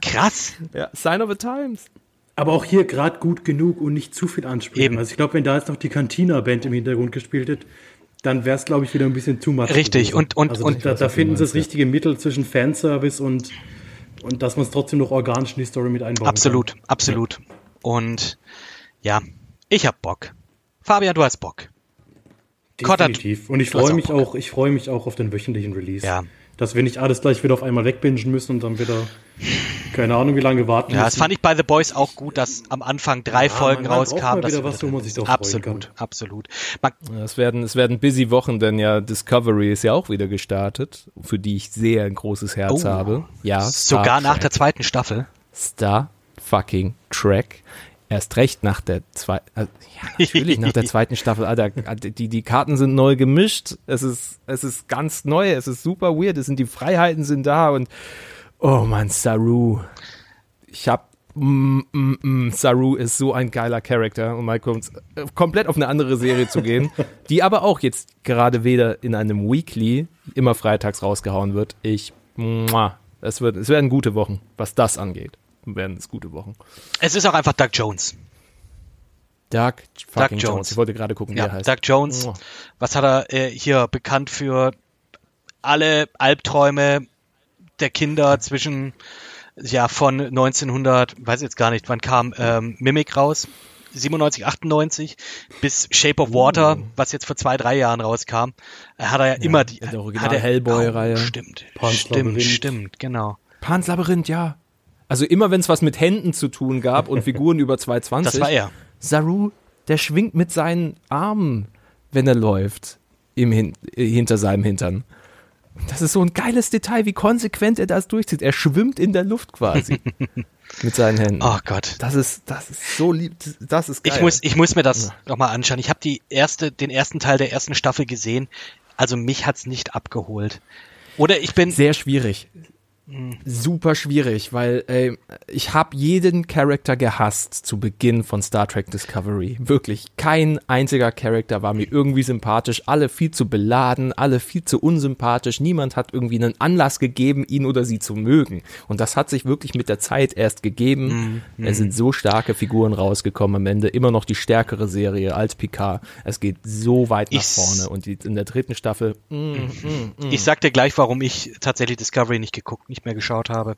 [SPEAKER 1] Krass.
[SPEAKER 2] Ja, Sign of the Times.
[SPEAKER 3] Aber auch hier gerade gut genug und nicht zu viel ansprechen. Also ich glaube, wenn da jetzt noch die Cantina-Band im Hintergrund gespielt hätte, dann wäre es, glaube ich, wieder ein bisschen too much.
[SPEAKER 1] Richtig, und, und,
[SPEAKER 3] also
[SPEAKER 1] und
[SPEAKER 3] da, da finden sie das richtige Mittel zwischen Fanservice und, und dass man es trotzdem noch organisch in die Story mit einbauen
[SPEAKER 1] Absolut, kann. absolut. Ja. Und ja, ich hab Bock. Fabian, du hast Bock.
[SPEAKER 3] Definitiv. Und ich freue mich auch, auch, ich freue mich auch auf den wöchentlichen Release.
[SPEAKER 1] Ja,
[SPEAKER 3] dass wir nicht alles gleich wieder auf einmal wegbingen müssen und dann wieder keine Ahnung wie lange warten
[SPEAKER 1] ja, müssen. das fand ich bei The Boys auch gut, dass am Anfang drei ja, Folgen rauskamen.
[SPEAKER 3] Wieder was, wo man sich
[SPEAKER 1] absolut, absolut. Man
[SPEAKER 2] es werden es werden busy Wochen, denn ja Discovery ist ja auch wieder gestartet, für die ich sehr ein großes Herz oh, habe. Ja,
[SPEAKER 1] Star sogar Trek. nach der zweiten Staffel.
[SPEAKER 2] Star fucking Trek erst recht nach der zweiten, äh, ja, natürlich nach der zweiten Staffel, Alter, die, die Karten sind neu gemischt, es ist, es ist ganz neu, es ist super weird, es sind die Freiheiten sind da und, oh man, Saru, ich hab, mm, mm, mm, Saru ist so ein geiler Charakter, um mal kommt, komplett auf eine andere Serie zu gehen, die aber auch jetzt gerade wieder in einem Weekly immer freitags rausgehauen wird. Ich, es wird, es werden gute Wochen, was das angeht werden es gute Wochen.
[SPEAKER 1] Es ist auch einfach Doug Jones.
[SPEAKER 2] Doug fucking
[SPEAKER 1] Doug Jones.
[SPEAKER 2] Ich wollte gerade gucken, wie
[SPEAKER 1] Ja,
[SPEAKER 2] er heißt.
[SPEAKER 1] Doug Jones.
[SPEAKER 2] Oh.
[SPEAKER 1] Was hat er äh, hier bekannt für alle Albträume der Kinder zwischen, ja, von 1900, weiß jetzt gar nicht, wann kam ähm, Mimic raus? 97, 98 bis Shape of Water, was jetzt vor zwei, drei Jahren rauskam, hat er ja, immer die
[SPEAKER 2] der
[SPEAKER 1] hat
[SPEAKER 2] Original Hellboy-Reihe.
[SPEAKER 1] Oh, stimmt,
[SPEAKER 3] Pan's
[SPEAKER 1] stimmt,
[SPEAKER 3] Labyrinth.
[SPEAKER 1] stimmt, genau.
[SPEAKER 2] Pans Labyrinth, ja. Also immer wenn es was mit Händen zu tun gab und Figuren über 220.
[SPEAKER 1] Das war er.
[SPEAKER 2] Saru, der schwingt mit seinen Armen, wenn er läuft, im Hin äh, hinter seinem Hintern. Das ist so ein geiles Detail, wie konsequent er das durchzieht. Er schwimmt in der Luft quasi mit seinen Händen.
[SPEAKER 1] Oh Gott.
[SPEAKER 2] Das ist, das ist so lieb. Das ist geil.
[SPEAKER 1] Ich muss, ich muss mir das noch mal anschauen. Ich habe die erste, den ersten Teil der ersten Staffel gesehen. Also mich hat's nicht abgeholt. Oder ich bin,
[SPEAKER 2] sehr schwierig. Super schwierig, weil ey, ich habe jeden Charakter gehasst zu Beginn von Star Trek Discovery. Wirklich, kein einziger Charakter war mir irgendwie sympathisch. Alle viel zu beladen, alle viel zu unsympathisch. Niemand hat irgendwie einen Anlass gegeben, ihn oder sie zu mögen. Und das hat sich wirklich mit der Zeit erst gegeben. Es sind so starke Figuren rausgekommen am Ende. Immer noch die stärkere Serie als Picard. Es geht so weit nach
[SPEAKER 1] Ich-
[SPEAKER 2] vorne. Und in der dritten Staffel, mm,
[SPEAKER 1] ich sag dir gleich, warum ich tatsächlich Discovery nicht geguckt, nicht mehr geschaut habe.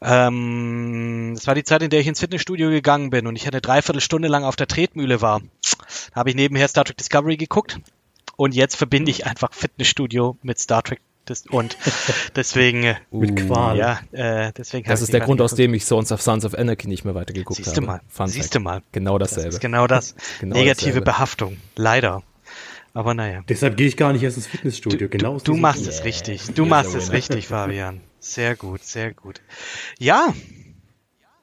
[SPEAKER 1] Ähm, das war die Zeit, in der ich ins Fitnessstudio gegangen bin und ich eine Dreiviertelstunde lang auf der Tretmühle war. Da habe ich nebenher Star Trek Discovery geguckt und jetzt verbinde ich einfach Fitnessstudio mit Star Trek und deswegen, äh,
[SPEAKER 3] Mit Qual.
[SPEAKER 1] ja, äh, deswegen
[SPEAKER 2] Das ist der
[SPEAKER 1] nicht
[SPEAKER 2] Grund, aus dem ich Sons of Sons of Anarchy nicht mehr weitergeguckt
[SPEAKER 1] Siehste
[SPEAKER 2] habe.
[SPEAKER 1] mal,
[SPEAKER 2] Fun
[SPEAKER 1] siehste
[SPEAKER 2] Fact.
[SPEAKER 1] mal.
[SPEAKER 2] Genau
[SPEAKER 1] Das
[SPEAKER 2] dasselbe.
[SPEAKER 1] ist genau das.
[SPEAKER 2] Genau
[SPEAKER 1] Negative
[SPEAKER 2] dasselbe.
[SPEAKER 1] Behaftung. Leider. Aber naja.
[SPEAKER 3] Deshalb gehe ich gar nicht erst ins Fitnessstudio. genau aus
[SPEAKER 1] Du
[SPEAKER 3] diesem
[SPEAKER 1] machst es richtig. Du machst es richtig, Fabian. Sehr gut, sehr gut. Ja,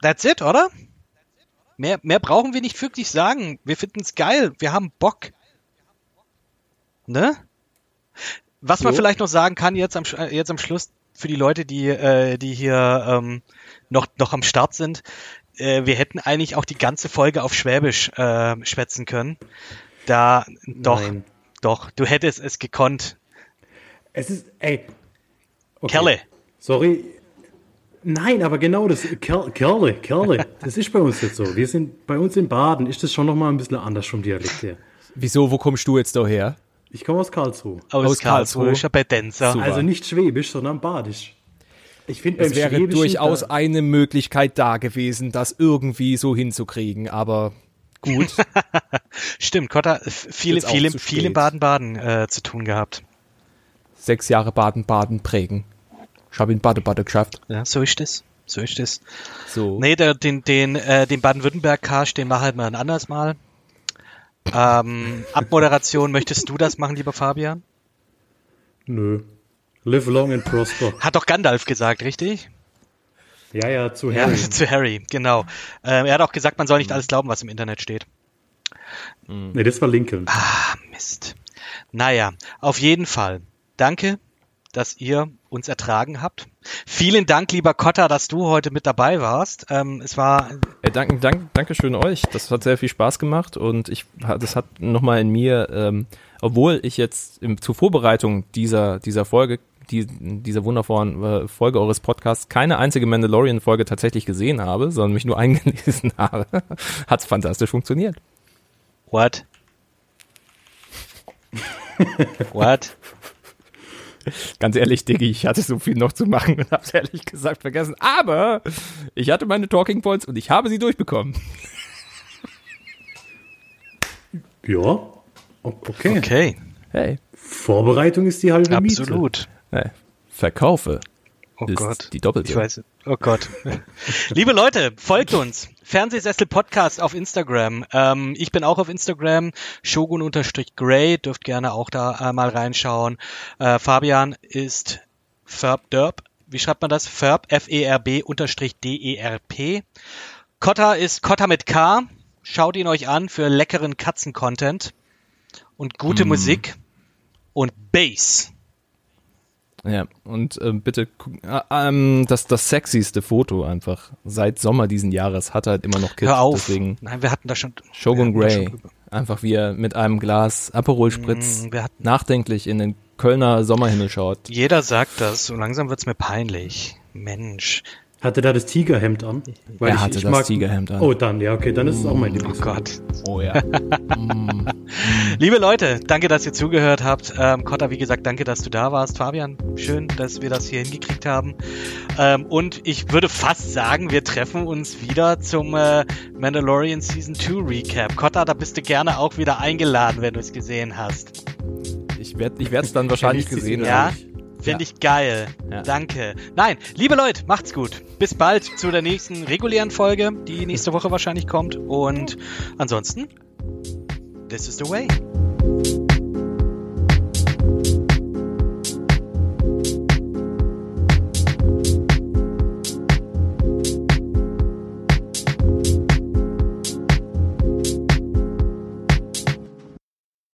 [SPEAKER 1] that's it, oder? Mehr, mehr brauchen wir nicht wirklich sagen. Wir finden es geil. Wir haben Bock. Ne? Was man
[SPEAKER 3] Jo.
[SPEAKER 1] vielleicht noch sagen kann jetzt am, äh, jetzt am Schluss für die Leute, die, äh, die hier ähm, noch, noch am Start sind. Äh, wir hätten eigentlich auch die ganze Folge auf Schwäbisch äh, schwätzen können. Da, doch,
[SPEAKER 3] Nein.
[SPEAKER 1] doch, du hättest es gekonnt.
[SPEAKER 3] Es ist, ey. Okay.
[SPEAKER 1] Kerle.
[SPEAKER 3] Sorry. Nein, aber genau das. Kerl, Kerle, Kerle. Das ist bei uns jetzt so. Wir sind bei uns in Baden, ist das schon nochmal ein bisschen anders vom Dialekt her.
[SPEAKER 2] Wieso, wo kommst du jetzt daher?
[SPEAKER 3] Ich komme aus Karlsruhe.
[SPEAKER 1] Aus,
[SPEAKER 2] Aus
[SPEAKER 1] Karlsruhe,
[SPEAKER 2] Karlsruhe.
[SPEAKER 1] ist ja bei Denzer.
[SPEAKER 2] Super.
[SPEAKER 3] Also nicht Schwäbisch, sondern Badisch. Ich finde
[SPEAKER 2] Es wäre durchaus
[SPEAKER 3] da-
[SPEAKER 2] eine Möglichkeit da gewesen, das irgendwie so hinzukriegen, aber gut.
[SPEAKER 1] Stimmt, Kotta, viele,
[SPEAKER 2] zu
[SPEAKER 1] viele
[SPEAKER 2] spät.
[SPEAKER 1] Baden-Baden äh, zu tun gehabt.
[SPEAKER 2] Sechs Jahre Baden-Baden prägen. Ich habe in Bade-Bade geschafft.
[SPEAKER 1] Ja, so ist es. So ist es.
[SPEAKER 2] So.
[SPEAKER 1] Nee, der, den, den, äh, den Baden-Württemberg-Cast, den machen wir ein anderes Mal. Ähm, Abmoderation, möchtest du das machen, lieber Fabian?
[SPEAKER 3] Nö. Live long and prosper.
[SPEAKER 1] Hat doch Gandalf gesagt, richtig?
[SPEAKER 3] Ja, ja, zu
[SPEAKER 1] Ja,
[SPEAKER 3] Harry.
[SPEAKER 1] zu Harry, genau. Ähm, er hat auch gesagt, man soll nicht alles glauben, was im Internet steht.
[SPEAKER 3] Nee, das war Lincoln.
[SPEAKER 1] Ah, Mist. Naja, auf jeden Fall. Danke, dass ihr uns ertragen habt. Vielen Dank, lieber Kotta, dass du heute mit dabei warst. Ähm, es war
[SPEAKER 2] Ey, danke, danke, danke schön euch. Das hat sehr viel Spaß gemacht und ich, das hat nochmal in mir, ähm, obwohl ich jetzt im, zur Vorbereitung dieser, dieser Folge, die, dieser wundervollen äh, Folge eures Podcasts keine einzige Mandalorian-Folge tatsächlich gesehen habe, sondern mich nur eingelesen habe, hat es fantastisch funktioniert.
[SPEAKER 1] What? What?
[SPEAKER 2] Ganz ehrlich, Diggi, ich hatte so viel noch zu machen und hab's ehrlich gesagt vergessen. Aber ich hatte meine Talking Points und ich habe sie durchbekommen.
[SPEAKER 3] Ja. Okay.
[SPEAKER 1] Okay,
[SPEAKER 2] Hey,
[SPEAKER 3] Vorbereitung ist die halbe Miete.
[SPEAKER 1] absolut.
[SPEAKER 2] hey verkaufe
[SPEAKER 1] Oh
[SPEAKER 2] ist
[SPEAKER 1] Gott.
[SPEAKER 2] die doppelte.
[SPEAKER 1] Ich weiß. Oh Gott. Liebe Leute, folgt uns. Fernsehsessel Podcast auf Instagram. Ähm, ich bin auch auf Instagram. Shogun-Gray. Dürft gerne auch da äh, mal reinschauen. Äh, Fabian ist Ferbderb. Wie schreibt man das? Ferb, F-E-R-B unterstrich D-E-R-P. Kotta ist Kotta mit K. Schaut ihn euch an für leckeren Katzen-Content und gute Musik und Bass.
[SPEAKER 2] Ja, und ähm, bitte guck, äh, ähm, das, das sexyste Foto einfach seit Sommer diesen Jahres hat halt immer noch Kids.
[SPEAKER 1] Hör auf.
[SPEAKER 2] Deswegen
[SPEAKER 1] Nein, wir hatten da schon.
[SPEAKER 2] Shogun Grey. Einfach wie er mit einem Glas Aperol Spritz
[SPEAKER 1] Mm, hatten-
[SPEAKER 2] nachdenklich in den Kölner Sommerhimmel schaut.
[SPEAKER 1] Jeder sagt das, so langsam wird's mir peinlich. Mensch,
[SPEAKER 3] Hatte da das Tigerhemd an?
[SPEAKER 2] Weil er ich, hatte ich das mag, Tigerhemd an.
[SPEAKER 3] Oh, dann, ja, okay, dann ist es auch mein
[SPEAKER 1] Lieblings. Oh Gott. Oh ja. Liebe Leute, danke, dass ihr zugehört habt. Ähm, Kotta, wie gesagt, danke, dass du da warst. Fabian, schön, dass wir das hier hingekriegt haben. Ähm, und ich würde fast sagen, wir treffen uns wieder zum äh, Mandalorian Season 2 Recap. Kotta, da bist du gerne auch wieder eingeladen, wenn du es gesehen hast.
[SPEAKER 2] Ich werde ich es dann wahrscheinlich gesehen
[SPEAKER 1] haben. Ja? Finde ja. ich geil. Ja. Danke. Nein, liebe Leute, macht's gut. Bis bald zu der nächsten regulären Folge, die nächste Woche wahrscheinlich kommt. Und ansonsten, this is the way.